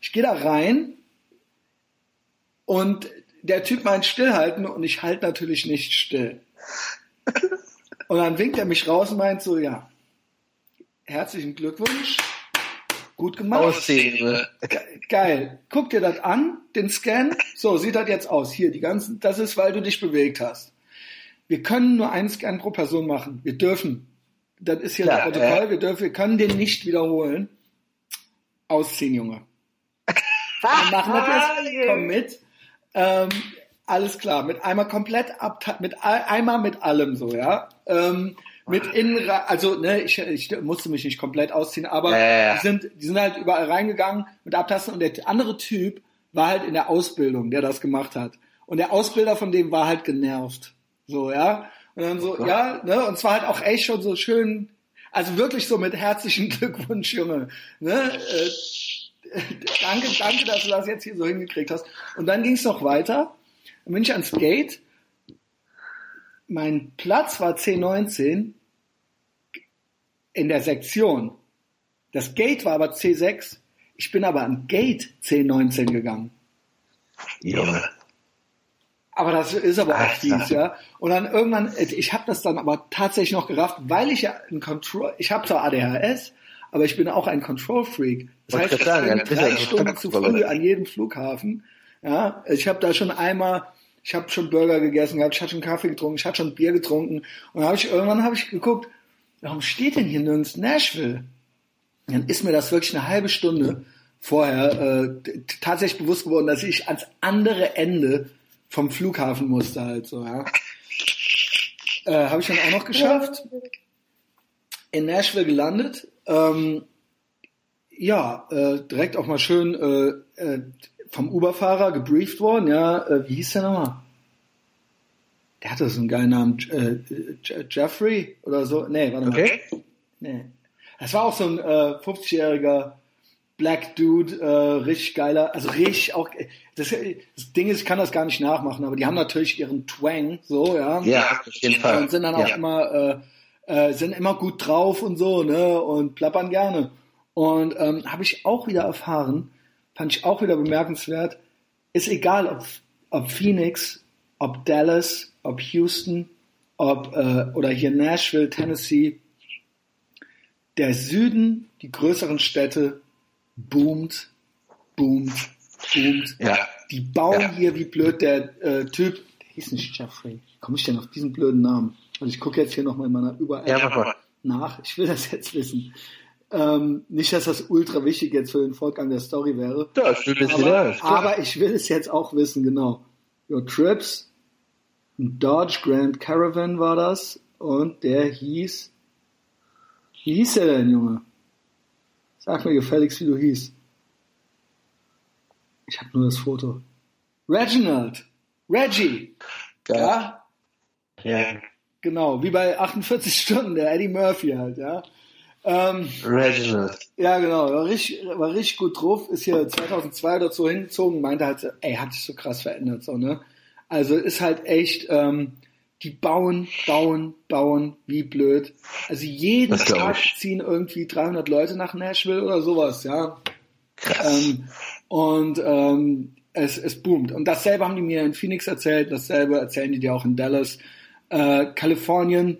Speaker 1: Ich gehe da rein und der Typ meint stillhalten und ich halte natürlich nicht still. [laughs] Und dann winkt er mich raus und meint so, ja, herzlichen Glückwunsch, gut gemacht.
Speaker 2: Aussehen.
Speaker 1: Ge geil. Guck dir das an, den Scan. So, sieht das jetzt aus. Hier, die ganzen, das ist, weil du dich bewegt hast. Wir können nur einen Scan pro Person machen. Wir dürfen. Das ist hier
Speaker 2: Klar,
Speaker 1: das Protokoll.
Speaker 2: äh.
Speaker 1: Wir dürfen, wir können den nicht wiederholen. Ausziehen, Junge. [laughs] Wir machen das jetzt. Komm mit. Ähm, alles klar. Mit einmal komplett ab, mit einmal mit allem so, ja. Ähm, mit innen, also ne, ich, ich musste mich nicht komplett ausziehen, aber
Speaker 2: ja.
Speaker 1: die sind, die sind halt überall reingegangen mit Abtasten und der andere Typ war halt in der Ausbildung, der das gemacht hat. Und der Ausbilder von dem war halt genervt. So, ja. Und dann so,
Speaker 2: Gott.
Speaker 1: ja, ne, und zwar halt auch echt schon so schön, also wirklich so mit herzlichen [laughs] Glückwunsch, Junge. Ne? Äh, [laughs] danke, danke, dass du das jetzt hier so hingekriegt hast. Und dann ging es noch weiter. Dann bin ich ans Gate. Mein Platz war C19 in der Sektion. Das Gate war aber C6. Ich bin aber am Gate C19 gegangen.
Speaker 2: Junge.
Speaker 1: Aber das ist aber auch fies, ja. Und dann irgendwann, ich habe das dann aber tatsächlich noch gerafft, weil ich ja ein Control, ich habe zwar ADHS, aber ich bin auch ein Control Freak. Das heißt,
Speaker 2: ich
Speaker 1: bin drei Stunden zu früh an jedem Flughafen. Ja, ich habe da schon einmal, ich habe schon Burger gegessen gehabt, ich hatte schon Kaffee getrunken, ich hatte schon Bier getrunken und habe ich irgendwann habe ich geguckt, warum steht denn hier nirgends Nashville? Dann ist mir das wirklich eine halbe Stunde, vorher äh, tatsächlich bewusst geworden, dass ich ans andere Ende vom Flughafen musste halt so, ja. Äh, Habe ich dann auch noch geschafft. In Nashville gelandet. Ähm, ja, äh, direkt auch mal schön äh, äh, vom Uberfahrer gebrieft worden, ja, äh, wie hieß der nochmal? Der hatte so einen geilen Namen, äh, Jeffrey oder so. Nee, warte mal. Okay. Nee. Das war auch so ein äh, 50-jähriger Black Dude, äh, richtig geiler, also richtig auch, das, das Ding ist, ich kann das gar nicht nachmachen, aber die haben natürlich ihren Twang, so, ja.
Speaker 2: Ja, auf jeden Fall.
Speaker 1: Und sind dann auch
Speaker 2: ja.
Speaker 1: immer, äh, äh, sind immer gut drauf und so, ne, und plappern gerne. Und ähm, habe ich auch wieder erfahren, fand ich auch wieder bemerkenswert, ist egal, ob, ob Phoenix, ob Dallas, ob Houston, ob, äh, oder hier Nashville, Tennessee, der Süden, die größeren Städte, boomt, boomt, boomt.
Speaker 2: Ja.
Speaker 1: Die bauen
Speaker 2: Ja.
Speaker 1: hier wie blöd der äh, Typ, der hieß nicht Jeffrey. Komme ich denn auf diesen blöden Namen? Also ich gucke jetzt hier nochmal in meiner Über
Speaker 2: Ja,
Speaker 1: nach. Ich will das jetzt wissen. Ähm, nicht, dass das ultra wichtig jetzt für den Fortgang der Story wäre.
Speaker 2: Ja, schön,
Speaker 1: Aber,
Speaker 2: ist.
Speaker 1: aber ich will es jetzt auch wissen, genau. Your Trips, ein Dodge Grand Caravan war das und der hieß, wie hieß der denn, Junge? Sag mir gefälligst, wie du hieß. Ich habe nur das Foto. Reginald. Reggie.
Speaker 2: Geil.
Speaker 1: Ja,
Speaker 2: Ja.
Speaker 1: genau. Wie bei 48 Stunden, der Eddie Murphy halt, ja. Ähm,
Speaker 2: Reginald.
Speaker 1: ja, genau, war richtig, war richtig gut drauf, ist hier 2002 oder so hingezogen, meinte halt, so, ey, hat sich so krass verändert, so, ne? Also ist halt echt, ähm, die bauen, bauen, bauen, wie blöd. Also jeden Tag
Speaker 2: ich.
Speaker 1: ziehen irgendwie 300 Leute nach Nashville oder sowas, ja.
Speaker 2: Krass.
Speaker 1: Ähm, und ähm, es, es boomt. Und dasselbe haben die mir in Phoenix erzählt, dasselbe erzählen die dir auch in Dallas. Äh, Kalifornien,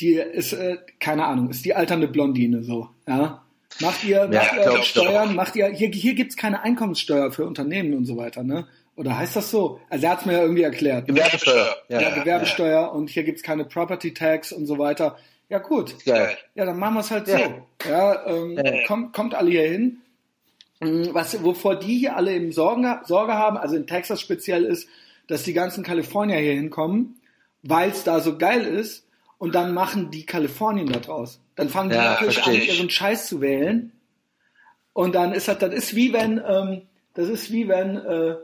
Speaker 1: die ist, äh, keine Ahnung, ist die alternde Blondine so, ja. Macht ihr, macht ihr. Steuern, macht ihr, hier, hier gibt's keine Einkommenssteuer für Unternehmen und so weiter, ne? Oder heißt das so? Also er hat's mir ja irgendwie erklärt.
Speaker 2: Gewerbesteuer. Ja,
Speaker 1: Ja, Gewerbesteuer und hier gibt's keine Property Tax und so weiter. Ja, gut.
Speaker 2: Geil.
Speaker 1: Ja, dann machen wir es halt
Speaker 2: Ja.
Speaker 1: so. Ja, ähm,
Speaker 2: Ja.
Speaker 1: kommt, kommt alle hier hin. Mm, Was, wovor die hier alle eben Sorgen, Sorge haben, also in Texas speziell ist, dass die ganzen Kalifornier hier hinkommen, weil es da so geil ist und dann machen die Kalifornien da draus. Dann fangen die
Speaker 2: Ja,
Speaker 1: natürlich an, ihren Scheiß zu wählen. Und dann ist das, das ist wie wenn, ähm, das ist wie wenn äh,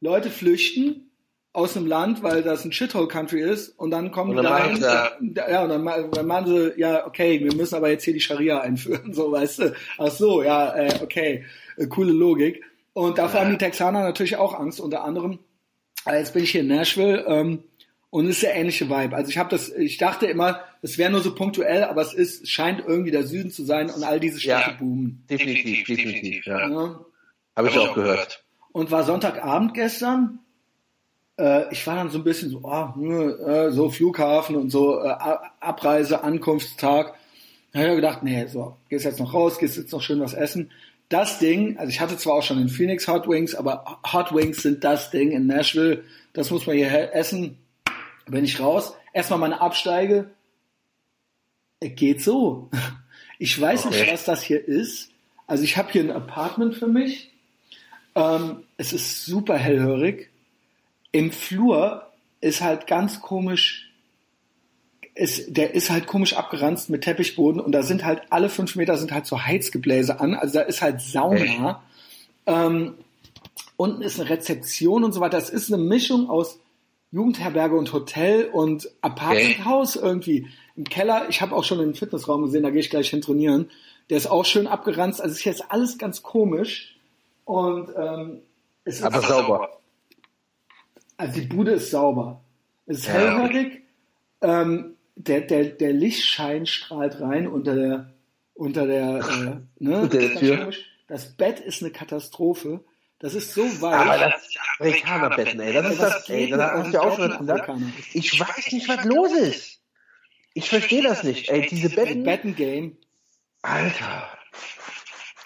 Speaker 1: Leute flüchten aus einem Land, weil das ein Shithole-Country ist und dann kommen
Speaker 2: Und
Speaker 1: die
Speaker 2: dann
Speaker 1: dahin,
Speaker 2: machen
Speaker 1: ja, und dann, dann machen sie, ja, okay, wir müssen aber jetzt hier die Scharia einführen, [laughs] so, weißt du. Ach so, ja, äh, okay, äh, coole Logik. Und davor haben die Texaner natürlich auch Angst, unter anderem. äh, Jetzt bin ich hier in Nashville ähm, und es ist der ähnliche Vibe. Also ich habe das, ich dachte immer, es wäre nur so punktuell, aber es ist, es scheint irgendwie der Süden zu sein und all diese Städte
Speaker 2: Ja.
Speaker 1: boomen.
Speaker 2: Definitiv, definitiv. Ja.
Speaker 1: Ne?
Speaker 2: Habe ich auch gehört.
Speaker 1: Und war Sonntagabend gestern. Äh, ich war dann so ein bisschen so, oh, hm, äh, so Flughafen und so äh, Abreise, Ankunftstag. Da habe ich gedacht, nee, so, gehst jetzt noch raus, gehst jetzt noch schön was essen. Das Ding, also ich hatte zwar auch schon in Phoenix Hot Wings, aber Hot Wings sind das Ding in Nashville. Das muss man hier essen. Wenn ich raus, erstmal meine Absteige. Es geht so. Ich weiß nicht,
Speaker 2: Okay.
Speaker 1: was das hier ist. Also ich habe hier ein Apartment für mich. Ähm, es ist super hellhörig. Im Flur ist halt ganz komisch, ist, der ist halt komisch abgeranzt mit Teppichboden und da sind halt alle fünf Meter sind halt so Heizgebläse an. Also da ist halt Sauna. Ähm, unten ist eine Rezeption und so weiter. Das ist eine Mischung aus Jugendherberge und Hotel und Apartmenthaus irgendwie. Im Keller, ich habe auch schon einen Fitnessraum gesehen, da gehe ich gleich hin trainieren. Der ist auch schön abgeranzt. Also es ist jetzt alles ganz komisch. Und ähm, es ist
Speaker 2: Aber sauber.
Speaker 1: also die Bude ist sauber. Es ist
Speaker 2: Ja,
Speaker 1: hellhörig. Ähm, der, der, der Lichtschein strahlt rein unter der, unter der, äh, ne? Das ist. Das Bett ist eine Katastrophe. Das ist so weich.
Speaker 2: Aber das ist Amerikanerbetten, ey. Das ist das, ey. Das hast du ja auch schon gesagt. Ich weiß nicht, was los ist. Ich verstehe das nicht, ey. Diese Betten.
Speaker 1: Bettengame.
Speaker 2: Alter.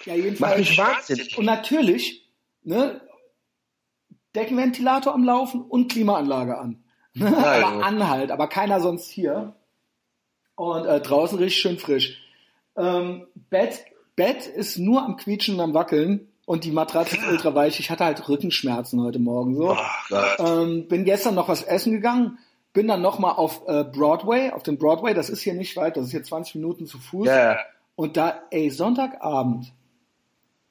Speaker 1: Ja, jedenfalls.
Speaker 2: Macht mich wahnsinnig.
Speaker 1: Und natürlich, ne, Deckenventilator am Laufen und Klimaanlage an. [laughs]
Speaker 2: Ja,
Speaker 1: aber. Anhalt, aber keiner sonst hier. Und äh, draußen richtig schön frisch. Ähm, Bett Bett ist nur am Quietschen und am Wackeln und die Matratze ist ultra weich. Ich hatte halt Rückenschmerzen heute Morgen so.
Speaker 2: Oh
Speaker 1: ähm, bin gestern noch was essen gegangen, bin dann noch mal auf äh, Broadway, auf dem Broadway, das ist hier nicht weit, das ist hier 20 Minuten zu Fuß.
Speaker 2: Ja.
Speaker 1: Und da, ey, Sonntagabend.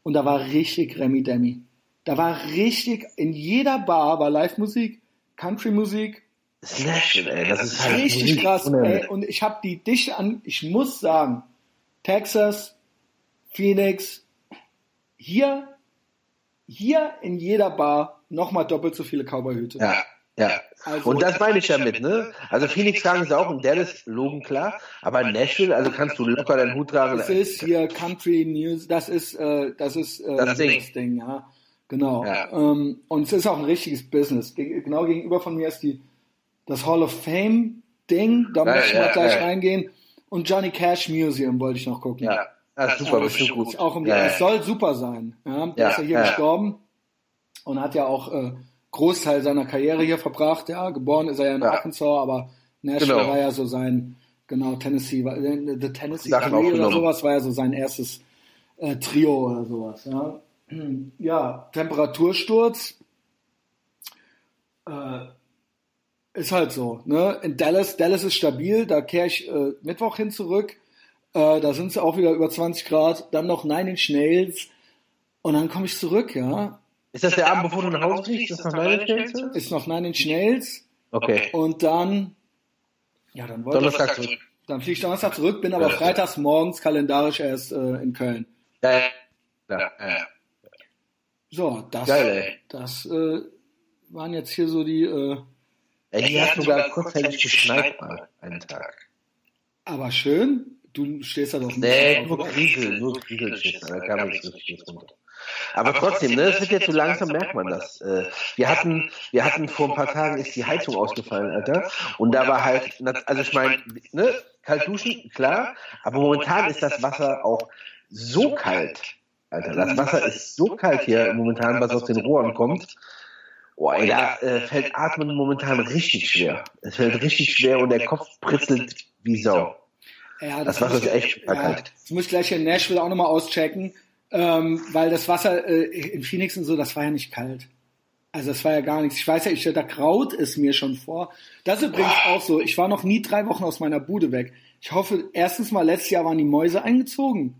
Speaker 1: Und da war richtig Remi Demi. Da war richtig, in jeder Bar war Live-Musik, Country-Musik.
Speaker 2: Nashville, ey. Das ist halt
Speaker 1: Richtig krass, ey. Und ich habe die Dichte an, ich muss sagen, Texas, Phoenix, hier, hier in jeder Bar nochmal doppelt so viele Cowboyhüte.
Speaker 2: Ja, ja.
Speaker 1: Also-
Speaker 2: und das meine ich damit, ne? Also Phoenix tragen sie auch und Dallas logen klar, aber in Nashville, also kannst du locker deinen Hut tragen.
Speaker 1: Das ist hier Country News, das ist, äh, das ist äh,
Speaker 2: Das Ding.
Speaker 1: das Ding, ja. Genau.
Speaker 2: Ja.
Speaker 1: Ähm, und es ist auch ein richtiges Business. Ge- Genau gegenüber von mir ist die, das Hall of Fame Ding, da
Speaker 2: Ja,
Speaker 1: muss ich
Speaker 2: ja,
Speaker 1: mal gleich
Speaker 2: ja.
Speaker 1: reingehen. Und Johnny Cash Museum wollte ich noch gucken.
Speaker 2: ja, das ist super, bestimmt gut.
Speaker 1: Auch um die,
Speaker 2: ja,
Speaker 1: Es soll super sein. Ja, der
Speaker 2: Ja,
Speaker 1: ist ja hier
Speaker 2: ja.
Speaker 1: gestorben und hat ja auch äh, Großteil seiner Karriere hier verbracht. Ja, geboren ist er ja in
Speaker 2: Ja.
Speaker 1: Arkansas, aber Nashville
Speaker 2: Genau.
Speaker 1: war ja so sein, genau, Tennessee, war- äh, The Tennessee
Speaker 2: Sachen
Speaker 1: Three oder sowas war ja so sein erstes äh, Trio oder sowas. Ja, [clears throat] ja Temperatursturz. Äh, ist halt so. Ne? In Dallas, Dallas ist stabil, da kehre ich äh, Mittwoch hin zurück. Äh, da sind es auch wieder über 20 Grad. Dann noch Nine Inch Nails. Und dann komme ich zurück, ja.
Speaker 2: Ist das der Abend, bevor du nach Hause fliegst? Ist das noch deine Stellung?
Speaker 1: Ist noch Nine Inch Nails.
Speaker 2: Okay.
Speaker 1: Und dann, ja, dann wollte ich,
Speaker 2: Donnerstag zurück.
Speaker 1: dann fliege ich Donnerstag zurück, bin aber
Speaker 2: Ja.
Speaker 1: freitags morgens kalendarisch erst äh, in Köln.
Speaker 2: Ja, ja. ja, ja.
Speaker 1: So, das,
Speaker 2: Geil,
Speaker 1: das äh, waren jetzt hier so die, äh,
Speaker 2: Ey, die hat sogar kurzzeitig geschneit mal, einen Tag.
Speaker 1: aber schön. Du stehst da doch nicht
Speaker 2: Nee, nur? Kriegel, nur Kriegelschiss, da kam nichts richtiges runter. Aber trotzdem, ne, es wird jetzt so langsam merkt man das. Äh, Wir hatten, wir hatten vor ein paar Tagen ist die Heizung ausgefallen, Alter. Und da war halt, also ich meine, ne, kalt duschen, klar, aber momentan ist das Wasser auch so kalt. Alter, das Wasser ist so kalt hier momentan, was aus den Rohren kommt. Oh, ey, da äh, fällt Atmen momentan richtig schwer. Es fällt richtig schwer und der Kopf pritzelt wie Sau.
Speaker 1: Ja,
Speaker 2: Das
Speaker 1: muss
Speaker 2: Wasser ist echt
Speaker 1: ja,
Speaker 2: kalt.
Speaker 1: Das muss ich gleich hier in Nashville auch nochmal auschecken, ähm, weil das Wasser äh, in Phoenix und so, das war ja nicht kalt. Also das war ja gar nichts. Ich weiß ja, ich, da graut es mir schon vor. Das ist übrigens auch so. Ich war noch nie drei Wochen aus meiner Bude weg. Ich hoffe, erstens mal, letztes Jahr waren die Mäuse eingezogen.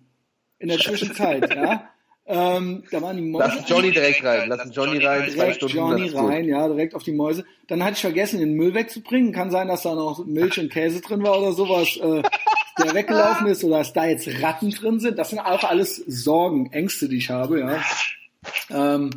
Speaker 1: In der Zwischenzeit, ja. [laughs] Ähm, da waren die Mäuse.
Speaker 2: Lass Johnny direkt rein. Lass Johnny rein, zwei
Speaker 1: direkt
Speaker 2: Stunden.
Speaker 1: Johnny rein, ja, direkt auf die Mäuse. Dann hatte ich vergessen, den Müll wegzubringen. Kann sein, dass da noch Milch und Käse drin war oder sowas, äh, der weggelaufen ist oder dass da jetzt Ratten drin sind. Das sind auch alles Sorgen, Ängste, die ich habe, ja. Ähm,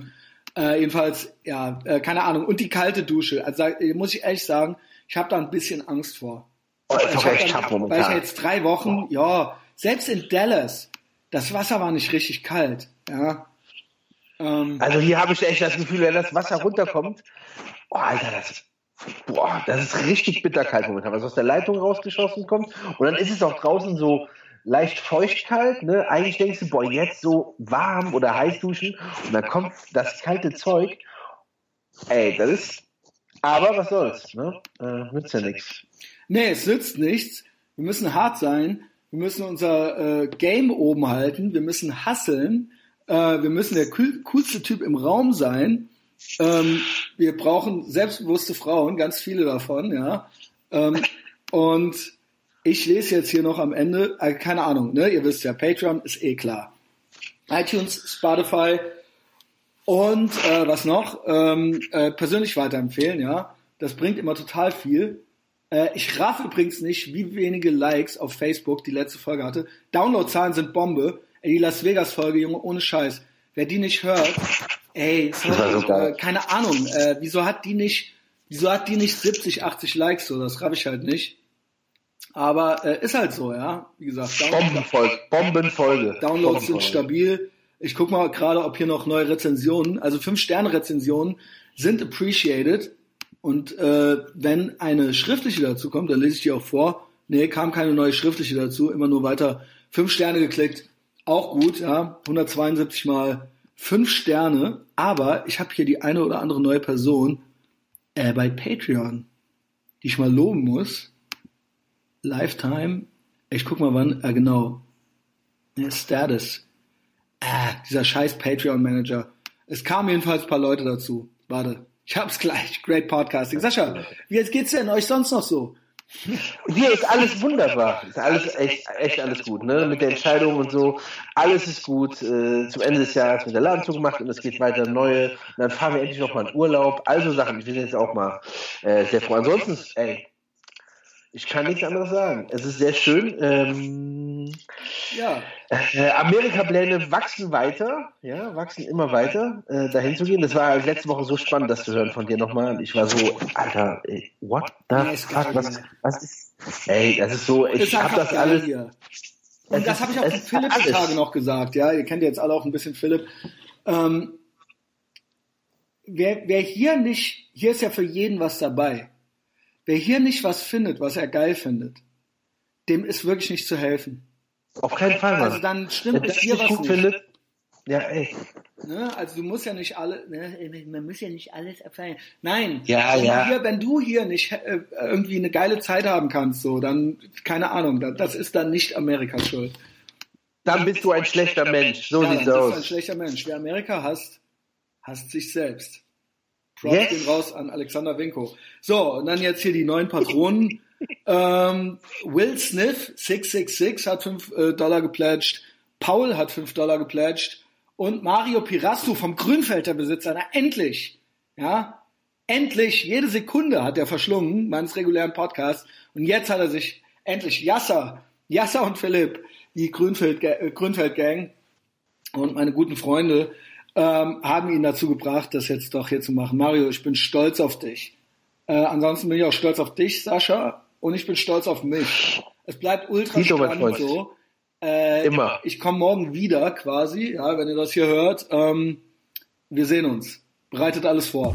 Speaker 1: äh, jedenfalls, ja, äh, keine Ahnung. Und die kalte Dusche. Also äh, muss ich ehrlich sagen, ich habe da ein bisschen Angst vor.
Speaker 2: Oh, ist
Speaker 1: Ich
Speaker 2: echt
Speaker 1: dann- Weil ich jetzt drei Wochen, ja, selbst in Dallas, das Wasser war nicht richtig kalt, ja. Ähm,
Speaker 2: Also hier habe ich echt das Gefühl, wenn das Wasser runterkommt, oh, Alter, das ist, boah, das ist richtig bitterkalt momentan, was aus der Leitung rausgeschossen kommt. Und dann ist es auch draußen so leicht feuchtkalt, ne? Eigentlich denkst du, boah, jetzt so warm oder heiß duschen und dann kommt das kalte Zeug. Ey, das ist, aber was soll's, ne? Äh, nützt ja nichts.
Speaker 1: Nee, es nützt nichts. Wir müssen hart sein. Wir müssen unser äh, Game oben halten. Wir müssen hasseln. Äh, wir müssen der cool, coolste Typ im Raum sein. Ähm, wir brauchen selbstbewusste Frauen, ganz viele davon, ja. Ähm, und ich lese jetzt hier noch am Ende, äh, keine Ahnung, ne? Ihr wisst ja, Patreon ist eh klar. iTunes, Spotify und äh, was noch? Ähm, äh, persönlich weiterempfehlen, ja. Das bringt immer total viel. Äh, ich raff übrigens nicht, wie wenige Likes auf Facebook die letzte Folge hatte. Downloadzahlen sind Bombe. Ey, die Las Vegas Folge, Junge, ohne Scheiß. Wer die nicht hört, ey, sorry,
Speaker 2: so
Speaker 1: äh, keine Ahnung, äh, wieso hat die nicht, wieso hat die nicht 70, 80 Likes so? Das raff ich halt nicht. Aber äh, ist halt so, ja. Wie gesagt,
Speaker 2: Bombenfolge, Bombenfolge.
Speaker 1: Downloads sind
Speaker 2: Bombenfolge.
Speaker 1: stabil. Ich guck mal gerade, ob hier noch neue Rezensionen, also 5-Sterne-Rezensionen sind appreciated. Und äh, wenn eine schriftliche dazu kommt, dann lese ich die auch vor. Nee, kam keine neue schriftliche dazu, immer nur weiter. 5 Sterne geklickt, auch gut, ja. 172 mal 5 Sterne. Aber ich habe hier die eine oder andere neue Person äh, bei Patreon, die ich mal loben muss. Lifetime. Ich guck mal wann, äh, genau. Status. Ah, dieser scheiß Patreon-Manager. Es kamen jedenfalls ein paar Leute dazu. Warte, ich hab's gleich. Great Podcasting. Sascha, wie geht's denn euch sonst noch so?
Speaker 2: Hier ist alles wunderbar. Ist alles echt, echt alles gut, ne? Mit der Entscheidung und so. Alles ist gut. Äh, zum Ende des Jahres wird der Laden zugemacht und es geht weiter neue. Und dann fahren wir endlich noch mal in Urlaub. Also Sachen. Ich bin jetzt auch mal äh, sehr froh. Ansonsten, ey, ich kann nichts anderes sagen. Es ist sehr schön. Ähm, ja. Äh, Amerika-Pläne wachsen weiter, ja, wachsen immer weiter, äh, dahin zu gehen. Das war letzte Woche so spannend, das zu hören von dir nochmal. Ich war so, Alter, ey, what the fuck? Was, was ist. Ey, das ist so, ich hab das alles. Hier.
Speaker 1: Und das habe ich auch zu Philipp die Tage noch gesagt, ja. Ihr kennt jetzt alle auch ein bisschen Philipp. Ähm, wer, wer hier nicht, hier ist ja für jeden was dabei. Wer hier nicht was findet, was er geil findet, dem ist wirklich nicht zu helfen.
Speaker 2: Auf keinen Fall, Mann.
Speaker 1: Also dann stimmt es hier was
Speaker 2: nicht. Findet, ja, ey.
Speaker 1: Ne? Also du musst ja nicht alle, ne? man muss ja nicht alles erfahren. Nein,
Speaker 2: ja, wenn, ja.
Speaker 1: Du hier, wenn du hier nicht äh, irgendwie eine geile Zeit haben kannst, so, dann, keine Ahnung, das ist dann nicht Amerikas Schuld.
Speaker 2: Dann bist du ein schlechter Mensch, so ja, sieht's
Speaker 1: aus.
Speaker 2: Du
Speaker 1: bist ein schlechter Mensch. Wer Amerika hasst, hasst sich selbst. Props yes. raus an Alexander Winko. So, und dann jetzt hier die neuen Patronen. Ähm, Will Smith, 666, hat 5 äh, Dollar geplätscht. Paul hat 5 Dollar geplätscht. Und Mario Pirastu vom Grünfelder Besitzer, na endlich, ja, endlich, jede Sekunde hat er verschlungen, meines regulären Podcasts. Und jetzt hat er sich endlich Yasser, Yasser und Philipp, die Grünfeld, äh, Grünfeld Gang und meine guten Freunde, ähm, haben ihn dazu gebracht, das jetzt doch hier zu machen. Mario, ich bin stolz auf dich. Äh, ansonsten bin ich auch stolz auf dich, Sascha, und ich bin stolz auf mich. Es bleibt ultra spannend so. Äh,
Speaker 2: Immer.
Speaker 1: Ich komme morgen wieder quasi, ja, wenn ihr das hier hört. Ähm, wir sehen uns. Bereitet alles vor.